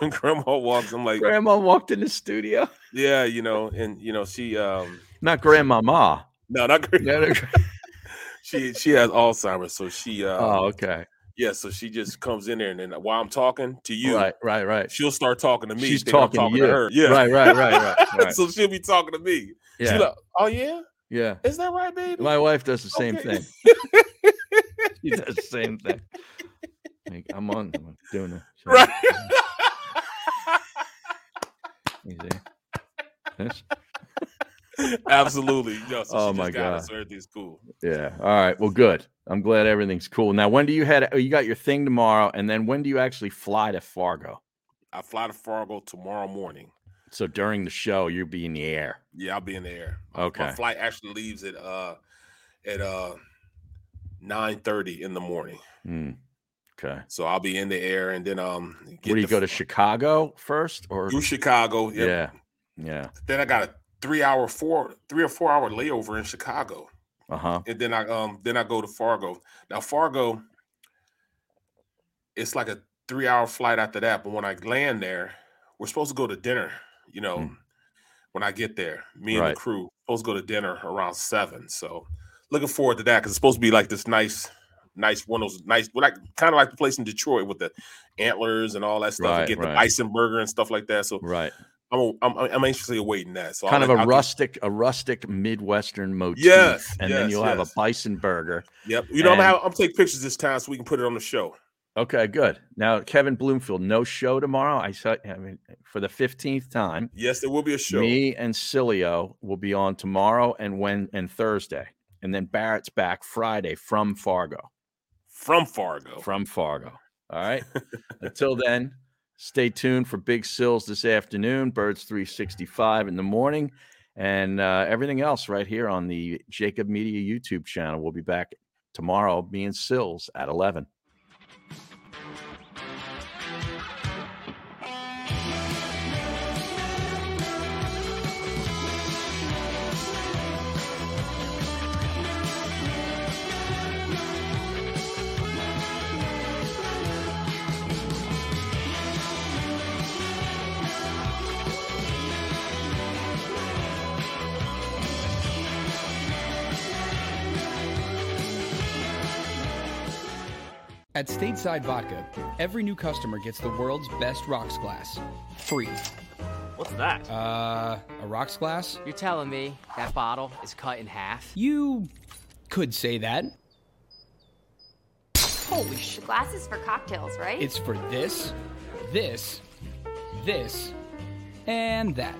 And grandma walks. I'm like, Grandma walked in the studio. yeah, you know, and you know, she um Not grandmama. no, not gra- Yeah, she she has Alzheimer's, so she uh oh, okay. yeah, so she just comes in there and then while I'm talking to you, Right, right, right. she'll start talking to me. She's thinking I'm talking to you. her. Yeah, Right, right, right, right, right. so she'll be talking to me. Yeah. Like, oh yeah, Yeah. is that right, baby? My wife does the same Okay. thing. She does the same thing. Like, I'm on I'm doing it. Right. You see? This? Absolutely. Yeah, so Oh she my got God. so everything's cool. Yeah. All right. Well, good. I'm glad everything's cool. Now, when do you head? Oh, you got your thing tomorrow, and then when do you actually fly to Fargo? I fly to Fargo tomorrow morning. So during the show, you'll be in the air. Yeah, I'll be in the air. Okay. My flight actually leaves at uh at uh 9 30 in the morning. Hmm. Okay. So I'll be in the air and then um Where do you go to Chicago first, or through Chicago. Yep. yeah, yeah. Then I gotta three hour, four, three or four hour layover in Chicago, Uh huh. and then I um then I go to Fargo. Now Fargo, it's like a three hour flight after that. But when I land there, we're supposed to go to dinner. You know, when I get there, me and Right. the crew supposed to go to dinner around seven. So looking forward to that because it's supposed to be like this nice, nice one of those nice, like kind of like the place in Detroit with the antlers and all that stuff. Right, and get right. the bison burger and stuff like that. So Right. I'm I'm, I'm anxiously awaiting that. So kind I'll of a I'll rustic, a rustic Midwestern motif. Yes, and then you'll have a bison burger. Yep. You know, I'm And- gonna I'm take pictures this time so we can put it on the show. Okay, good. Now, Kevin Bloomfield, no show tomorrow. I saw. I mean, for the fifteenth time. Yes, there will be a show. Me and Sileo will be on tomorrow and when and Thursday, and then Barrett's back Friday from Fargo. From Fargo. From Fargo. All right. Until then, stay tuned for Big Sills this afternoon. Birds three sixty five in the morning, and uh, everything else right here on the JAKIB Media YouTube channel. We'll be back tomorrow. Me and Sills at eleven. At Stateside Vodka, every new customer gets the world's best rocks glass. Free. What's that? Uh, a rocks glass? You're telling me that bottle is cut in half? You could say that. Holy sh! Glasses for cocktails, right? It's for this, this, this, and that.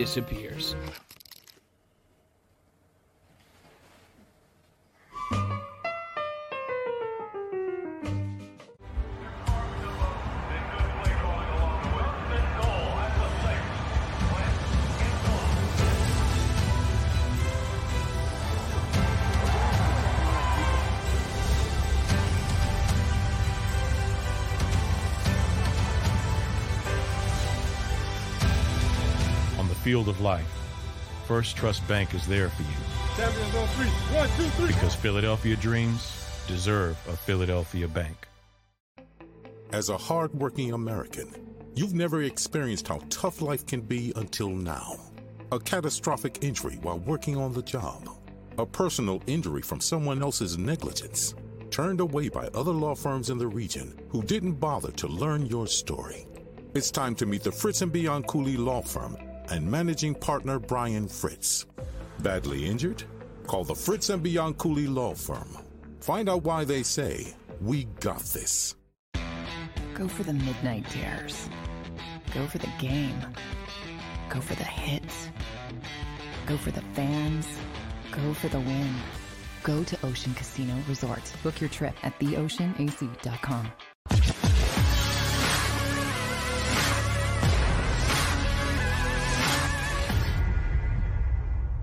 disappears. Field of life, First Trust Bank is there for you on three. One, two, three. because Philadelphia dreams deserve a Philadelphia bank. As a hardworking American, you've never experienced how tough life can be until now. A catastrophic injury while working on the job. A personal injury from someone else's negligence. Turned away by other law firms in the region who didn't bother to learn your story. It's time to meet the Fritz and Bianculli Law Firm and managing partner Brian Fritz. Badly injured? Call the Fritz and Bianculli Law Firm. Find out why they say, We got this. Go for the midnight dares. Go for the game. Go for the hits. Go for the fans. Go for the win. Go to Ocean Casino Resort. Book your trip at theoceanac.com.